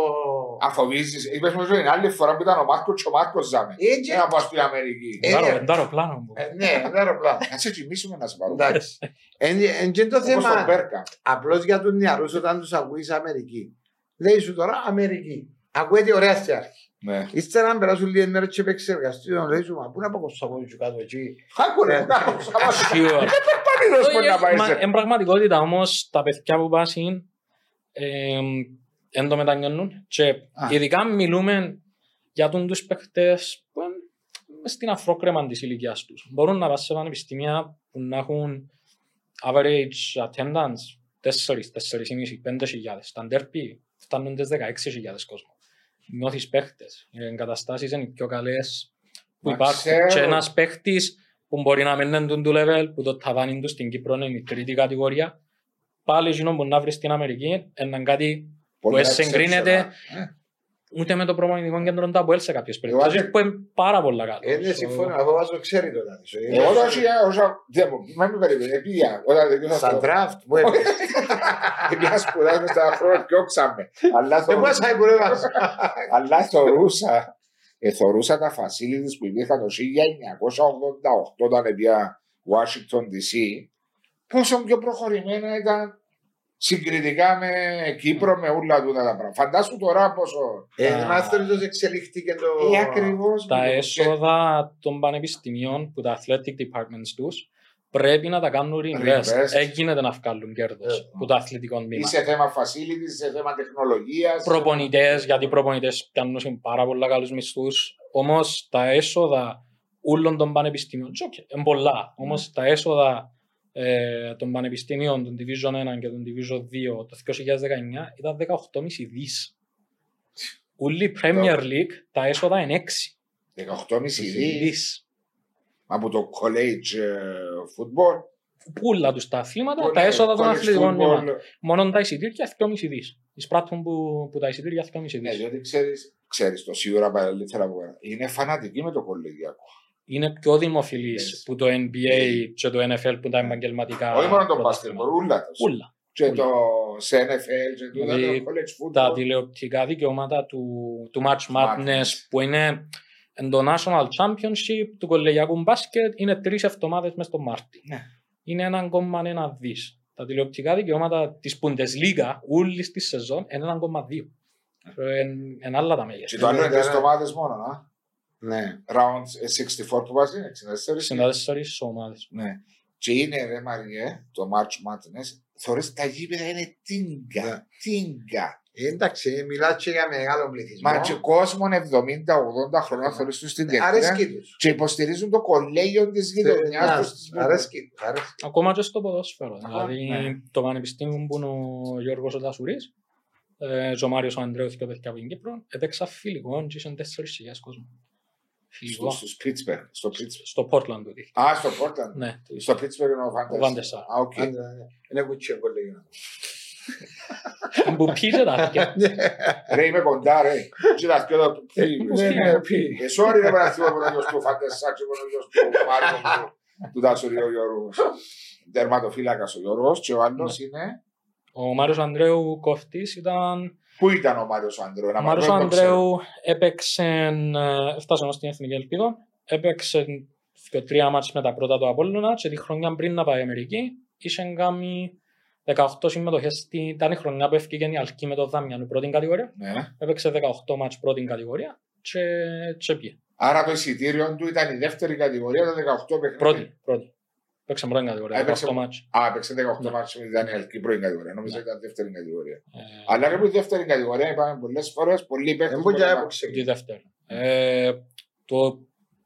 Αφοβίζεις, είπες μου την άλλη φορά που ήταν ο Μάρκος και ο Μάρκος ζάμε. Έτσι, Να πάω στην Αμερική. Ε, Εντάρω- ναι. εντάρω πλάνο μου. ε, ναι δεν αεροπλάνο Να σε κοιμήσουμε να σε πάρω. εντάξει εν εν και το Όπως τον θέμα Μπέρκα. Απλώς για τους νεαρούς όταν τους ακούεις Αμερική. Λέει σου τώρα Αμερική. Ακούεται ωραία στην αρχή. Ναι. Ύστερα αν περάσουν λίγες μέρες και επεξεργαστούν, λέει σου, μα πού να πάω στο από σου κάτω εκεί. Άκου ρε, Ε, να πάω Sure. πανίδος που να πάεις Μα, σε... Εν πραγματικότητα όμως τα παιδιά που πάσουν δεν το μετανιώνουν. Και Α. ειδικά μιλούμε για τον τους παίχτες που είναι μες στην αφρόκρεμα της ηλικίας τους. Μπορούν να πάνε σε πανεπιστήμια που να έχουν average attendance 4, 4,5, 5 χιλιάδες. Στα ντέρπι φτάνουν τις 16.000 κόσμο. Νιώθεις παίχτες. Οι εγκαταστάσεις είναι οι πιο καλές που Μα υπάρχουν. ξέρω. Και ένας παίχτης που μπορεί να μην είναι του level, που το ταβάνι του στην Κύπρο είναι η τρίτη κατηγορία, πάλι εκείνο που να βρει στην Αμερική, είναι κάτι Πολύ που συγκρίνεται exceptional. Ε, ούτε με το προπονητικό κέντρο του Αποέλ σε κάποιες περιπτώσεις, Εγώ- που είναι πάρα πολλά καλό. Ε, ναι, συμφωνώ. Εγώ βάζω ξέρει το να δεις. Εγώ όταν είχα- όσα- δεν μου- με με περιμένεις, πήγα. Όταν τελείωσα Σαν στο- draft μου έπαιζε. Πήγα σπουδάζω στα χρόνια και όξαμε. Αλλά Δεν στο- μπορούσα να κουρεύασαι. Αλλά θεωρούσα, ε, θεωρούσα τα facilities που υπήρχαν το 1988 όταν πήγα Washington DC πόσο πιο προχωρημένα ήταν συγκριτικά με Κύπρο με όλα τούτα τα πράγματα. Φαντάσου τώρα πόσο. Ε, μα θεωρείς ότι εξελίχθηκε το... Ε, ακριβώς. Τα Και- έσοδα των πανεπιστημίων που τα athletic departments τους πρέπει να τα κάνουν reinvest. Reinvest. Έγινε να βγάλουν κέρδος Ε, που το αθλητικό Ή τμήμα. σε θέμα facilities, σε θέμα τεχνολογίας. Προπονητές, γιατί οι προπονητές πιάνουν πάρα πολλά καλούς μισθούς. Όμως τα έσοδα όλων των πανεπιστημίων, και οκ, είναι πολλά. Όμως τα έσοδα ε, των πανεπιστημίων, των Division 1 και των Division 2 το 2019 ήταν 18,5 δις. Όλη η Premier League τα έσοδα είναι 6 18,5 δις. δις. Από το college ε, football. Πούλα τους τα αθλήματα, College- τα έσοδα των college αθλητικών football. τμήματων. Μόνο τα εισιτήρια 2,5 δις. Εισπράττουν που, που τα εισιτήρια 2,5 Ναι, δις. διότι ξέρεις, ξέρεις το σίγουρα παραλύτερα από μένα. Είναι φανατικοί με το κολεγιακό. Είναι πιο δημοφιλής Yes. που το NBA και το NFL που τα επαγγελματικά. Όχι μόνο το πρωταθλήματα. μπάσκετμπολ, ούλα. τα. Πούλα. Και Ούλα. το σε NFL και τούτα, Δηλαδή, το college Τα football. τηλεοπτικά δικαιώματα του, του Match Madness. Madness που είναι εν το National Championship του κολεγιακού μπάσκετ είναι τρεις εβδομάδες μες στο Μάρτι. Ναι. Είναι 1,1 δις. Τα τηλεοπτικά δικαιώματα της Bundesliga όλης της σεζόν είναι 1,2. Είναι άλλα τα μέγεθη. Και το άλλο είναι Ναι, τρεις ναι. εβδομάδες μόνο, α. Ναι. Round 64 που βάζει, 64. 64 ομάδες. Ναι. Και είναι, ρε Μαριέ, το March Madness, θωρείς τα γήπεδα είναι Ναι. τίγκα, τίγκα. Ε, Εντάξει, μιλάς και για μεγάλο πληθυσμό. Μα και κόσμος 70-80 χρονών θωρείς τους στην Κερκίδα Αρέσκει τους. και υποστηρίζουν το κολέγιο της γειτονιάς Ναι, τους. της Αρέσκει τους. αρέσκει. Ακόμα και στο ποδόσφαιρο. Ακόμα, δηλαδή ναι. το πανεπιστήμιο που είναι ο Γιώργος ο Τασουρής ε, και ο Μάριος ο Ανδρέου και ο παιδιά από την Κύπρο έπαιξα φιλικό και είχαν 4.000 κόσμο. Φιλικό. Στο, στο Pittsburgh, στο Pittsburgh. Στο Portland του δείχνει. Α, στο Portland. Ναι. Στο Pittsburgh είναι ο Van Ο Van der der Sar. Sar. Α, οκ. Άντε, ναι. Είναι coach σε κολέγιο. Που πήγε τα παιδιά. Ρε, είμαι κοντά, ρε. Και τα δυο το πει. Ναι, ναι, πει. Ε, sorry, ρε, παραθύμα που είναι ο γιος του Van der Sar και που είναι ο γιος του Μάριο του- του Τάσουρη ο Γιώργος. Τερματοφύλακας ο Γιώργος και ο άλλος Ναι. είναι... Ο Μάριος Ανδρέου κοφτής ήταν... Πού ήταν ο Μάριος Ανδρέου, Ο να Μάριος μάθω, δεν το ξέρω. Ανδρέου έπαιξε, ε, έφτασε όμως στην Εθνική Ελπίδα, έπαιξε και τρία μάτς με τα πρώτα του Απόλλωνα και τη χρονιά πριν να πάει Αμερική είχε κάνει 18 συμμετοχές, στην- ήταν η χρονιά που έφυγε η Αλκή με το Δάμιανου πρώτη κατηγορία, Ναι. έπαιξε 18 μάτς πρώτη κατηγορία και, και πήγε. Άρα το εισιτήριο του ήταν η δεύτερη κατηγορία, τα 18 παιχνίδια. Πρώτη, πρώτη. Έπαιξε πρώτη κατηγορία, Έπαιξε- 18 μάτς. Α, έπαιξε 18 Ναι. μάτς με την Δανιελική πρώτη κατηγορία. Νομίζω Ναι. ήταν δεύτερη κατηγορία. Ε, Αλλά και από τη δεύτερη κατηγορία είπαμε πολλές φορές, πολλοί παίχτες. Δεν μπορεί να πολλά- έπαιξε. τη δεύτερη. Ε, το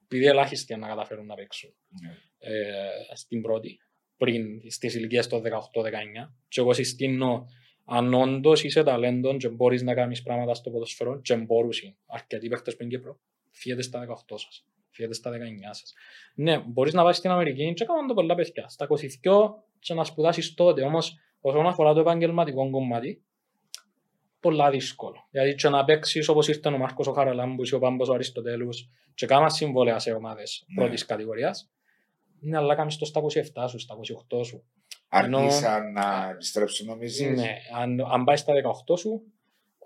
επειδή ελάχιστοι να καταφέρουν να παίξουν Ναι. ε, στην πρώτη, πριν στις ηλικίες των 18-19. Και εγώ συστήνω αν όντως είσαι ταλέντον και μπορείς να κάνεις πράγματα στο ποδοσφαιρό και μπορούσαν αρκετοί παίχτες που είναι Κύπρο, φύγετε στα 18 σας, φύγετε στα 19 σας. Ναι, μπορείς να πάεις στην Αμερική και κάνουν το πολλά παιδιά. Στα 22 και να σπουδάσεις τότε, όμως όσον αφορά το επαγγελματικό κομμάτι, πολλά δύσκολο. Γιατί και να παίξεις όπως ήρθε ο Μάρκος ο Χαραλάμπους ή ο Πάμπος ο Αριστοτέλους και κάμα συμβόλαια σε ομάδες Ναι. πρώτης κατηγορίας, ναι, αλλά κάνεις το στα 27 σου, στα 28 σου. Αργήσαν να επιστρέψουν νομίζεις; Ναι, αν, αν πάει στα 18 σου,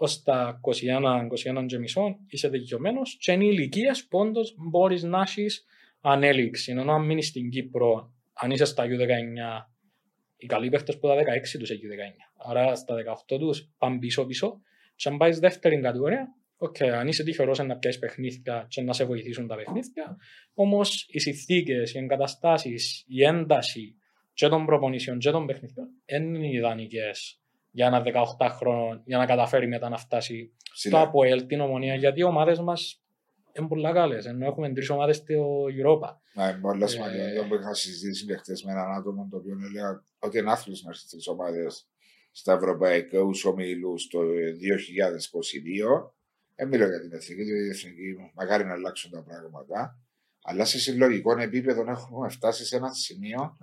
ως τα 21, 21 και μισό είσαι δικαιωμένος και είναι ηλικίες που όντως μπορείς να έχεις ανέλιξη. Ενώ αν μείνεις στην Κύπρο, αν είσαι στα U19, οι καλοί παίχτες που τα 16 τους έχει U19. Άρα στα 18 τους πάνε πίσω πίσω και αν πάεις δεύτερη κατηγορία, οκ, αν είσαι τυχερός να πιάσεις παιχνίδια και να σε βοηθήσουν τα παιχνίδια, όμως οι συνθήκες, οι εγκαταστάσεις, η ένταση και των προπονήσεων και των παιχνιδιών δεν είναι ιδανικές για ένα 18χρονο για να καταφέρει μετά να φτάσει Ψηλά. το ΑΠΟΕΛ, την ομονία, γιατί οι ομάδες μας είναι πολλά καλές, ενώ έχουμε τρεις ομάδες στο Europa. Μα είναι πολύ Ε, σημαντικό. που είχα συζητήσει και χτες με έναν άτομο το οποίο έλεγα ότι είναι άθλος να έρθει στις ομάδες στα ευρωπαϊκούς ομίλους το 2022. Δεν μιλώ για την εθνική, διότι η εθνική μακάρι να αλλάξουν τα πράγματα. Αλλά σε συλλογικό επίπεδο έχουμε φτάσει σε ένα σημείο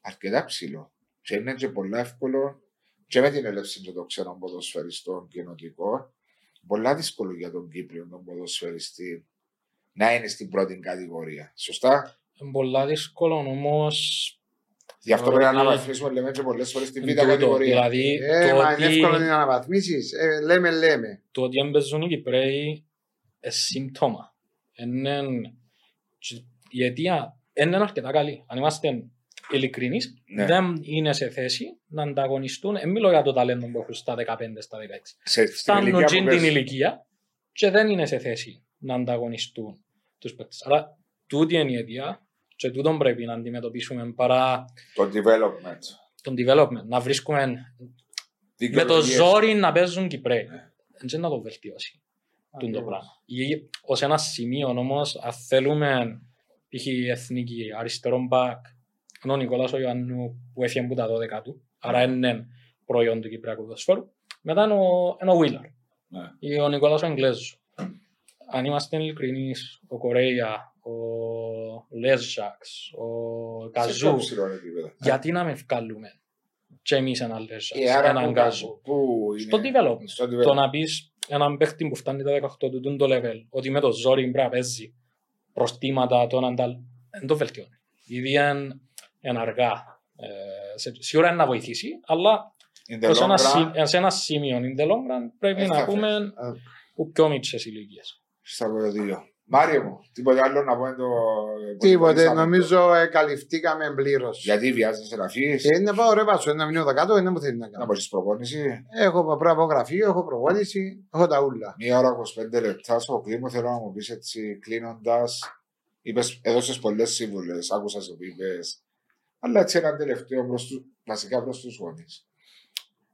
αρκετά ψηλό. Και είναι και πολύ εύκολο και με την έλευση των ξένων ποδοσφαιριστών κοινοτικών, πολλά δύσκολο για τον Κύπριο τον ποδοσφαιριστή να είναι στην πρώτη κατηγορία. Σωστά; Είναι πολλά δύσκολο όμως. Γι' αυτό πρέπει να αναβαθμίσουμε λέμε και πολλές φορές στην β' τούτο. κατηγορία. Δηλαδή, Ε, το μα είναι ότι- εύκολο να αναβαθμίσεις. Ε, λέμε, λέμε. το ότι έμπαιζουν οι Κυπρέοι είναι σύμπτωμα. Είναι... Η αιτία είναι αρκετά καλή. Αν είμαστε ειλικρινείς, Ναι. δεν είναι σε θέση να ανταγωνιστούν. Δεν μιλώ για το ταλέντο που έχουν στα 15, στα 16. Σε, στην Φτάνουν ηλικία τζιν που την παίζεις. ηλικία και δεν είναι σε θέση να ανταγωνιστούν τους παίκτες. Άρα τούτη είναι η αιτία και τούτον πρέπει να αντιμετωπίσουμε παρά Το development. τον development. Να βρίσκουμε με το Δικαιολογίες. ζόρι να παίζουν Κυπρέοι. Ναι. Δεν να το βελτιώσει τούτο Ακριβώς. πράγμα. Ή ως ένα σημείο όμως, αν θέλουμε π.χ. η εθνική αριστερό μπακ, ενώ ο Νικόλας ο Ιωάννου που έφυγε από τα 12 του, άρα είναι προϊόν του Κυπριακού ποδοσφαίρου, μετά είναι ο, είναι ο Βίλαρ Ναι. ή ο Νικόλας ο Εγγλέζος. Αν είμαστε ειλικρινείς, ο Κορέια, ο Λέζαξ, ο Σε πιο Καζού, ψηλό επίπεδο. γιατί να με βγάλουμε και εμείς έναν Ε, Λέζαξ, άρα έναν πού- Καζού; Πού Στο είναι. development. Στο Το development. να πεις έναν παίχτη που φτάνει τα 18 του τούν το level, ότι με το ζόρι πρέπει να παίζει προστήματα το έναν τάλ, δεν το βελτιώνει. Ήδη είναι είναι αργά. Ε, σε- σίγουρα είναι να βοηθήσει, αλλά In the ως ένα, long σι- run, σε ένα σημείο in the long run πρέπει Ε, να θα πούμε Α. που πιο μικρές ηλικίες. στα δύο. Μάριο μου, τίποτε άλλο να πω εν το. Τίποτε, υπολογίσαμε. νομίζω ε, καλυφθήκαμε πλήρως. Γιατί βιάζεσαι να φύγεις, Ε, να πάω ρε πάσο, να μείνω εδώ κάτω, δεν μου θέλει να να κάνω. μπορείς προπόνηση; Έχω πρέπει να πάω γραφείο, έχω προπόνηση, έχω τα ούλα. Μία ώρα 25 λεπτά στο κλίμα θέλω να μου πεις έτσι κλείνοντας. Έδωσες πολλές σύμβουλες, άκουσα σε που είπες. Αλλά έτσι ένα τελευταίο προς τους, βασικά προς τους γονείς.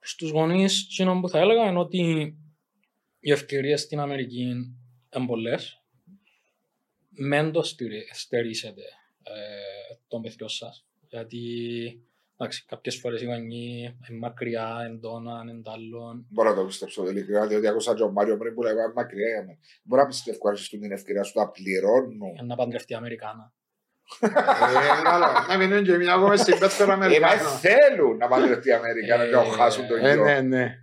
Στους γονείς, εκείνο που θα έλεγα είναι ότι οι ευκαιρίες στην Αμερική είναι πολλές. Μεν το στηρι- στερήσετε ε, των παιδιών σας. Γιατί εντάξει, κάποιες φορές οι γονείς είναι μακριά, εντόνα, εντάλλον. Μπορώ να το πιστέψω ειλικρινά, διότι άκουσα τον Μάριο πριν που λέει «Μα μακριά για μένα. Μπορώ να πιστεύω ότι σου την ευκαιρία σου να πληρώνουν. Για να παντρευτεί Αμερικάνα. Ε, καλό. Να μείνουν και μια ακόμα στην πέτρα Ε, μα Αμερικάνο. θέλουν να παντρευτεί η Αμερική, να Ε, το χάσουν το Ε, γιο. ναι, ναι.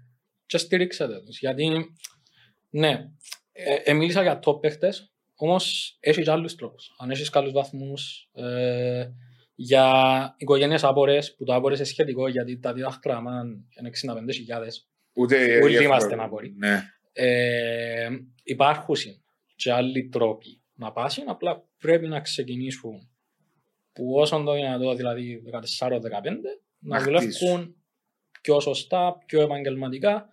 Και στηρίξετε τους. Γιατί, ναι, ε, ε, μίλησα για top παίχτες, όμως έχεις και άλλους τρόπους. Αν έχεις καλούς βαθμούς, ε, για οικογένειες άπορες, που το άπορες είναι σχετικό, γιατί τα διδάχτραμα είναι 65.000. Ούτε Όλοι εύκολο. είμαστε άποροι. Ναι. Ε, υπάρχουν και άλλοι τρόποι να πάσουν, απλά πρέπει να ξεκινήσουν που όσον το δυνατό, δηλαδή 14-15, να Να δουλεύουν πιο σωστά, πιο επαγγελματικά,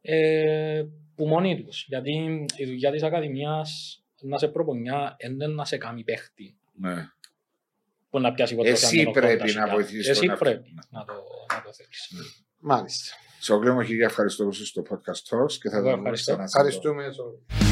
ε, που μόνοι τους. Γιατί η δουλειά της Ακαδημίας να σε προπονιά είναι να σε κάνει παίχτη ναι. που να πιάσει ποτέ Εσύ πρέπει να βοηθήσεις Εσύ τον εαυτό. πρέπει να το, να το θέλεις. Μάλιστα. Σε κλέμα χίλια ευχαριστώ που είσαι στο podcast Talks και θα Εγώ δούμε ευχαριστώ. ξανά σύντομα. Ευχαριστούμε.